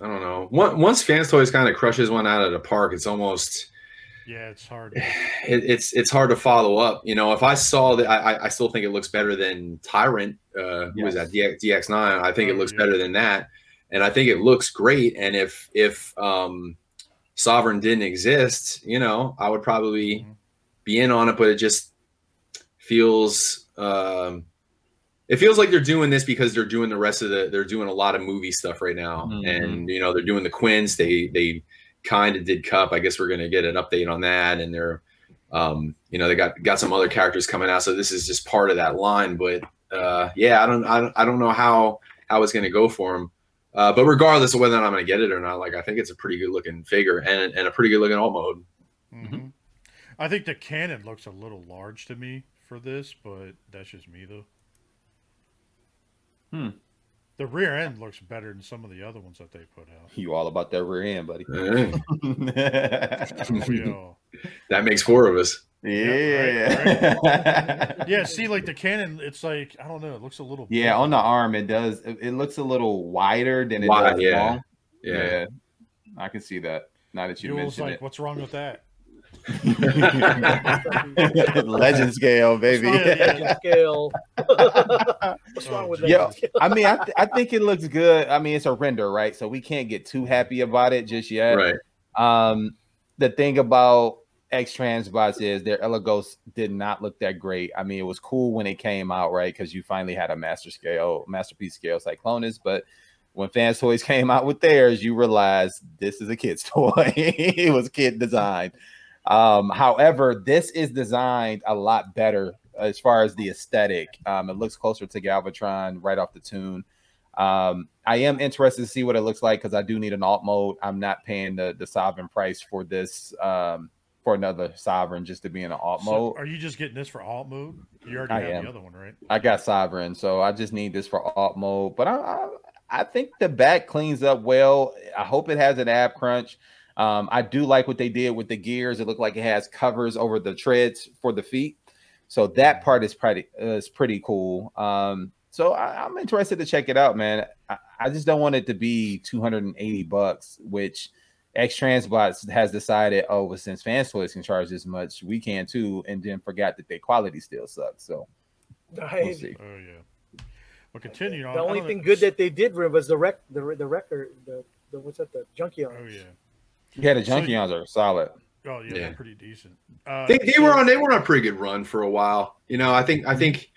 I don't know. Once once Fans Toys kind of crushes one out of the park, it's almost Yeah, it's hard. it, it's it's hard to follow up. You know, if I saw that, I I- I still think it looks better than Tyrant. Uh, who was that DX, DX9? I think Oh, it looks yeah. better than that, and I think it looks great. And if if um, Sovereign didn't exist, you know, I would probably Mhm. be in on it. But it just feels. Um, it feels like they're doing this because they're doing the rest of the they're doing a lot of movie stuff right now Mhm. and you know they're doing the quins they they kind of did cup i guess we're going to get an update on that and they're um you know they got got some other characters coming out so this is just part of that line but uh yeah i don't i don't, I don't know how how it's going to go for them uh, but regardless of whether or not i'm going to get it or not like i think it's a pretty good looking figure and, and a pretty good looking alt mode hmm I think the cannon looks a little large to me for this, but that's just me though. Hmm. The rear end looks better than some of the other ones that they put out. You all about that rear end, buddy. We that makes four of us yeah. yeah, see, like the cannon, it's like I don't know. It looks a little. Yeah, on the arm it does. It it looks a little wider than it Wide, does yeah. long. yeah, I can see that. Now that you Jules mention like, what's wrong with that? legend scale, baby. wrong with? Legend scale. What's wrong with that? Yo, I mean, I, th- I think it looks good. I mean, it's a render, right? So we can't get too happy about it just yet. right Um, the thing about X Transbots is their Eligos did not look that great. I mean, it was cool when it came out, right? Because you finally had a master scale, masterpiece scale Cyclonus, but when Fans Toys came out with theirs, you realize this is a kid's toy. it was kid designed. Um, however, this is designed a lot better as far as the aesthetic. Um, it looks closer to Galvatron right off the tune. Um, I am interested to see what it looks like because I do need an alt mode. I'm not paying the the sovereign price for this um, for another sovereign just to be in an alt So mode. are you just getting this for alt mode? You already I have am. the other one, right? I got sovereign, so I just need this for alt mode. But I, I, I think the back cleans up well. I hope it has an ab crunch. Um, I do like what they did with the gears. It looked like it has covers over the treads for the feet, so that part is pretty uh, is pretty cool. Um, so I, I'm interested to check it out, man. I, I just don't want it to be 280 bucks, which X Transbots has decided. Oh, well, since Fans Toys can charge this much, we can too, and then forgot that their quality still sucks. So we'll see. Oh yeah. Well, continue on. The only thing know- good that they did was the rec, the the record, the, the what's that, the junkie Oh yeah. Yeah, the So you- are solid. Oh yeah, Yeah. they're pretty decent. Uh, they, they were on they were on a pretty good run for a while. You know, I think I think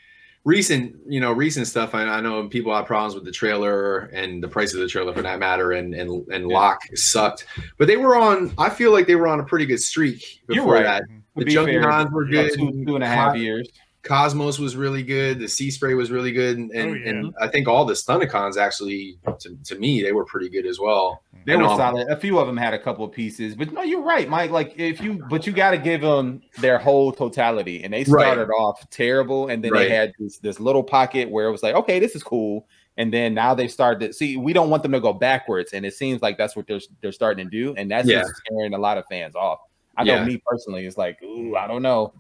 recent you know recent stuff. I, I know people have problems with the trailer and the price of the trailer for that matter, and and and Yeah. lock sucked. But they were on. I feel like they were on a pretty good streak before right. that. The To fair, Junkions were good. Two, two and a half years. Cosmos was really good. The Sea Spray was really good, and oh, and, Oh, yeah. and I think all the Stunticons actually, to, to me, they were pretty good as well. They were solid. A few of them had a couple of pieces, but no, you're right, Mike. Like if you, but you got to give them their whole totality. And they Right. started off terrible, and then Right. they had this, this little pocket where it was like, okay, this is cool. And then now they started to see. We don't want them to go backwards, and it seems like that's what they're they're starting to do, and that's Yeah. just scaring a lot of fans off. I know Yeah. me personally, it's like, ooh, I don't know,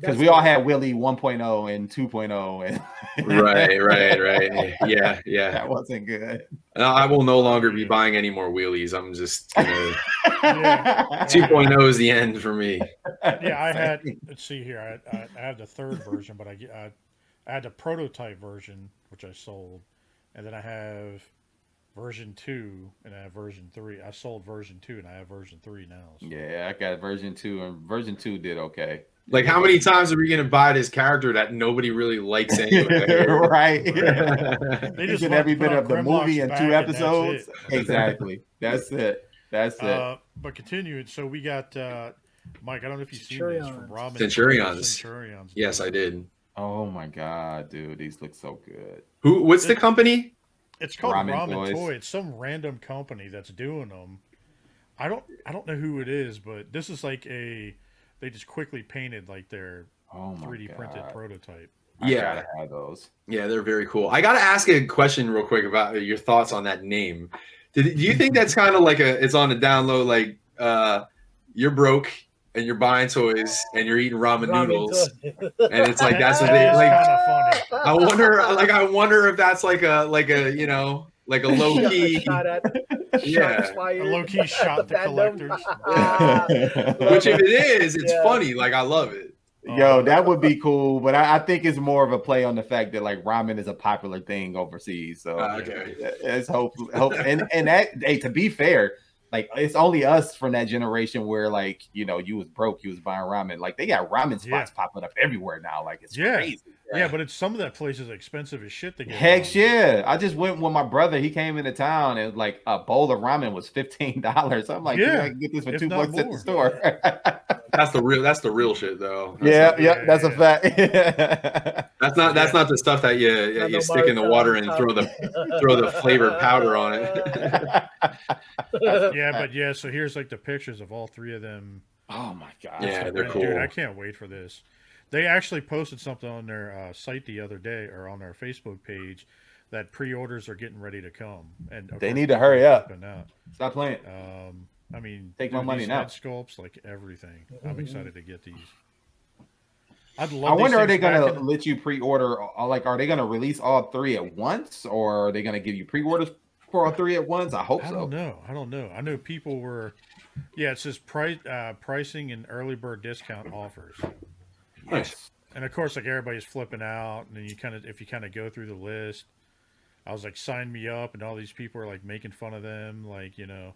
because we all had Willie 1.0 and 2.0, and right, right, right. Yeah, yeah. that wasn't good. I will no longer be buying any more wheelies. I'm just gonna. Yeah. 2.0 is the end for me. yeah, I had. Let's see here. I, I, I had the third version, but I, get- I I had the prototype version, which I sold, and then I have version two, and I have version three. I sold version two, and I have version three now. so- Yeah, I got version two, and version two did okay. Like, how many times are we gonna buy this character that nobody really likes anyway? right. They They just just every bit of the on movie Grimlock's in two and that's episodes. Exactly. That's it. That's it. Uh, but continuing, so we got uh, Mike. I don't know if you've seen this from Centurions. Robin. Centurions. Centurions. yes, I did. oh my god, dude, these look so good. Who? What's the company? It's called Ramen Ramen, Toy. It's some random company that's doing them. I don't I don't know who it is, but this is like a they just quickly painted like their Oh 3D god. printed prototype. I Yeah. gotta have those. Yeah, they're very cool. I gotta ask a question real quick about your thoughts on that name. Did, do you think that's kind of like a? It's on a download. Like, uh, you're broke and you're buying toys and you're eating ramen, Ramen noodles, and it's like that's what they like. funny. I wonder, like, I wonder if that's like a, like a, you know, like a low Shot- key. shot at, Yeah. shots fired A low-key shot the collectors. Which, if it is, it's Yeah. funny. Like, I love it. Yo, that would be cool, but I, I think it's more of a play on the fact that like ramen is a popular thing overseas. So Ah, okay. it's hope, hope, and and that hey, to be fair, like it's only us from that generation where like you know you was broke, you was buying ramen. Like they got ramen spots Yeah. popping up everywhere now. Like it's Yeah. crazy. Yeah, but it's some of that place is expensive as shit to get. Heck ramen. yeah! I just went with my brother. He came into town and like a bowl of ramen was fifteen dollars. I'm like, yeah, Yeah, I can get this for if two not bucks at the more. store. That's the real. That's the real shit, though. That's yeah, not, yeah, that's a fact. That's not. That's Yeah. not the stuff that you you, you stick in the water and throw the throw the flavored powder on it. Yeah, but yeah. So here's like the pictures of all three of them. oh my god! Yeah, Dude, they're cool. I can't wait for this. They actually posted something on their uh, site the other day, or on their Facebook page, that pre-orders are getting ready to come, and They need to hurry up. Stop playing. Um, I mean, Take my money now. sculpts, like everything. I'm Mhm. excited to get these. I'd love. these wonder, are they gonna in- let you pre-order? uh, Like, are they gonna release all three at once, or are they gonna give you pre-orders for all three at once? I hope I so. don't know. I don't know. I know people were. Yeah, it says price, uh, pricing and early bird discount offers, Nice. and of course, like everybody's flipping out, and then you kind of, if you kind of go through the list, I was like, sign me up, and all these people are like making fun of them, like you know,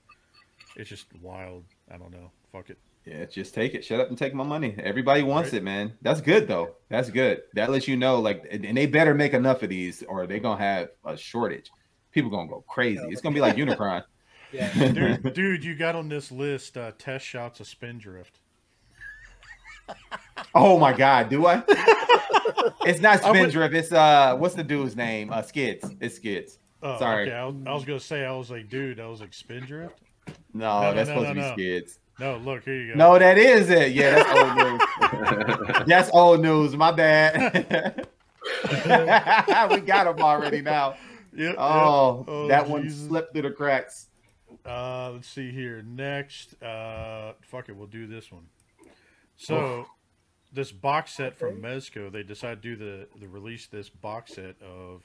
it's just wild. I don't know. Fuck it. Yeah, just take it. Shut up and take my money. Everybody wants Right. it, man. That's good though. That's good. That lets you know, like, and and they better make enough of these, or they're gonna have a shortage. People gonna go crazy. It's gonna be like Unicron. Yeah. Dude, dude, you got on this list uh, test shots of Spindrift. Oh my god, do I? it's not would- Spindrift. It's uh, what's the dude's name? Uh, Skids. It's Skids. Oh, Sorry. Okay, I was, I was gonna say I was like, dude, I was like Spindrift. No, No, that's no, supposed no, to be Skids. No, look here you go. No, that is it. Yeah, that's old news. that's old news. My bad. we got him already now. Yeah, yeah. Oh, Oh, that one slipped through the cracks. Uh, let's see here. Next, uh, fuck it, we'll do this one. So, this box set from Mezco, they decided to do the the release this box set of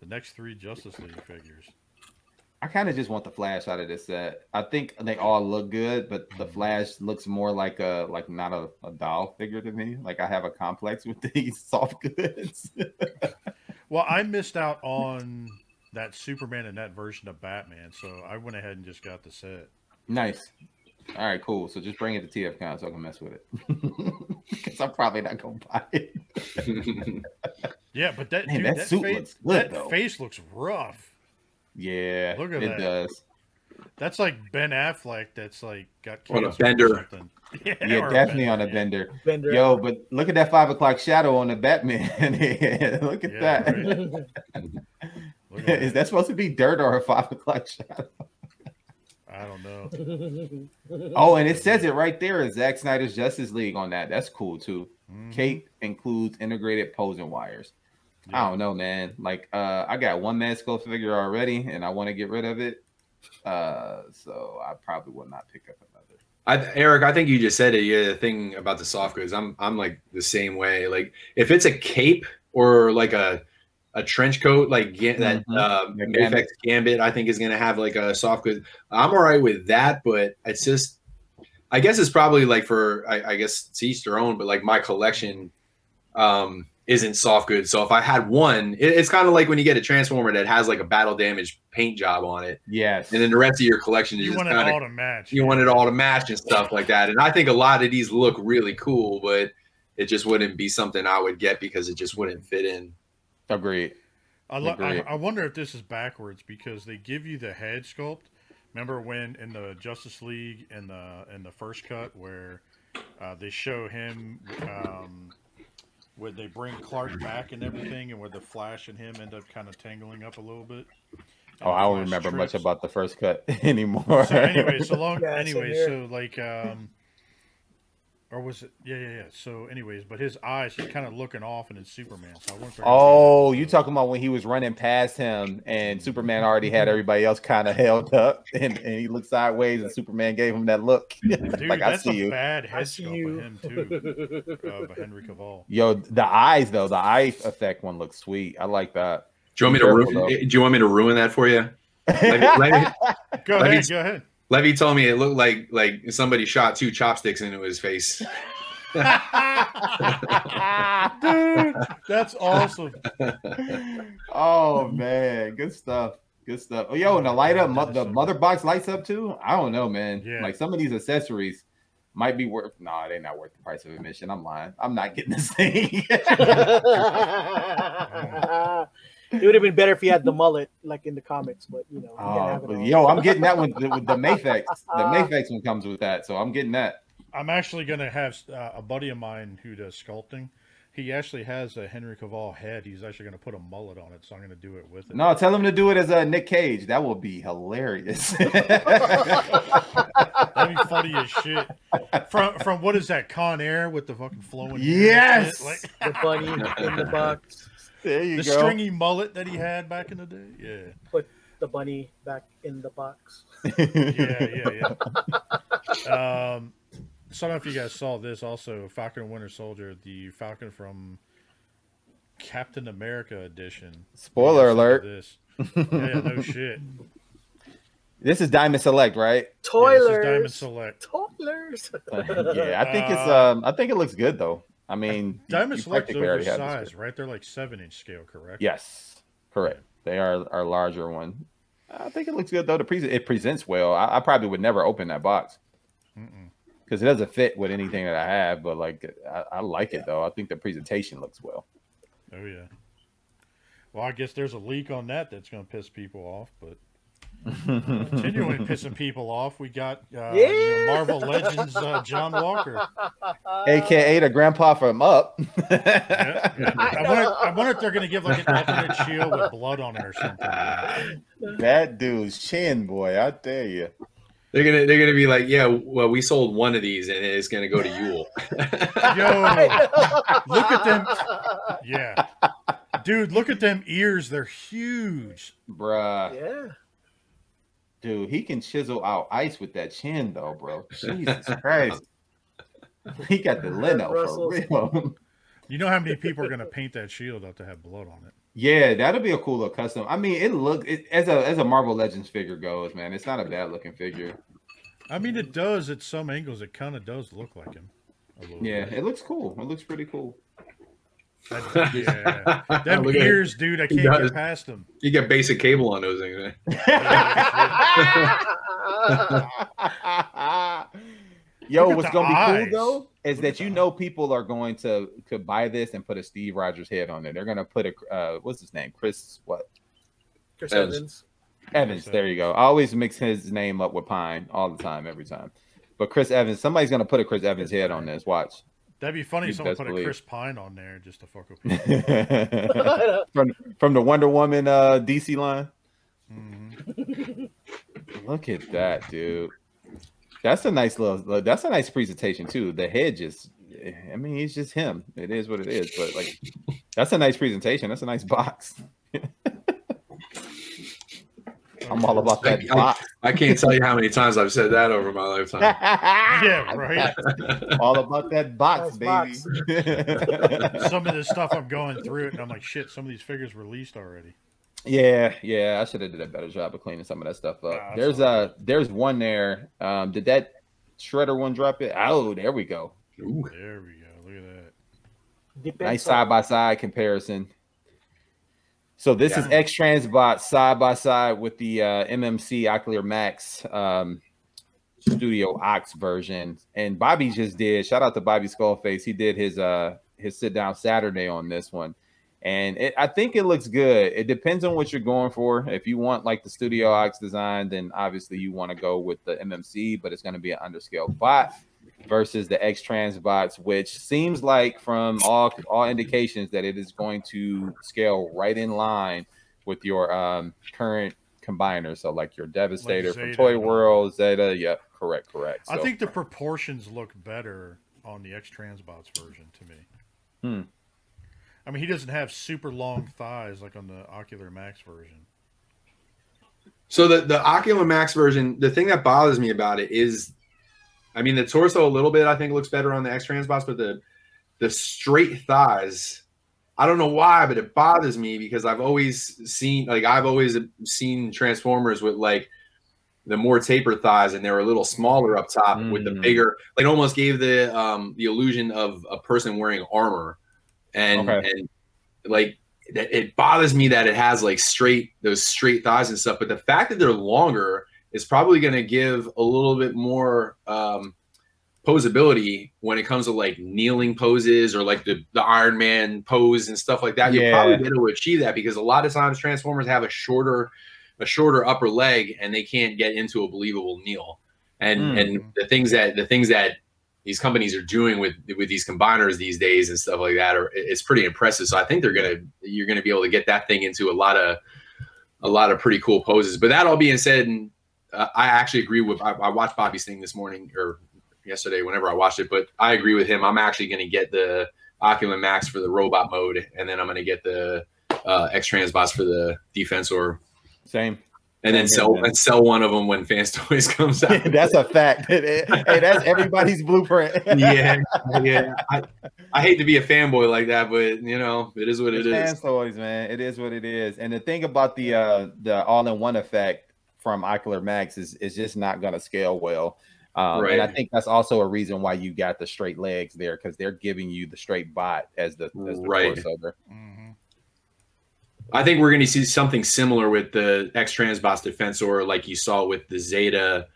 the next three Justice League figures. I kind of just want the Flash out of this set. I think they all look good, but the mm-hmm. Flash looks more like a like not a, a doll figure to me. Like I have a complex with these soft goods. Well, I missed out on that Superman and that version of Batman, so I went ahead and just got the set. nice. All right, cool. So just bring it to TFCon so I can mess with it. Because I'm probably not gonna buy it. Yeah, but that Man, dude, that that, suit face, looks good, that though. face looks rough. Yeah, Look at it that. does. That's like Ben Affleck. That's like got On a cancer or bender. something. Yeah, Yeah, or a definitely on a yeah. bender. Bender. Yo, but look at that five o'clock shadow on the Batman. look at Yeah, that. right. Look at Is that. that supposed to be dirt or a five o'clock shadow? I don't know. Oh, and it says it right there. Zack Snyder's Justice League on that. That's cool too. Mhm. Cape includes integrated posing wires. I don't know, man. Like, uh, I got one Mezco figure already, and I want to get rid of it. Uh, so I probably will not pick up another. I, Eric, I think you just said it. Yeah, the thing about the soft goods, I'm I'm like the same way. Like if it's a cape or like a a trench coat, like ga- that Mhm. uh, The Gambit. Gambit, I think is gonna have like a soft good. I'm all right with that, but it's just, I guess it's probably like for I, I guess it's each their own, but like my collection um isn't soft goods. So if I had one, it, it's kind of like when you get a transformer that has like a battle damage paint job on it, Yes. and then the rest of your collection is You just want it kind of all to match. you want it all to match and stuff like that. And I think a lot of these look really cool, but it just wouldn't be something I would get because it just wouldn't fit in. Agreed. I, lo- I, I wonder if this is backwards because they give you the head sculpt. Remember when in the Justice League in the in the first cut where uh, they show him um, where they bring Clark back and everything, and where the Flash and him end up kind of tangling up a little bit. And Oh, I don't Flash remember much about the first cut anymore. So anyway, so long. Yeah, anyway, here. so like, um, or was it? Yeah, yeah, yeah. So, anyways, but his eyes, he's kind of looking off, and it's Superman. So I wonder. if they're gonna do Oh, that. you talking about when he was running past him and Superman already had everybody else kind of held up and, and he looked sideways and Superman gave him that look. Dude, like I see a you. bad I head see sculpt you. of him too, of Henry Cavill. Yo, the eyes though, the eye effect one looks sweet. I like that. Do you want me to ruin? Do you want me to ruin that for you? Levy, Levy, Go Let me- ahead, go ahead. Levy told me it looked like like somebody shot two chopsticks into his face. Dude, that's awesome. oh man, good stuff. Good stuff. Oh, yo, and the light up, mo- the mother box lights up too. I don't know, man. Yeah. Like some of these accessories might be worth. Nah, they're not worth the price of admission. I'm lying. I'm not getting this thing. it would have been better if he had the mullet, like in the comics, but you know. Oh, but yo, I'm getting that one. With the Mafex, the Mafex one comes with that, so I'm getting that. I'm actually gonna have uh, a buddy of mine who does sculpting. He actually has a Henry Cavill head. He's actually gonna put a mullet on it, so I'm gonna do it with it. No, tell him to do it as a Nick Cage. That will be hilarious. That'd be funny as shit. From from what is that Con Air with the fucking flowing? hair Yes! like the bunny in the box, there you the go. stringy mullet that he had back in the day. Yeah. Put the bunny back in the box. yeah, yeah, yeah. um, so I don't know if you guys saw this. Also, Falcon Winter Soldier, the Falcon from Captain America edition. Spoiler You guys saw alert. This. Yeah, no shit. This is Diamond Select, right? Yeah, this is Diamond Select. toilers. yeah, I think it's Uh, um, I think it looks good though. I mean, Diamond Select's practically already this oversized, right? They're like seven inch scale, correct? Yes, correct. They are our larger one. I think it looks good though. The pre- it presents well. I, I probably would never open that box because it doesn't fit with anything that I have. But like, I, I like it though. I think the presentation looks well. Oh yeah. Well, I guess there's a leak on that that's going to piss people off, but Continuing pissing people off, we got uh, Yeah. you know, Marvel Legends uh, John Walker. AKA the grandpa from Up. Yeah, yeah. I I, wonder, I wonder if they're going to give like an alternate shield with blood on it or something. that dude's chin, boy, I tell you. They're gonna they're gonna be like, yeah, well, we sold one of these and it's gonna go to Yule. Yo, look at them. Yeah, dude, look at them ears. They're huge. Bruh. yeah. Dude, he can chisel out ice with that chin, though, bro. Jesus Christ. He got the Leno for real. You know how many people are going to paint that shield up to have blood on it? yeah, that'll be a cool little custom. I mean, it look it, as a as a Marvel Legends figure goes, man. It's not a bad looking figure. I mean, it does at some angles. It kind of does look like him. A little Yeah, bit. it looks cool. It looks pretty cool. That- yeah. Them Look ears, dude. I can't does. get past them. You get basic cable on those things. Man. Yo, what's gonna be cool though is that you know people are going to could buy this and put a Steve Rogers head on it. They're gonna put a uh, what's his name, Chris what Chris Evans. Evans. Evans. There you go. I always mix his name up with Pine all the time, every time. But Chris Evans, somebody's gonna put a Chris Evans head on this. Watch. That'd be funny if someone best put a. Chris Pine on there just to fuck with people. from from the Wonder Woman uh, DC line. Mhm. Look at that, dude. That's a nice little. That's a nice presentation too. The head just. I mean, he's just him. It is what it is. But like, that's a nice presentation. That's a nice box. I'm all about that I- box. I can't tell you how many times I've said that over my lifetime. Yeah, right. all about that box, Nice baby. Some of the stuff I'm going through it, and I'm like, shit. Some of these figures released already. Yeah, yeah, I should have did a better job of cleaning some of that stuff up. Nah, there's a uh there's one there. Um, did that shredder one drop it? Oh, there we go. Ooh. There we go. Look at that. Depends Nice side by side comparison. So this is X Transbot side by side with the uh, MMC Ocular Max um, Studio Ox version, and Bobby just did. Shout out to Bobby Skullface. He did his uh his sit down Saturday on this one, and it, I think it looks good. It depends on what you're going for. If you want like the Studio Ox design, then obviously you want to go with the MMC, but it's going to be an underscale bot versus the X Transbots, which seems like from all all indications that it is going to scale right in line with your um, current combiner. So like your Devastator from Zeta. Toy World, Zeta. Yep, correct, correct. I So- think the proportions look better on the X Transbots version to me. Hmm. I mean, he doesn't have super long thighs like on the Ocular Max version. So the the Ocular Max version, the thing that bothers me about it is, I mean, the torso a little bit I think looks better on the X Transbots, but the the straight thighs, I don't know why, but it bothers me because I've always seen like I've always seen Transformers with like the more tapered thighs and they were a little smaller up top with the Mm. bigger like almost gave the um the illusion of a person wearing armor and Okay. and like it bothers me that it has like straight those straight thighs and stuff but the fact that they're longer is probably going to give a little bit more um posability when it comes to like kneeling poses or like the, the iron man pose and stuff like that you'll Yeah. probably be able to achieve that because a lot of times transformers have a shorter a shorter upper leg and they can't get into a believable kneel and Hmm. and the things that the things that these companies are doing with with these combiners these days and stuff like that are it's pretty impressive. So I think they're gonna you're gonna be able to get that thing into a lot of a lot of pretty cool poses. But that all being said, uh, I actually agree with I, I watched Bobby's thing this morning or yesterday whenever I watched it, but I agree with him. I'm actually gonna get the Ocular Max for the robot mode, and then I'm gonna get the uh, X Transbots for the Defensor Same. and then sell and sell one of them when Fans Toys comes out. that's a fact. hey, that's everybody's blueprint. yeah, yeah. I, I hate to be a fanboy like that, but you know, it is what it It's fan is. toys, man. It is what it is. And the thing about the uh the all-in-one effect from Ocular Max is is just not gonna scale well. Um, and I think that's also a reason why you got the straight legs there because they're giving you the straight bot as the, as the Right. crossover. hmm I think we're going to see something similar with the X Transbots Defensor, like you saw with the Zeta,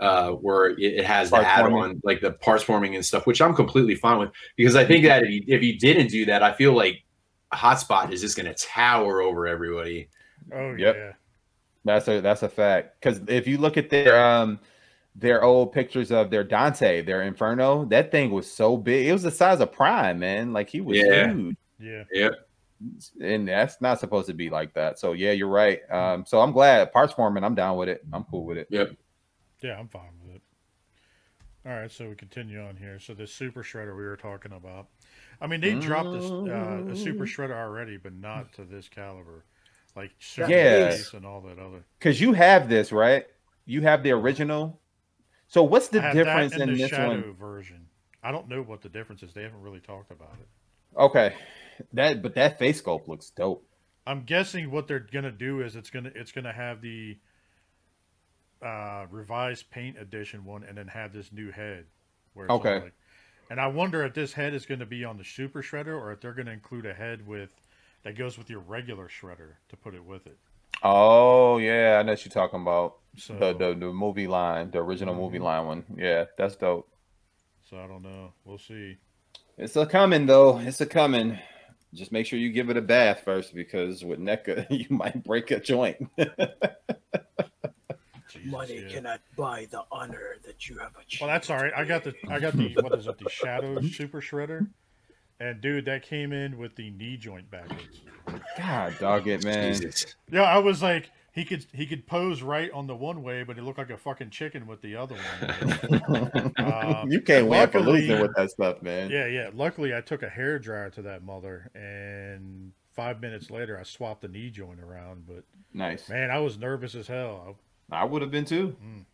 uh, where it, it has the add-on, like the parts forming and stuff, which I'm completely fine with because I think that if you, if you didn't do that, I feel like Hotspot is just going to tower over everybody. Oh Yep. yeah. That's a that's a fact. Because if you look at their um their old pictures of their Dante, their Inferno, that thing was so big. It was the size of Prime, man. Like he was Yeah. huge. Yeah. Yeah. And that's not supposed to be like that. So yeah, you're right. Um, so I'm glad parts forming. I'm down with it. I'm cool with it. Yep. Yeah, I'm fine with it. All right, so we continue on here. So this super shredder we were talking about. I mean, they dropped this uh, a super shredder already, but not to this caliber, like super Yeah. And all that other. Because you have this, right? You have the original. So what's the I have that difference in the this shadow one? version. I don't know what the difference is. They haven't really talked about it. Okay, that but that face sculpt looks dope. I'm guessing what they're gonna do is it's gonna it's gonna have the uh, revised paint edition one, and then have this new head. Where it's Okay. like- and I wonder if this head is going to be on the super shredder, or if they're going to include a head with that goes with your regular shredder to put it with it. Oh yeah, I know what you're talking about. So, The the, the movie line, the original movie Mhm. line one. Yeah, that's dope. so I don't know. We'll see. It's a coming though. It's a coming. Just make sure you give it a bath first because with NECA you might break a joint. Jesus, Money yeah. cannot buy the honor that you have achieved. Well, that's all right. I got the I got the what is it? The Shadow Super Shredder, and dude, that came in with the knee joint backwards. God dog it, man. Jesus. Yeah, I was like, he could he could pose right on the one way, but he looked like a fucking chicken with the other one. Uh, you can't win for losing with that stuff, man. yeah, yeah. Luckily, I took a hair dryer to that mother, and five minutes later, I swapped the knee joint around. But Nice. man, I was nervous as hell. I would have been too. Mm.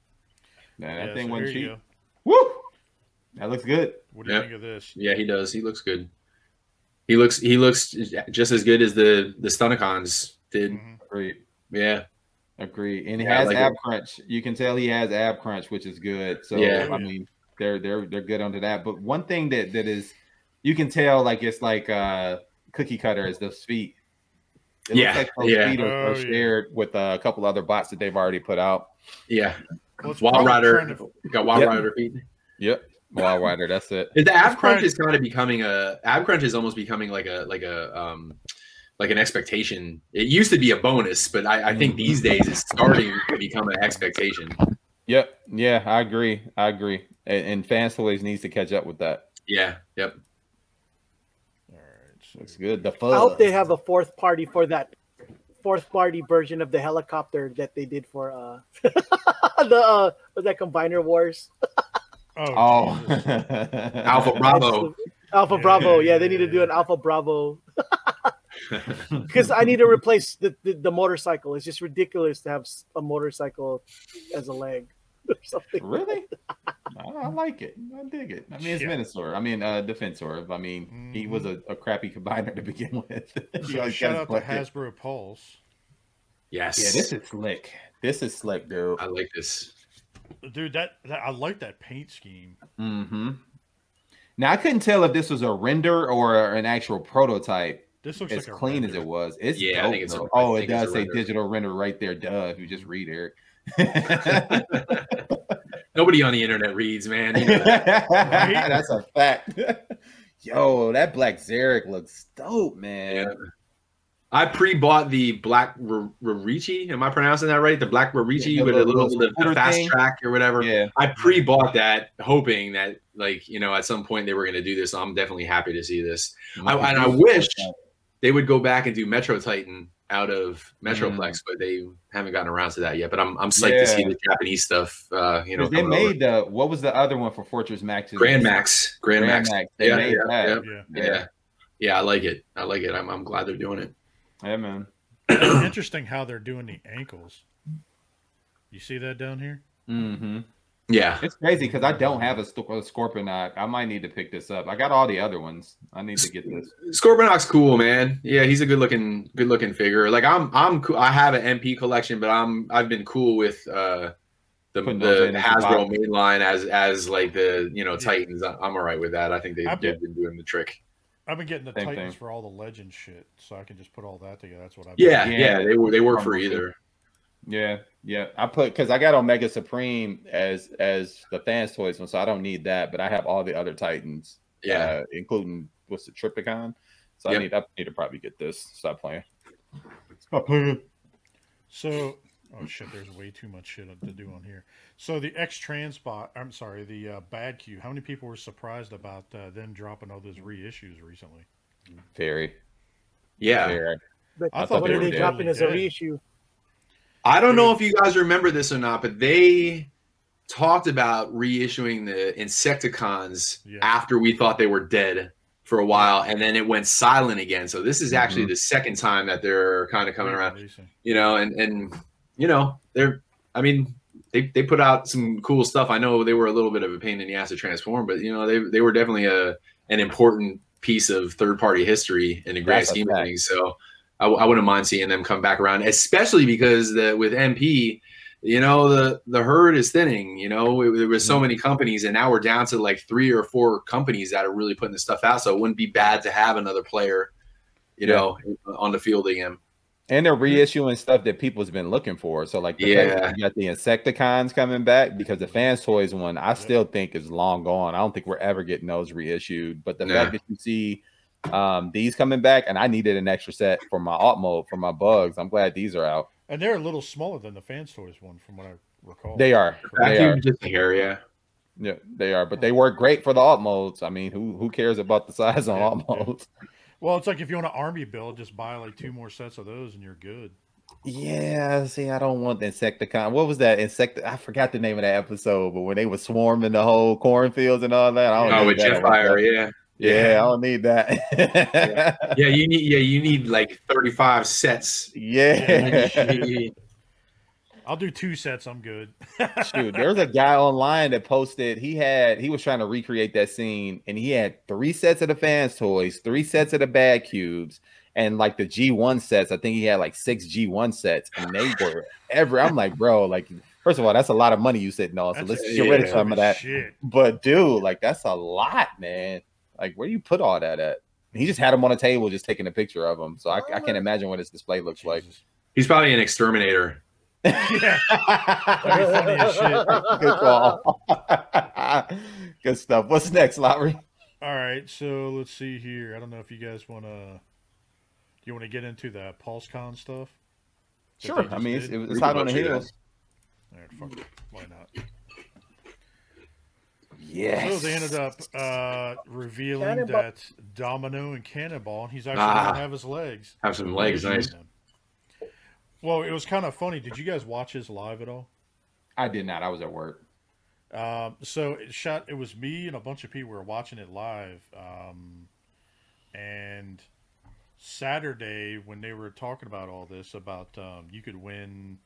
Man, Yeah, that thing so wasn't cheap. Woo! That looks good. What do you Yeah. think of this? Yeah, he does. He looks good. He looks he looks just as good as the the Stunticons did. Agreed. Yeah. Agree. And he Yeah, has like ab it. crunch. You can tell he has ab crunch, which is good. So Yeah. I mean, they're they're they're good under that. But one thing that that is, you can tell like it's like uh cookie cutter is those feet. It Yeah, looks like those yeah. feet are, Oh, are yeah. shared with uh, a couple other bots that they've already put out. Yeah. Well, Wild Rider to- got Wild Yep. Rider feet. Yep. Wild Rider, that's it. The ab crunch is kind of becoming a ab crunch is almost becoming like a like a um like an expectation. It used to be a bonus, but I, I think these days it's starting to become an expectation. Yep. Yeah, I agree. I agree. And, and Fans Toys needs to catch up with that. Yeah. Yep. All right, Looks good. The I hope they have a fourth party for that fourth party version of the helicopter that they did for uh the uh was that Combiner Wars Oh, Oh, Alpha Bravo. Alpha Yeah, Bravo. yeah, Yeah, they need to do an Alpha Bravo because I need to replace the, the the motorcycle. It's just ridiculous to have a motorcycle as a leg or something. really? I, I like it. I dig it. I mean, it's Yeah. Menasor. I mean, uh, Defensor. I mean, he was a, a crappy combiner to begin with. He So shout out to his. Hasbro Pulse. Yes. Yeah, this is slick. This is slick, dude. I like this. Dude, that, that I like that paint scheme. Mm-hmm. Now I couldn't tell if this was a render or an actual prototype. This looks as like a clean as it was. It's Yeah, I dope, think it's a- though. I oh, it think it's a does say render. digital render right there. Duh, if you just read Eric. Nobody on the internet reads, man. You know that. That's a fact. Yo, that black Zarak looks dope, man. Yeah. I pre-bought the black R- Rarichi. Am I pronouncing that right? The black Rarichi Yeah, with a little- little, little fast thing. track or whatever. Yeah. I pre-bought that, hoping that like you know at some point they were going to do this. So I'm definitely happy to see this. I, and I wish they would go back and do Metro Titan out of Metroplex, but they haven't gotten around to that yet. But I'm I'm psyched to see Mm. The Japanese stuff. Uh, you know, they coming over. made the what was the other one for Fortress Max? Grand Max, Grand, Grand Max. Max. They Yeah, made yeah, that. Yeah. Yeah. yeah, yeah. I like it. I like it. I'm I'm glad they're doing it. Yeah, man. It's interesting how they're doing the ankles. You see that down here? Mm-hmm. Yeah, It's crazy because I don't have a, st- a Scorponok. I might need to pick this up. I got all the other ones. I need to get this. Scorponok's cool, man. Yeah, he's a good looking, good looking figure. Like I'm, I'm, cool. I have an MP collection, but I'm, I've been cool with uh the, Putting the Hasbro well. mainline as as like the you know Titans. I- I'm all right with that. I think they, I've they've been- been doing the trick. I've been getting the Same Titans thing. for all the legend shit, so I can just put all that together. That's what I've Yeah, been yeah, Yeah. they were they work for either. Yeah, yeah. I put because I got Omega Supreme as as the fans toys one, so I don't need that. But I have all the other Titans. Yeah, uh, including what's the Trypticon. So Yep. I need I need to probably get this. Stop playing. Stop playing. So Oh shit! There's way too much shit to do on here. So the X Transbot, I'm sorry, the uh, Bad Cube. How many people were surprised about uh, them dropping all those reissues recently? Very, Yeah. very. But I I thought thought what they are were they dropping as a reissue? I don't know if you guys remember this or not, but they talked about reissuing the Insecticons Yeah. after we thought they were dead for a while, and then it went silent again. So this is actually the second time that they're kind of coming around, Re-releasing. you know, and and you know they're, I mean. They, they put out some cool stuff. I know they were a little bit of a pain in the ass to transform, but you know they, they were definitely a an important piece of third party history in the grand That's scheme of things. So I, I wouldn't mind seeing them come back around, especially because the with MP, you know, the the herd is thinning. You know, it, there was so mm-hmm. many companies, and now we're down to like three or four companies that are really putting this stuff out. So it wouldn't be bad to have another player, you Yeah. know, on the field again. And they're reissuing stuff that people's been looking for. So like the fact that Yeah. you got the Insecticons coming back because the Fans Toys one I still think is long gone. I don't think we're ever getting those reissued. But the Nah. fact that you see um, these coming back, and I needed an extra set for my alt mode for my bugs. I'm glad these are out. And they're a little smaller than the Fans Toys one, from what I recall. They are. They are. Vacuum just hair, yeah. Yeah, they are. But they work great for the alt modes. I mean, who who cares about the size on Yeah, alt yeah. Modes? Well, it's like if you want an army build, just buy like two more sets of those, and you're good. Yeah, see, I don't want the Insecticon. What was that insect? I forgot the name of that episode, but when they were swarming the whole cornfields and all that, I don't Oh, with that. Jetfire, yeah. Yeah, I don't need that. Yeah. Yeah, you need yeah, you need like 35 sets. I'll do two sets. I'm good. Shoot, there was a guy online that posted he had he was trying to recreate that scene and he had three sets of the fans toys, three sets of the bad cubes, and like the G1 sets. I think he had like six G1 sets, and they were every I'm like, bro, like first of all, that's a lot of money you sitting on. So That's let's a- get rid of some of that. Shit. But dude, like that's a lot, man. Like where do you put all that at? He just had them on a table, just taking a picture of them. So I, I can't imagine what his display looks like. He's probably an exterminator. Yeah. That'd be funny as shit. Good call. Good stuff. What's next, Lowery? All right, so let's see here. I don't know if you guys want to. Do you want to get into that PulseCon stuff? Sure. I mean, it's, did? it's hot on the go heels. All right, fuck it. Why not? Yes. So they ended up uh, revealing Cannonball. that Domino and Cannonball, and he's actually Ah. going to have his legs. Have some legs, nice. Well, it was kind of funny. Did you guys watch his live at all? I did not. I was at work. Um, so it shot. It was me and a bunch of people were watching it live. Um, and Saturday, when they were talking about all this, about um, you could win,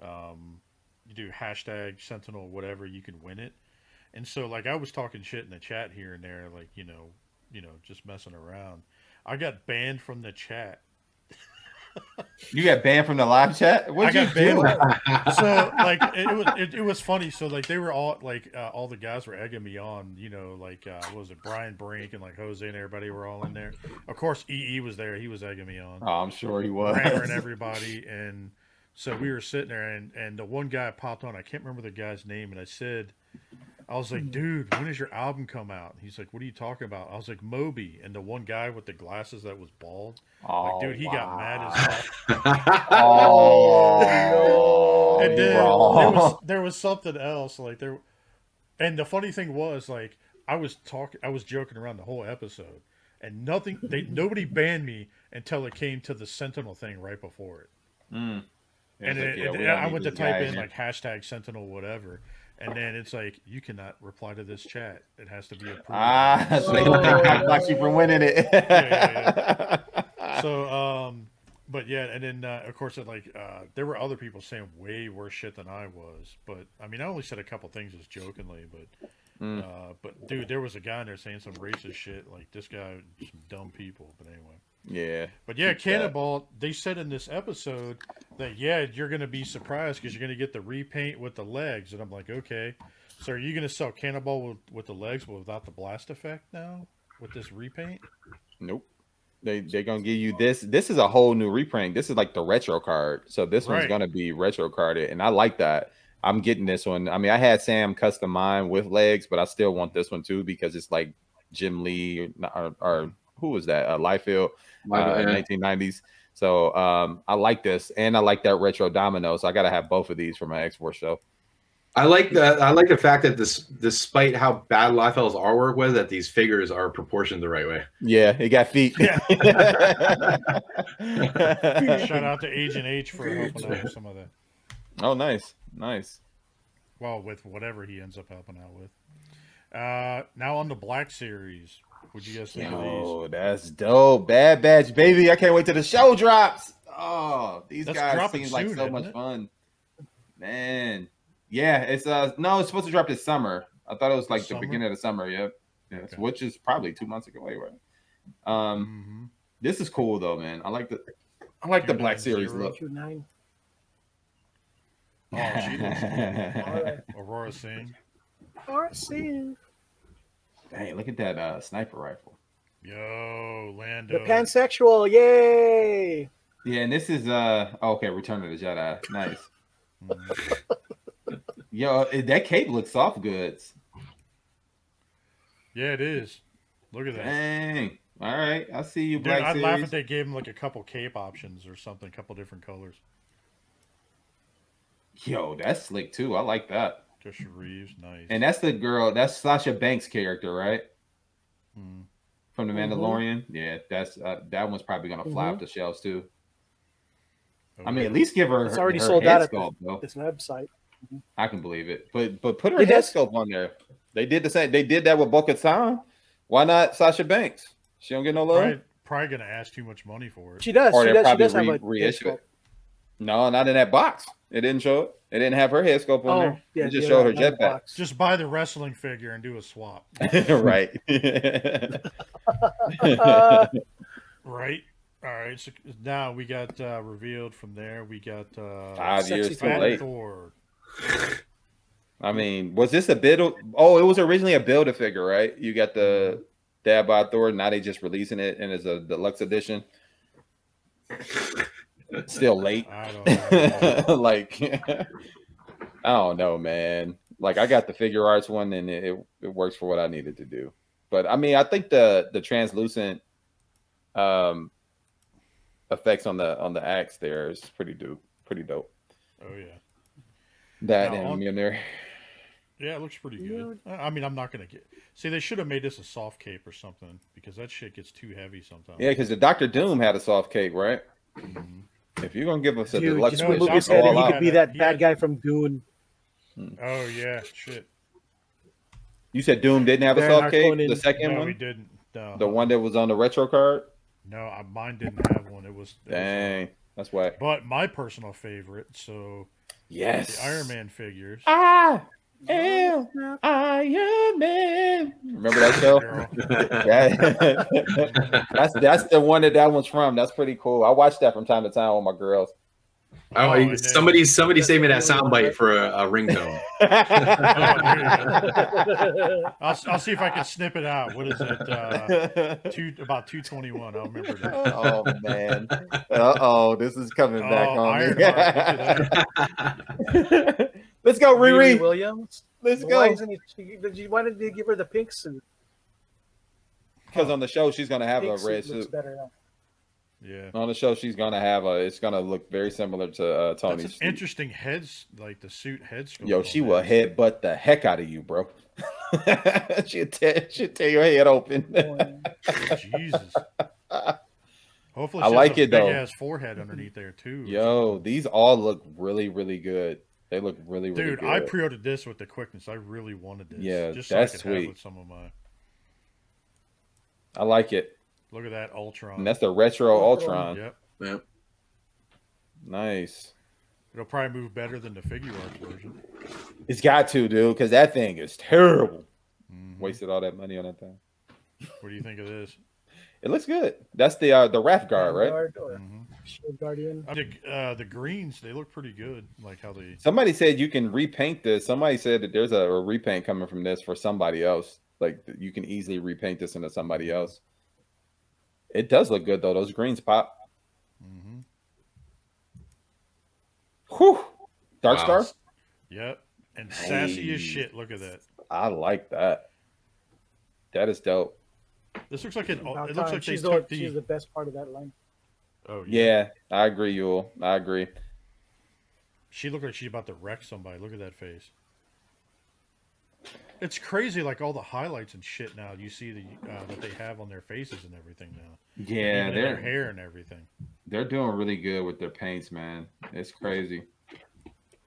um, you do hashtag Sentinel, whatever, you could win it. And so, like, I was talking shit in the chat here and there, like, you know, you know, just messing around. I got banned from the chat. You got banned from the live chat. I What you got banned. do? so like it, it was it, it was funny. So like they were all like uh, all the guys were egging me on. You know, like uh, what was it Brian Brink and like Jose and everybody were all in there. Of course, EE was there. He was egging me on. Oh, I'm sure he was. Rammer and everybody. And so we were sitting there, and and the one guy popped on. I can't remember the guy's name, and I said. I was like, dude, when does your album come out? He's like, what are you talking about? I was like, Moby, and the one guy with the glasses that was bald. Oh, Like, dude, he got mad wow. as fuck. Oh, no. and then there was there was something else like there and the funny thing was like i was talking i was joking around the whole episode and nothing they nobody banned me until it came to the sentinel thing right before it Mm. and It's it, like, yeah, it- we don't i went to type guy in here. like hashtag sentinel whatever and then it's like you cannot reply to this chat. It has to be approved. Ah, so they don't think I blocked you from winning it. yeah, so um but yeah and then uh, of course it like uh there were other people saying way worse shit than i was. But i mean i only said a couple things just jokingly but Mm. uh but dude there was a guy in there saying some racist shit. Like this guy some dumb people. But anyway yeah. but yeah Keep that. cannonball they said in this episode that yeah you're gonna be surprised because you're gonna get the repaint with the legs and i'm like okay so are you gonna sell cannonball with, with the legs but without the blast effect now with this repaint Nope. They they're gonna give you this. This is a whole new reprint. This is like the retro card. So this one's gonna be retro carded, and I like that. I'm getting this one. I mean, I had Sam custom mine with legs, but I still want this one too because it's like Jim Lee or, or, or who was that? Uh, Liefeld, uh, Yeah. 1990s. So um, I like this, and I like that retro domino. So I gotta have both of these for my X Force show. I like the I like the fact that this, despite how bad Liefeld's artwork was, that these figures are proportioned the right way. Yeah, it got feet. Yeah. Shout out to Agent H for helping out with some of that. oh, nice, nice. Well, with whatever he ends up helping out with. Uh, now on the Black Series. Would you guys think of these? Oh, that's dope. Bad Batch, baby. I can't wait till the show drops. Oh, these That's guys dropping seem like soon, so much it? fun. Man. Yeah, it's uh no, it's supposed to drop this summer. I thought it was like the Summer? beginning of the summer, yep. Yes, Okay. which is probably two months ago anyway. Um Mhm. this is cool though, man. I like the I like the Black Series 290. look. Q nine. Oh, she looks cool. Alright. Aurra Sing. RC. Dang, look at that uh sniper rifle. Yo, Lando. The pansexual, yay! Yeah, and this is uh oh, okay, Return of the Jedi. Nice. Yo, eh, that cape looks soft goods. Yeah, it is. Look at that. Dang. All right. I see you, Dude, Black I'd laugh Series. if they gave him like a couple cape options or something, a couple different colors. Yo, that's slick too. I like that. Joshua Reeves, nice. And that's the girl. That's Sasha Banks' character, right? Hmm. From the Mhm. Mandalorian. Yeah, that's uh, that one's probably gonna fly Mhm. off the shelves too. I mean, at least give her. It's her, already her sold head out at sculpt, though. This website. I can believe it, but but put her They head did- sculpt on there. They did the same. They did that with Bo-Katan. Why not Sasha Banks? She don't get no love. probably, probably gonna ask too much money for it. She does. Or She they'll does. She probably does have a reissue it. No, not in that box. It didn't show it. It didn't have her head sculpt on Oh, there. yeah. it just yeah, showed her not jetpack. Just buy the wrestling figure and do a swap. right. Right. All right. So now we got uh, revealed from there. We got uh, Five Sexy years too late. Thor. I mean, was this a build? Oh, it was originally a build a figure, right? You got the Dad by Thor. Now they just releasing it and it's a deluxe edition. Still late. I don't know. like, I don't know, man. Like, I got the Figuarts one and it, it, it works for what I needed to do. But I mean, I think the the translucent um effects on the on the axe there is pretty dope. Pretty dope. oh yeah. That Now, on- and Mjolnir. Yeah, it looks pretty good. I I mean, I'm not gonna get. See, they should have made this a soft cape or something because that shit gets too heavy sometimes. Yeah, because the Doctor Doom had a soft cape, right? Mhm. If you're gonna give us a Dude, deluxe just know, remove edition, his Doctor head go and all he could be that He bad had- guy from Dune. Oh yeah, shit. You said Doom didn't have a soft cake. Harkonnen. The second No, one, he didn't. No, the one that was on the retro card. No, mine didn't have one. It was. it was, uh, Dang, that's why. But my personal favorite, so Yes, the Iron Man figures. I am Iron Man. Remember that show? Girl. Yeah. that's that's the one that that one's from. That's pretty cool. I watch that from time to time with my girls. Oh, Oh, and then- somebody somebody save me that soundbite for a, a ringtone. Oh, there you go. I'll, I'll see if I can snip it out. What is it? Uh, two about two twenty one. I'll remember that. oh man. Uh oh, this is coming back Oh, on Iron me. Let's go, Riri Riri. Williams. Let's Why go. isn't he? she- did you- Why did they give her the pink suit? Because on the show she's gonna have Pink a red looks suit. better now. Yeah. On the show she's gonna have a. It's gonna look very similar to uh, That's Tony's. an interesting heads, like the suit heads. Yo, on she that. will headbutt the heck out of you, bro. she'll tear, she'll tear your head open. Jesus. Hopefully, I she has like a it, though. Big ass forehead underneath there too. Yo, these all look really, really good. They look really, really dude, good. I pre-ordered this with the quickness. I really wanted this. Yeah, just that's I could have sweet. with some of my. I like it. Look at that Ultron. And that's the retro Ultron. Yep. Yeah. Nice. It'll probably move better than the figure art version. It's got to, dude, because that thing is terrible. Mhm. Wasted all that money on that thing. What do you think of this? It looks good. That's the uh, the Wrath guard, right? Guard or Mhm. Shield Guardian. Uh, The, uh, the greens, they look pretty good. Like how they. Somebody said you can repaint this. Somebody said that there's a, a repaint coming from this for somebody else. Like you can easily repaint this into somebody else. It does look good though. Those greens pop. hmm Whew. Dark Wow. Star. Yep. And sassy as shit. Look at that. I like that. That is dope. This looks like it. About It looks time. like they she's, took the, the. she's the best part of that line. Oh Yeah, I agree, Yule. I agree. She looked like she's about to wreck somebody. Look at that face. It's crazy, like all the highlights and shit. Now you see the uh, that they have on their faces and everything now. Yeah, their hair and everything. they're doing really good with their paints, man. It's crazy.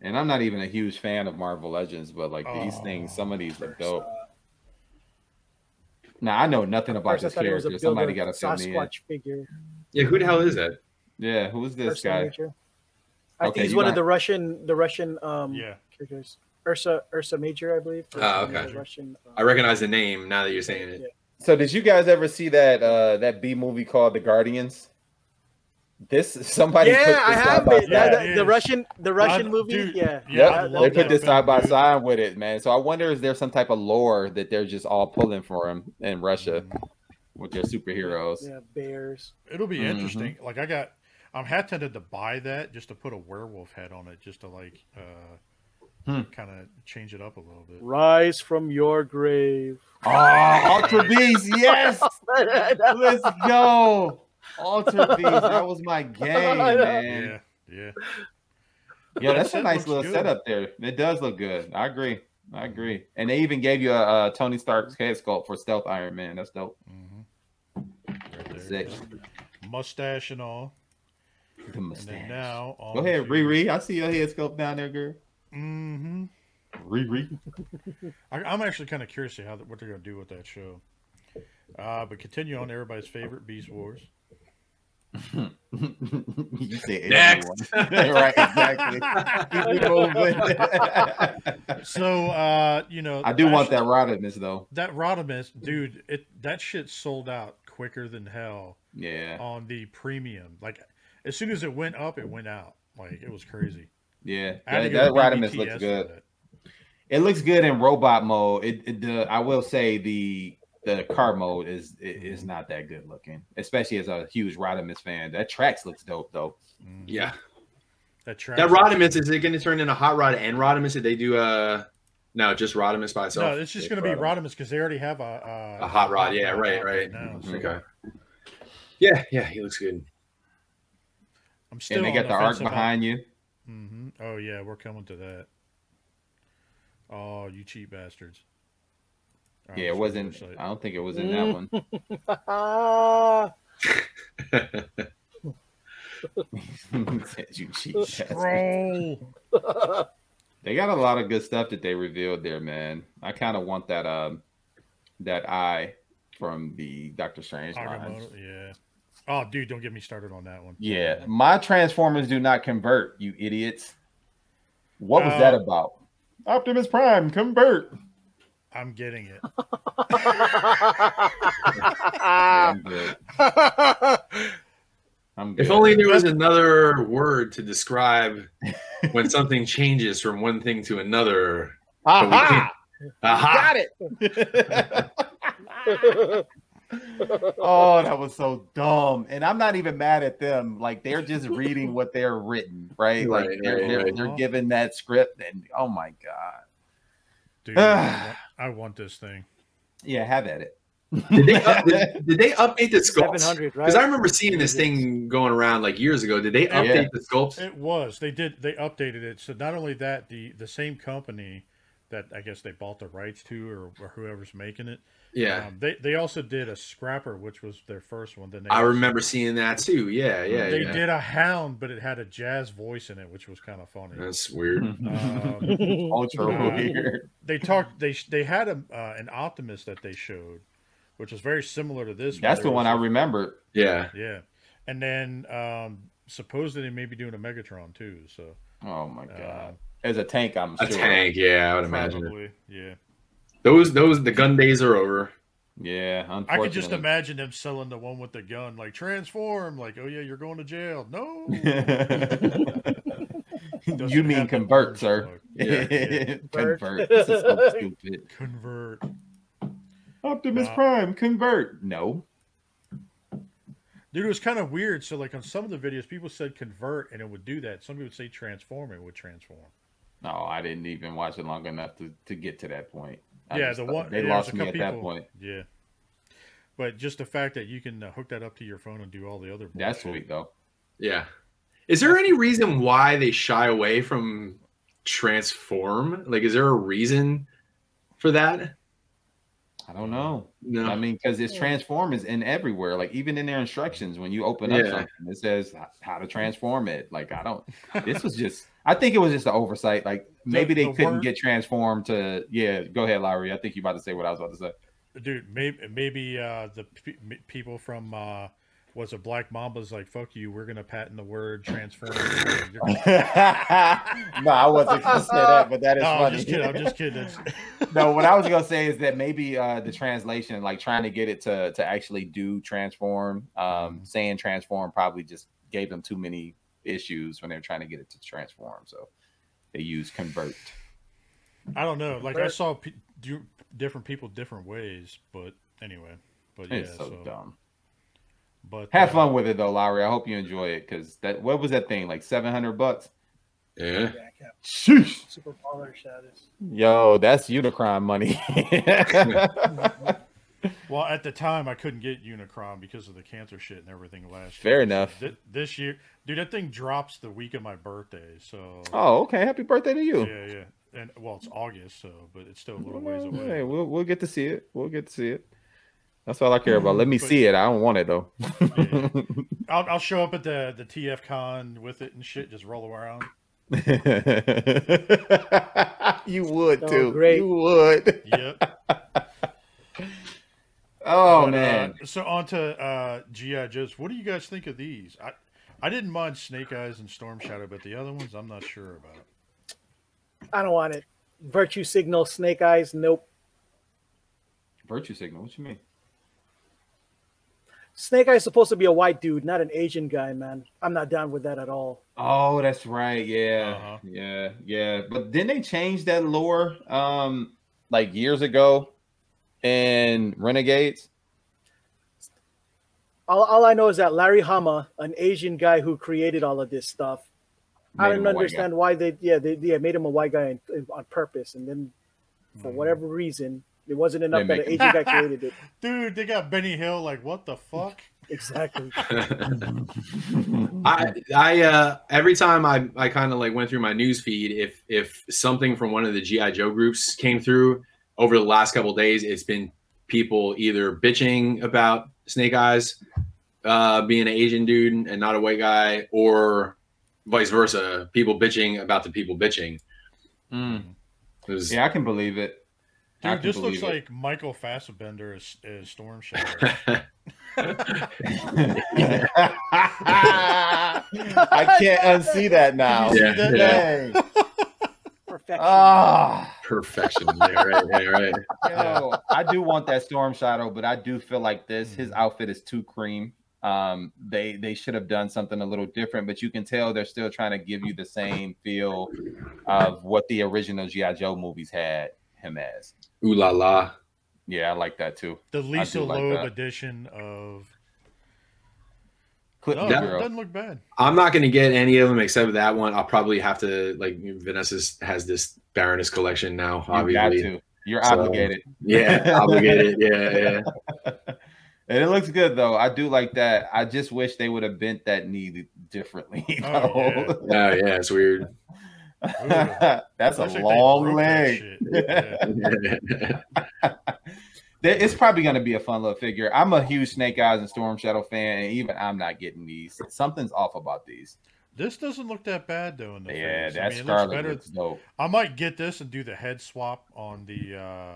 And I'm not even a huge fan of Marvel Legends, but like these things, some of these are dope. Now I know nothing about this thought it was a character. Somebody got to fill me in. Figure. Yeah, who the hell is that? Yeah, who's this Ursa guy? Major. I Okay, think he's one got- of the Russian, the Russian um, Yeah. characters. Ursa, Ursa Major, I believe. Ursa Major, okay. Russian. um, I recognize the name now that you're saying it. yeah. So did you guys ever see that uh that B movie called The Guardians? This somebody put Yeah, this I have by it. side. Yeah, That- it the. Russian, the Russian I- movie. dude, yeah, yeah, Yep, they put this side by dude. side with it, man. So I wonder is there some type of lore that they're just all pulling for him in Russia with their superheroes? yeah, bears. It'll be Mhm. interesting. Like I got, I'm hat tempted to buy that just to put a werewolf head on it, just to like uh, Hmm. kind of change it up a little bit. Rise from your grave. Oh, Altered Beast, yes! Let's go. Altered Beast, that was my game, man. Yeah, yeah. Yo, that's a nice little good. setup there. It does look good. I agree. I agree. And they even gave you a, a Tony Stark's head sculpt for Stealth Iron Man. That's dope. Right there. Sick. Mustache and all. The And now, Go ahead, to- Riri. I see your head sculpt down there, girl. Mm-hmm. Riri. I, I'm actually kind of curious to see how what they're going to do with that show. Uh, but continue on everybody's favorite Beast Wars. you say Next. right, exactly. Keep it moving. So, uh, you know, I do want actually- that Rodimus though. That Rodimus, dude, it that shit sold out quicker than hell Yeah, on the premium. Like, as soon as it went up, it went out. Like, it was crazy. yeah. I That, that Rodimus looks good. that. It looks good in robot mode. It, it the I will say the the car mode is is not that good looking, especially as a huge Rodimus fan. That tracks looks dope though. Mhm. Yeah. That track. That Rodimus, is it going to turn into a Hot Rod and Rodimus? Did they do uh no, just Rodimus by itself. No, it's just going to be Rodimus. Rodimus because they already have a, A hot rod, yeah, right, right. now, so okay. Yeah, yeah, he looks good. I'm still And they on got the the arc fence about- behind you. Mhm. Oh yeah, we're coming to that. Oh, you cheap bastards! All right, Yeah, it wasn't. I don't think it was in that one. You cheap bastard. Scroll. They got a lot of good stuff that they revealed there, man. I kind of want that um that eye from the Doctor Strange lines. Yeah. Oh, dude, don't get me started on that one. Yeah, my Transformers do not convert, you idiots. What was Uh, that about? Optimus Prime convert. I'm getting it. Yeah, I'm good. I'm good. If only there was another word to describe when something changes from one thing to another. Aha! Aha! Got it. oh, that was so dumb. And I'm not even mad at them. Like they're just reading what they're written, right? Like Right, they're, right, they're, right. they're given that script, and oh my god, Dude, I want this thing. yeah, have at it. Did they, up, did, did they update the sculpts? 700, right? Because I remember seeing this thing going around like years ago. Did they update Yeah. the sculpts? It was. They did. They updated it. So not only that, the the same company that I guess they bought the rights to, or, or whoever's making it. Yeah, Um, they they also did a Scrapper, which was their first one. Then they I remember seeing that too. Yeah, yeah, They yeah. did a Hound, but it had a jazz voice in it, which was kind of funny. That's weird. Um, Ultra Uh, weird. they talked. They they had a uh, an Optimus that they showed, which was very similar to this. One. That's the one I was a- remembered. Yeah, Yeah, and then um, supposedly they may be doing a Megatron too. So Oh my uh, god, as a tank, I'm a sure. tank. Yeah, I would imagine. yeah. Those, those, the gun days are over. Yeah, I could just imagine them selling the one with the gun, like transform, like, oh yeah, you're going to jail. No, you mean convert, sir? look. Yeah. convert. This is so stupid. convert. Optimus Nah. Prime, convert. No. Dude, it was kind of weird. So, like on some of the videos, people said convert, and it would do that. Some people would say transform, and it would transform. No, I didn't even watch it long enough to, to get to that point. I yeah, just the one they yeah, lost a me at couple that point. Yeah, but just the fact that you can uh, hook that up to your phone and do all the other That's sweet though. Yeah. Is there any reason why they shy away from transform? Like, is there a reason for that? I don't know. No. I mean, because it's transformers transform in everywhere. Like even in their instructions, when you open up Yeah. something, it says how to transform it. Like I don't. This was just. I think it was just an oversight. Like maybe they the couldn't word- get transformed to. Yeah, go ahead, Lowery. I think you about to say what I was about to say. Dude, maybe maybe uh, the pe- people from uh, was a Black Mamba's like fuck you, we're gonna patent the word transform. no, I wasn't gonna say that, but that is no, I'm funny. just kidding. I'm just kidding. No, what I was gonna say is that maybe uh the translation, like trying to get it to to actually do transform, um, saying transform probably just gave them too many issues when they're trying to get it to transform. So they use convert. I don't know. Like I saw pe- do different people different ways, but anyway. But yeah, It's so, so, dumb. But Have uh, fun with it though, Lowery. I hope you enjoy it because that what was that thing like seven hundred bucks? Yeah. Yeah, yeah. Sheesh. Super baller status. Yo, that's Unicron money. Well, at the time, I couldn't get Unicron because of the cancer shit and everything last year. Fair enough. Th- this year, dude, that thing drops the week of my birthday. So oh, okay. Happy birthday to you. yeah, yeah, and well, it's August, so but it's still a little ways away. Hey, we'll we'll get to see it. We'll get to see it. That's all I care about. Let me But- see it. I don't want it though. I'll, I'll show up at the the TF Con with it and shit, just roll around. you would Oh, too. great. You would. Yep. Oh But, man. Uh, so on to uh, GI Joes. What do you guys think of these? I I didn't mind Snake Eyes and Storm Shadow, but the other ones I'm not sure about. I don't want it. Virtue signal, snake eyes. Nope. Virtue signal. What you mean? Snake Eye's supposed to be a white dude, not an Asian guy, man. I'm not down with that at all. Oh, that's right. Yeah. Uh-huh. Yeah. Yeah. But didn't they change that lore um like years ago in Renegades? All, all I know is that Larry Hama, an Asian guy who created all of this stuff, I Made him don't a white guy. understand why they yeah they yeah made him a white guy on, on purpose, and then for Mhm. whatever reason it wasn't enough They that an make- Asian guy created it. Dude, they got Benny Hill. Like, what the fuck? Exactly. I I uh every time I I kind of like went through my news feed if if something from one of the GI Joe groups came through over the last couple days it's been people either bitching about Snake Eyes uh being an Asian dude and not a white guy or vice versa people bitching about the people bitching Mm. was Yeah, I can believe it. I Dude, can this looks it. like Michael Fassbender as, as Storm Shadow. I can't unsee that now. Yeah, that yeah. Dang. Perfection. Ah, perfection yeah right yeah right yo, I do want that Storm Shadow, but I do feel like this his outfit is too cream. Um, they they should have done something a little different, but you can tell they're still trying to give you the same feel of what the original GI Joe movies had him as. Ooh la la Yeah, I like that too. The Lisa like Loeb that. edition of. Clip No, the it doesn't look bad. I'm not going to get any of them except that one. I'll probably have to like Vanessa has this Baroness collection now. You got Obviously, to. You're So- obligated. yeah, obligated. Yeah, yeah. And it looks good though. I do like that. I just wish they would have bent that knee differently. Oh, though. Oh yeah, it's weird. That's a Looks like they long that leg. Yeah. It's probably going to be a fun little figure. I'm a huge Snake Eyes and Storm Shadow fan, and even I'm not getting these. Something's off about these. This doesn't look that bad though. In the Yeah, face. that I mean, it looks Scarlet better. looks dope. I might get this and do the head swap on the uh,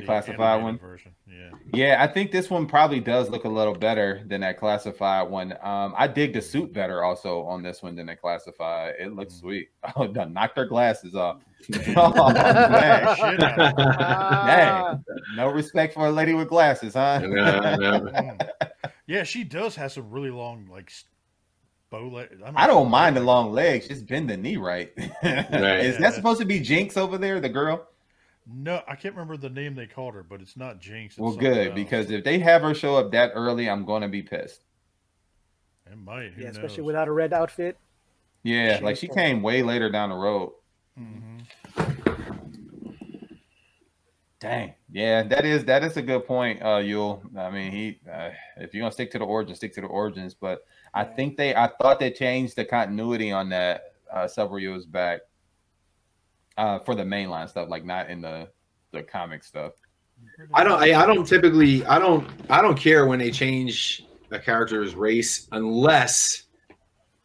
The classified one. version. Yeah. Yeah, I think this one probably does look a little better than that classified one. Um, I dig the suit better also on this one than the classified. It looks Mm. sweet. Oh, done knocked their glasses off. oh, man. Shit out of it. Ah, No respect for a lady with glasses, huh? No, no. Mm. Yeah, she does have some really long like bow leg. I don't mind the long legs. Just bend the knee right. Is Yeah. that supposed to be Jinx over there, the girl? No, I can't remember the name they called her, but it's not Jinx. It's Well, good else. because if they have her show up that early, I'm going to be pissed. it might. Who yeah, especially knows? without a red outfit. Yeah, like she came way later down the road. Mhm. Mm-hmm. Dang, yeah, that is that is a good point, uh, Yule. I mean, he uh, if you're gonna stick to the origins, stick to the origins. But I think they, I thought they changed the continuity on that uh, several years back uh, for the mainline stuff, like not in the the comic stuff. I don't. I, I don't typically. I don't. I don't care when they change a character's race unless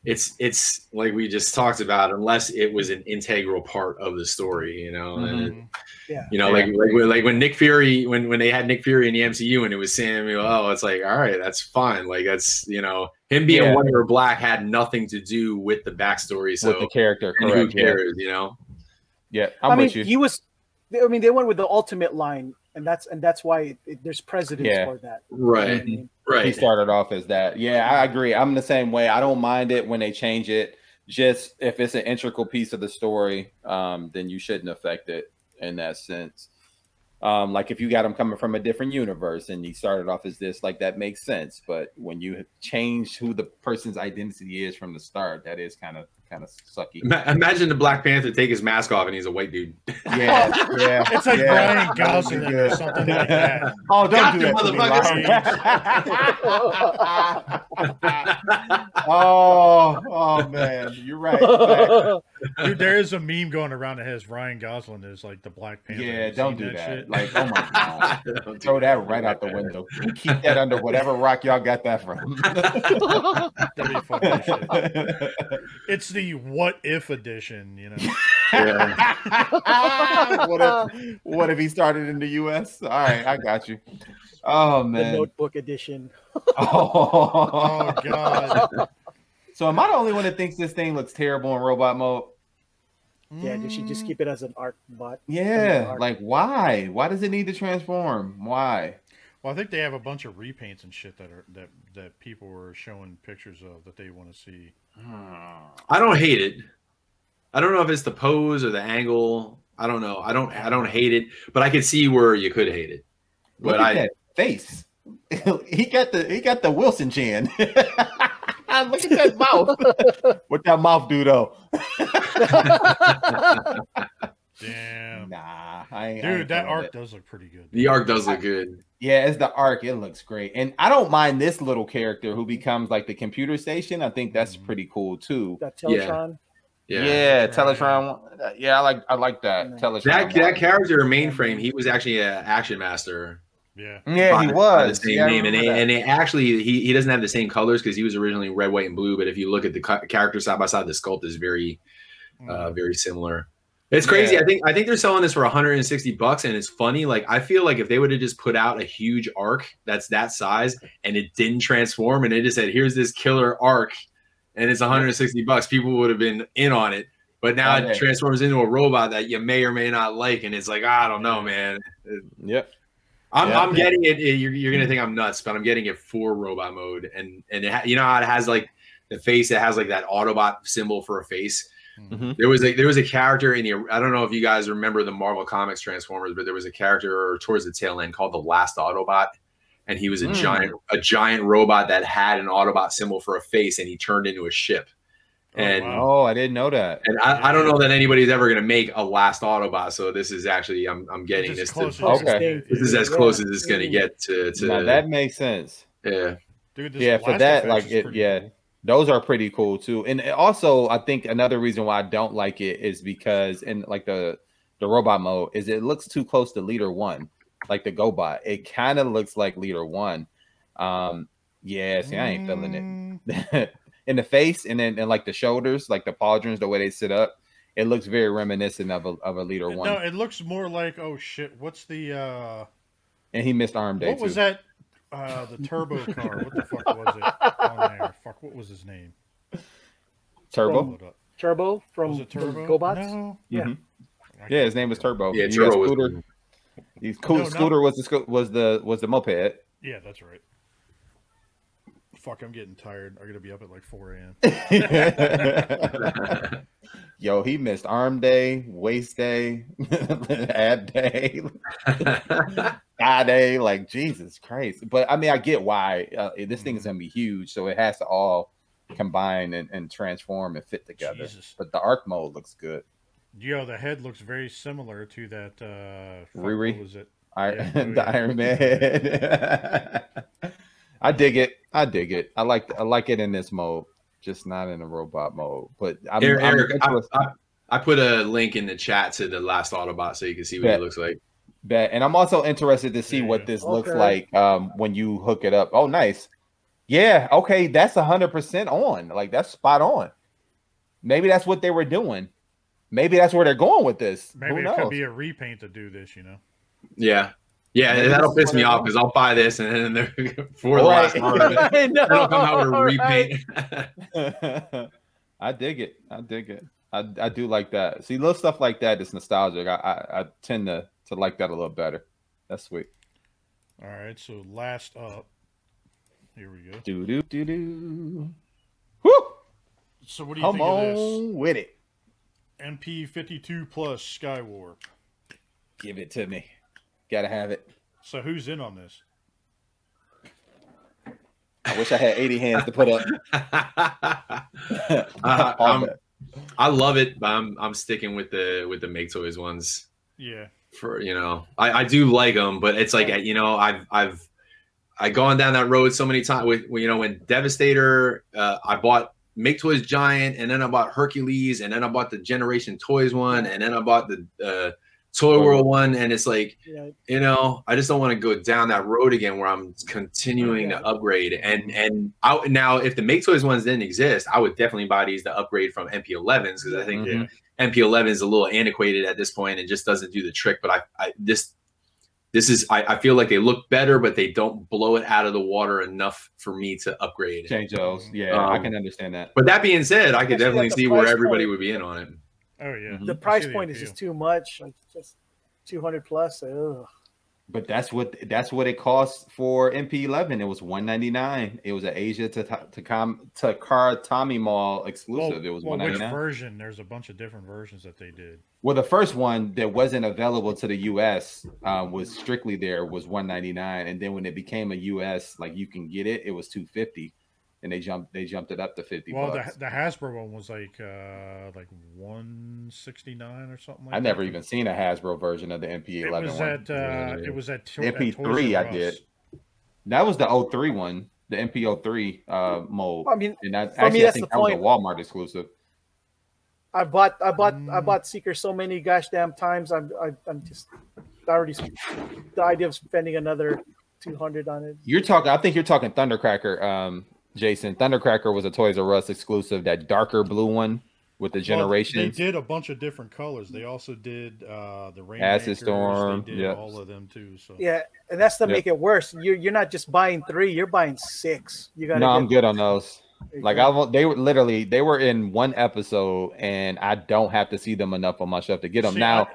it's it's like we just talked about. Unless it was an integral part of the story, you know. Mhm. And, Yeah. you know, Yeah. like like when, like when Nick Fury when when they had Nick Fury in the MCU and it was Samuel. Oh, it's like all right, that's fine. Like that's you know him being Yeah. white or black had nothing to do with the backstory. So with the character, and who correct? Yeah, cares? You know. Yeah, I'm I mean, you. he was. I mean, they went with the ultimate line, and that's and that's why it, it- there's precedence Yeah. for that. Right. I mean, He started off as that. Yeah, I agree. I'm the same way. I don't mind it when they change it. Just if it's an integral piece of the story, um, then you shouldn't affect it in that sense. Um, like if you got him coming from a different universe and he started off as this, like that makes sense. But when you change who the person's identity is from the start, that is kind of kind of sucky. Imagine the Black Panther take his mask off and he's a white dude. Yeah, yeah. It's like yeah. Ryan Gosling or something like that. Oh, don't Got do that to motherfuckers. Oh, oh man, you're right. Facts. Dude, there is a meme going around that has Ryan Gosling as like the Black Panther. Yeah, You don't do that. shit? Like, oh my god, throw that right out the window. Keep that under whatever rock y'all got that from. That'd be shit. It's the what if edition, you know. Yeah. what if what if he started in the U.S.? All right, I got you. Oh the man. Notebook edition. Oh. Oh god. So am I the only one that thinks this thing looks terrible in robot mode? Yeah, they should just mm. keep it as an art bot. Yeah, Art. like why? Why does it need to transform? Why? Well, I think they have a bunch of repaints and shit that are that that people were showing pictures of that they want to see. Ah. I don't hate it. I don't know if it's the pose or the angle. I don't know. I don't. I don't hate it, but I could see where you could hate it. Look But at I. that face. he got the he got the Wilson chin. Look at that mouth. what that mouth do though? Damn. Nah, I ain't. I Dude, ain't that arc it. does look pretty good. The arc does look good. Yeah, it's the arc. It looks great, and I don't mind this little character who becomes like the computer station. I think that's Mhm. pretty cool too. That Yeah. Teletraan. Yeah. Yeah, Teletraan. Yeah, I like I like that Yeah. Teletraan. That that character mainframe, he was actually an action master. Yeah. Yeah, he by- by was. the same Yeah, name, and remember they, and they actually he, he doesn't have the same colors because he was originally red, white, and blue. But if you look at the ca- character side by side, the sculpt is very uh, Mm. very similar. It's crazy. Yeah. I think I think they're selling this for 160 bucks, and it's funny. Like I feel like if they would have just put out a huge arc that's that size and it didn't transform, and they just said, "Here's this killer arc," and it's 160 bucks, people would have been in on it. But now Oh, it transforms into a robot that you may or may not like, and it's like I don't know, man. Yep. I'm, Yeah. I'm getting it. You're, you're gonna think I'm nuts, but I'm getting it for robot mode, and and it ha- you know how it has like the face. It has like that Autobot symbol for a face. Mhm. There was a there was a character in the I don't know if you guys remember the Marvel Comics Transformers, but there was a character towards the tail end called the Last Autobot, and he was a Hmm. giant a giant robot that had an Autobot symbol for a face, and he turned into a ship. Oh, And wow. Oh, I didn't know that. and I, I don't know that anybody's ever going to make a Last Autobot, so this is actually I'm I'm getting this. as To, Okay. this is as Yeah. close as it's going to get to to Now that makes sense. yeah. Dude, this Yeah, for that, like it, pretty yeah, those are pretty cool too. And also, I think another reason why I don't like it is because in like the the robot mode is it looks too close to Leader One, like the GoBot. It kind of looks like Leader One. Um, yeah, see, I ain't feeling Mm, it. in the face and then and like the shoulders, like the pauldrons, the way they sit up, it looks very reminiscent of a of a Leader One. No, it looks more like oh shit. What's the uh and he missed Arm Day what too. was that? Uh the turbo car. What the fuck was it on there? Fuck, what was his name? Turbo. Pull. Turbo from, Was it Turbo? GoBots. No. Yeah. Mhm. Yeah, his name was Turbo. Yeah, You got Turbo was Scooter. He's cool. No, not- Scooter was the was the was the moped. Yeah, that's right. Fuck, I'm getting tired. I'm gonna be up at like 4 a.m. Yo, he missed arm day, waist day, ab day, thigh day. Like Jesus Christ! But I mean, I get why uh, this thing is gonna be huge, so it has to all combine and, and transform and fit together. Jesus. But the arc mode looks good. Yo, the head looks very similar to that. Uh, fuck, Riri? What was it? I, Yeah, the. Iron Man. I dig it. I dig it. I like I like it in this mode, just not in a robot mode. But I'm, Eric, I'm Eric, I, I, I put a link in the chat to the last Autobot so you can see what Bet. he looks like. Bet. And I'm also interested to see Yeah. what this looks like um, when you hook it up. Oh, nice. Yeah. Okay. That's hundred percent on. Like that's spot on. Maybe that's what they were doing. Maybe that's where they're going with this. Maybe Who it knows? could be a repaint to do this. You know. Yeah. Yeah, Maybe that'll piss me off because I'll buy this and then they're for the Right. last Autobot. I know. It'll come out with a right? repaint. I dig it. I dig it. I, I do like that. See, little stuff like that is nostalgic. I, I, I tend to, to like that a little better. That's sweet. All right. So last up, here we go. Do do do do. Woo! So what do you Come think of on with it. MP fifty two plus Skywarp? Give it to me. Gotta have it. So who's in on this? I wish I had 80 hands to put up. Uh, I'm- I love it, but I'm I'm sticking with the with the Make Toys ones. Yeah. for you know I, I do like them but it's like you know i've i've i gone down that road so many times with you know when devastator uh, i bought make toys giant and then i bought hercules and then i bought the generation toys one and then i bought the uh, toy world one and it's like Yeah. you know i just don't want to go down that road again where i'm continuing Yeah. to upgrade and and I, now if the make toys ones didn't exist i would definitely buy these to upgrade from mp11s because i think Mhm. MP11 is a little antiquated at this point and just doesn't do the trick. But I, I this this is I, I feel like they look better, but they don't blow it out of the water enough for me to upgrade. Change those. Yeah, I Um, can understand that. But that being said, I could Especially definitely see where everybody point. would be in on it. Oh yeah. Mhm. The I price see the point is just too much. Like just 200 plus. Ugh. But that's what that's what it costs for MP11. It was 199. It was an Asia to to com to Car Tommy Mall exclusive. it was well, which 199. version? There's a bunch of different versions that they did. Well, the first one that wasn't available to the US uh, was strictly there was 199, and then when it became a US, like you can get it, it was 250, and they jumped they jumped it up to 50 Well, the, bucks. the Hasbro one was like uh like 169 or something like I that. never even seen a Hasbro version of the MP11 It was one. at uh, it was at, to- at MP3 Toys R I did. That was the 03 one, the MP03 uh, mold. I mean, And that, For me, actually, I that's think the that was a point. Walmart exclusive. I bought, I bought, I Mm. bought Seeker so many gosh damn times. I'm, I, I'm just I already. The idea of spending another 200 on it. You're talking. I think you're talking Thundercracker, um, Jason. Thundercracker was a Toys R Us exclusive. That darker blue one with the Well, generations. they did a bunch of different colors. They also did uh the Rain Acid Storm, They did yep. all of them too. So Yeah, and that's to Yeah. make it worse. You're you're not just buying three. You're buying six. You got. no, I'm good on those. Like I, I. they were literally they were in one episode, and I don't have to see them enough on my shelf to get them. See, now, I-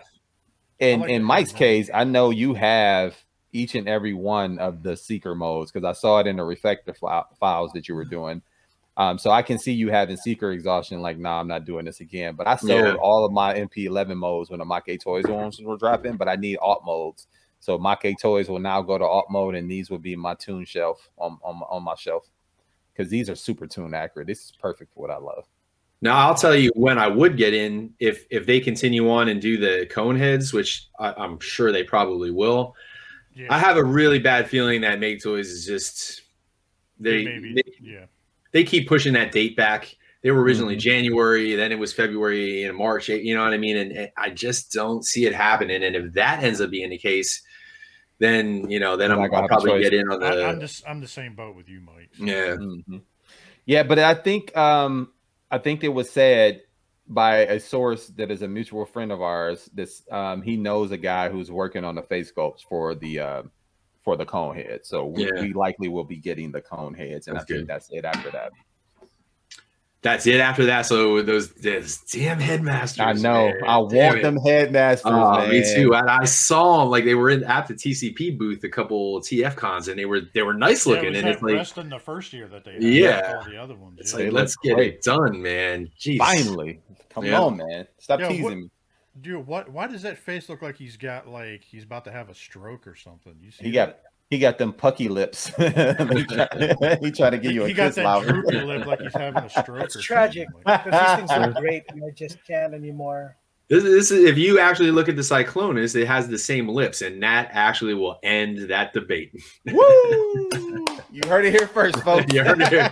in like in Mike's case, I know you have each and every one of the seeker modes because I saw it in the reflector fi- files that you were doing. Um, so I can see you having seeker exhaustion. Like, nah, I'm not doing this again. But I sold Yeah. all of my MP11 modes when the Make Toys ones were dropping. But I need alt modes. So Make Toys will now go to alt mode, and these will be my tune shelf on on, on my shelf because these are super tune accurate. This is perfect for what I love. Now I'll tell you when I would get in if if they continue on and do the cone heads, which I, I'm sure they probably will. Yeah, I have a really bad feeling that Make Toys is just they maybe they, yeah. they keep pushing that date back. They were originally Mhm. January, then it was February and March. You know what I mean? And, and I just don't see it happening. And if that ends up being the case, then you know, then I'm, Like, I I'll probably get in on I, the I'm just I'm the same boat with you, Mike. So- yeah. Mhm. Yeah, but I think um I think it was said by a source that is a mutual friend of ours. This um he knows a guy who's working on the face sculpts for the uh, for the cone head. So we, Yeah. we likely will be getting the cone heads, and That's I think good. that's it after that. That's it. After that, so those, those damn headmasters. I know. man. I Damn want it. them headmasters. Oh, man. me too. And I saw them like they were in at the TCP booth a couple TF cons, and they were they were nice Yeah, it looking. was and that it's like Reston the first year that they had Yeah. all the other ones. it's yeah. Like look let's get great. it done, man. Jeez. Finally, come Yeah. on, man. Stop Yeah, teasing what- me. Dude, what? Why does that face look like he's got like he's about to have a stroke or something? You see? He that? got he got them pucky lips. he tried he tried to give you a he got that loud. droopy lip like he's having a stroke. It's tragic like- because these things look great and I just can't anymore. This, this is if you actually look at the Cyclonus, it has the same lips, and that actually will end that debate. Woo! You heard it here first, folks. You heard it here.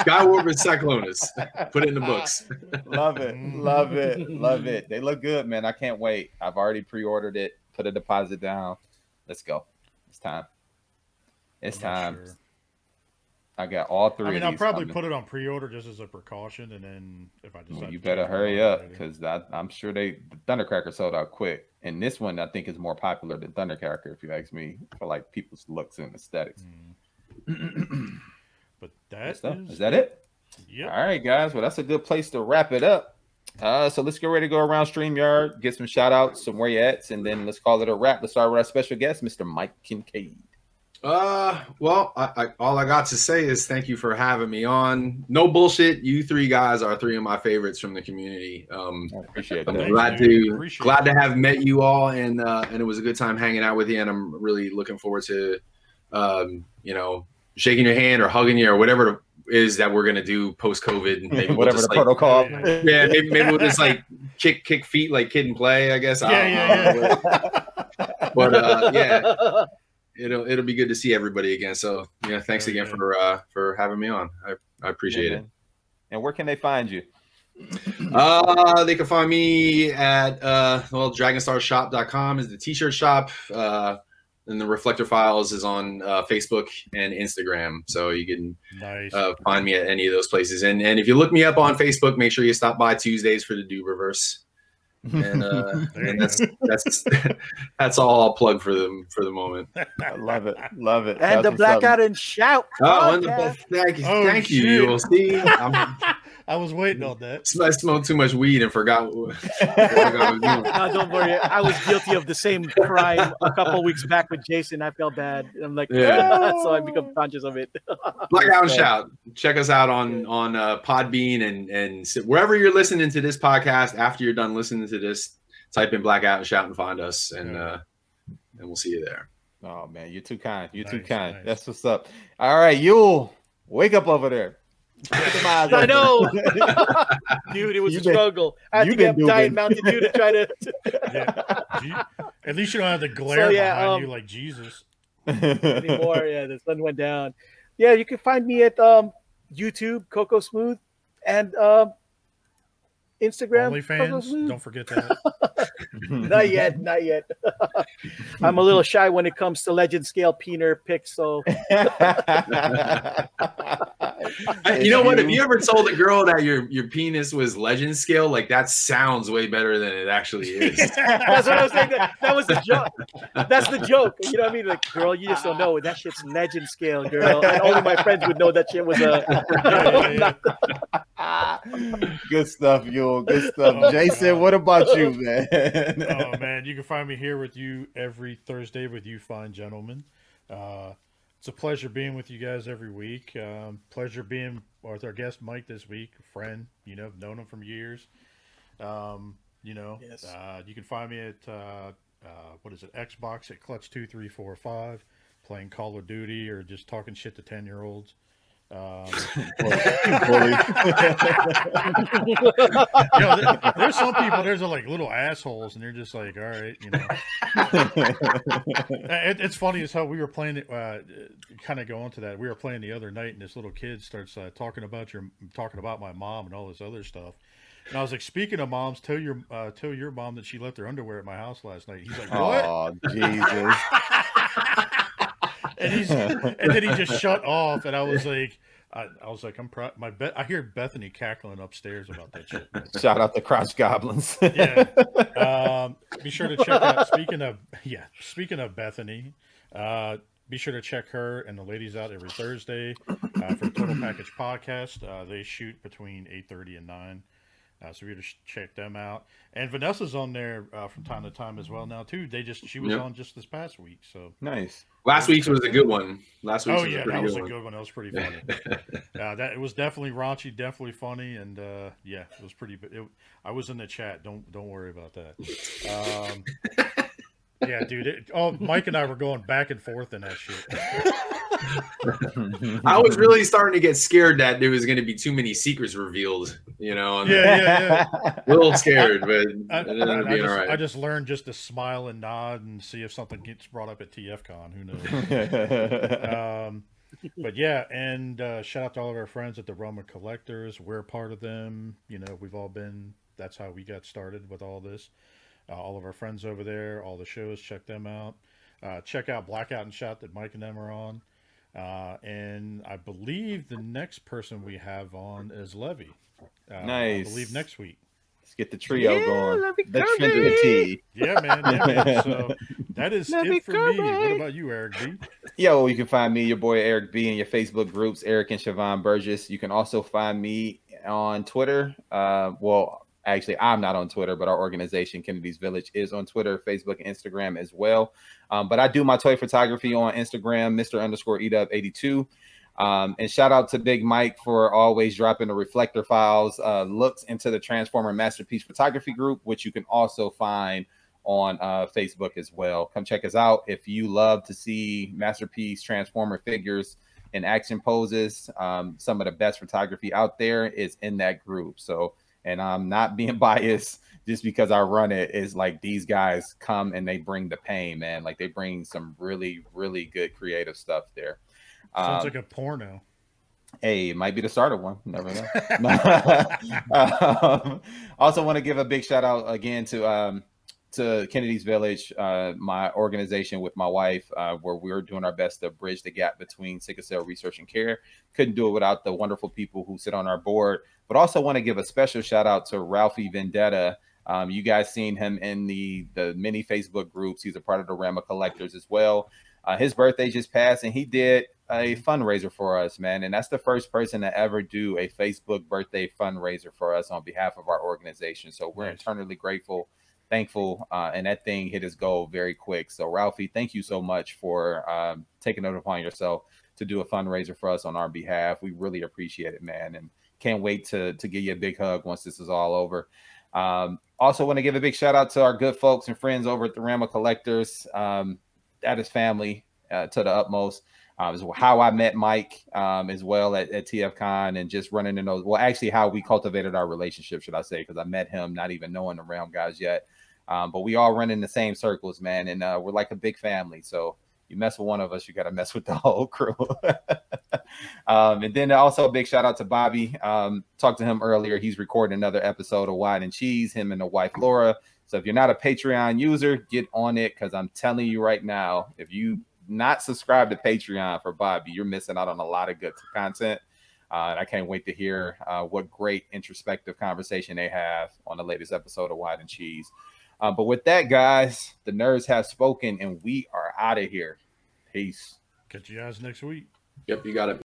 Skywarp and Cyclonus. Put it in the books. love it, love it, love it. They look good, man. I can't wait. I've already pre-ordered it. Put a deposit down. Let's go. It's time. It's I'm time. sure. I got all three. I mean, I'll probably coming. put it on pre-order just as a precaution, and then if I Well, decide, you to better hurry up because I'm sure they the Thundercracker sold out quick, and this one I think is more popular than Thundercracker if you ask me for like people's looks and aesthetics. Mm. But that is, Is that it? Yep. All right, guys. Well, that's a good place to wrap it up. Uh, so let's get ready to go around StreamYard, get some shout outs, some where you at, and then let's call it a wrap. Let's start with our special guest, Mr. Mike Kingcaid. Uh, well, I, I, all I got to say is thank you for having me on. No bullshit. You three guys are three of my favorites from the community. Um, I appreciate I'm that. Glad to Appreciate glad it. to have met you all, and uh, and it was a good time hanging out with you. And I'm really looking forward to, um, you know, shaking your hand or hugging you or whatever it is that we're gonna do post COVID. Maybe we'll Whatever the like, protocol. Yeah, yeah. yeah, maybe, maybe we'll just like kick kick feet like kid and play. I guess. I Yeah, don't yeah, know. But uh, yeah, it'll it'll be good to see everybody again. So yeah, thanks again for uh, for having me on. I, I appreciate Yeah, it. And where can they find you? Uh, they can find me at uh, well, dragonstarshop.com is the t-shirt shop. Uh, and the Reflector Files is on uh, Facebook and Instagram, so you can Nice. uh, find me at any of those places. And and if you look me up on Facebook, make sure you stop by Tuesdays for the Do Reverse. And, uh, and that's that's that's all I'll plug for them for the moment. I love it. Love it. and That's the what's Black. Out and Shout. Oh, and the Thank you, Oh, thank you. You'll see. I'm, I was waiting on that. I smoked too much weed and forgot what, what I was doing. No, don't worry. I was guilty of the same crime a couple weeks back with Jason. I felt bad. I'm like, Yeah. so I become conscious of it. Blackout and Shout. Check us out on on uh, Podbean and and wherever you're listening to this podcast. After you're done listening to this, type in Blackout and Shout and find us, and uh, and we'll see you there. Oh man, you're too kind. You're too kind. nice. That's what's up. All right, Yule, wake up over there. Put them eyes I know, dude. It was You've a been- struggle. I had you've to get been Diet Mountain Dew to try to. Yeah. At least you don't have the glare yeah, behind um, you like Jesus. anymore. Yeah, the sun went down. Yeah, you can find me at um, YouTube, CocoaSmooth, and um, Instagram, Coco OnlyFans. Don't forget that. Not yet, not yet. I'm a little shy when it comes to legend scale peener picks. So you know what? If you ever told a girl that your your penis was legend scale, like that sounds way better than it actually is. that's what I was saying. That, that was the joke. That's the joke. You know what I mean? Like, girl, you just don't know. That shit's legend scale, girl. And only my friends would know that shit was a. Yeah, yeah, yeah. Good stuff, Yule. Good stuff. Oh, Jason, God. what about you, man? oh man, you can find me here with you every Thursday with you fine gentlemen. Uh, it's a pleasure being with you guys every week. Um, pleasure being with our guest Mike this week, friend. You know, known him from years. Um, you know, Yes. uh, you can find me at uh, uh, what is it? Xbox at Clutch two three four five, playing Call of Duty or just talking shit to ten year olds. Um, Bully. you know, there, there's some people there's like little assholes, and they're just like, all right, you know. It, it's funny as how we were playing it. Uh, kind of go into that. We were playing the other night, and this little kid starts uh, talking about your talking about my mom and all this other stuff. And I was like, speaking of moms, tell your uh, tell your mom that she left her underwear at my house last night. He's like, what? oh, Jesus. And he's and then he just shut off, and I was like. I, I was like, I'm proud. My bet. I hear Bethany cackling upstairs about that shit. Shout out the crotch goblins. yeah. Um, be sure to check out. Speaking of yeah, speaking of Bethany, uh, be sure to check her and the ladies out every Thursday uh, for Total Package Podcast. Uh, they shoot between eight thirty and nine. Uh, so be sure to check them out. And Vanessa's on there uh, from time to time as well now too. They just she was Yep. on just this past week. So nice. Last week's was a good one. Last week's oh was yeah, a pretty that was good a good one. That was pretty funny. uh, that it was definitely raunchy, definitely funny, and uh, yeah, it was pretty. It, I was in the chat. Don't don't worry about that. Um, Yeah, dude. It, oh, Mike and I were going back and forth in that shit. I was really starting to get scared that there was going to be too many secrets revealed. You know, and Yeah, yeah, yeah. a little scared, but I, it ended up I being just, all right. I just learned just to smile and nod and see if something gets brought up at TFCon. Who knows? um, but yeah, and uh, shout out to all of our friends at the Realm of Collectors. We're part of them. You know, we've all been. That's how we got started with all this. Uh, all of our friends over there, all the shows, check them out. Uh, check out Blackout and Shout that Mike and them are on. Uh, and I believe the next person we have on is Levy. Uh, Nice. I believe next week. Let's get the trio Yeah, going. let me The come Trinity. Yeah, man. Yeah, man. So that is Let me it for me. What about you, Eric B? Yo, you can find me, your boy Eric B, in your Facebook groups, Eric and Siobhan Burgess. You can also find me on Twitter. Uh, well, actually, I'm not on Twitter, but our organization, Kennedy's Village, is on Twitter, Facebook, and Instagram as well. Um, but I do my toy photography on Instagram, Mr. underscore Edub82. Um, and shout out to Big Mike for always dropping the reflector files, uh, looks into the Transformer Masterpiece Photography Group, which you can also find on uh, Facebook as well. Come check us out if you love to see masterpiece transformer figures in action poses. Um, some of the best photography out there is in that group. So, and I'm not being biased just because I run it. Is like these guys come and they bring the pain, man. Like they bring some really, really good creative stuff there. Sounds Um, like a porno. Hey, it might be the start of one. Never know. um, also, want to give a big shout out again to um, to Kennedy's Village, uh, my organization with my wife, uh, where we're doing our best to bridge the gap between sickle cell research and care. Couldn't do it without the wonderful people who sit on our board. But also want to give a special shout out to Ralphie Vendetta. Um, you guys seen him in the the many Facebook groups. He's a part of the Realm of Collectors as well. Uh, his birthday just passed, and he did a fundraiser for us, man. And that's the first person to ever do a Facebook birthday fundraiser for us on behalf of our organization. So we're Nice. eternally grateful, thankful, uh, and that thing hit his goal very quick. So Ralphie, thank you so much for um, taking it upon yourself to do a fundraiser for us on our behalf. We really appreciate it, man, and can't wait to to give you a big hug once this is all over. Um, also, want to give a big shout out to our good folks and friends over at the Realm of Collectors. Um, that is family uh, to the utmost. Um, is how I met Mike um, as well at, at TFCon and just running in those. Well, actually, how we cultivated our relationship, should I say? Because I met him not even knowing the Realm guys yet, um, but we all run in the same circles, man, and uh, we're like a big family. So you mess with one of us, you got to mess with the whole crew. um, and then also a big shout out to Bobby. Um, talked to him earlier. He's recording another episode of Wine and Cheese. Him and the wife Laura. So if you're not a Patreon user, get on it because I'm telling you right now, if you not subscribe to Patreon for Bobby, you're missing out on a lot of good content. Uh, and I can't wait to hear uh, what great introspective conversation they have on the latest episode of Wine and Cheese. Uh, but with that, guys, the nerds have spoken, and we are out of here. Peace. Catch you guys next week. Yep, you got it.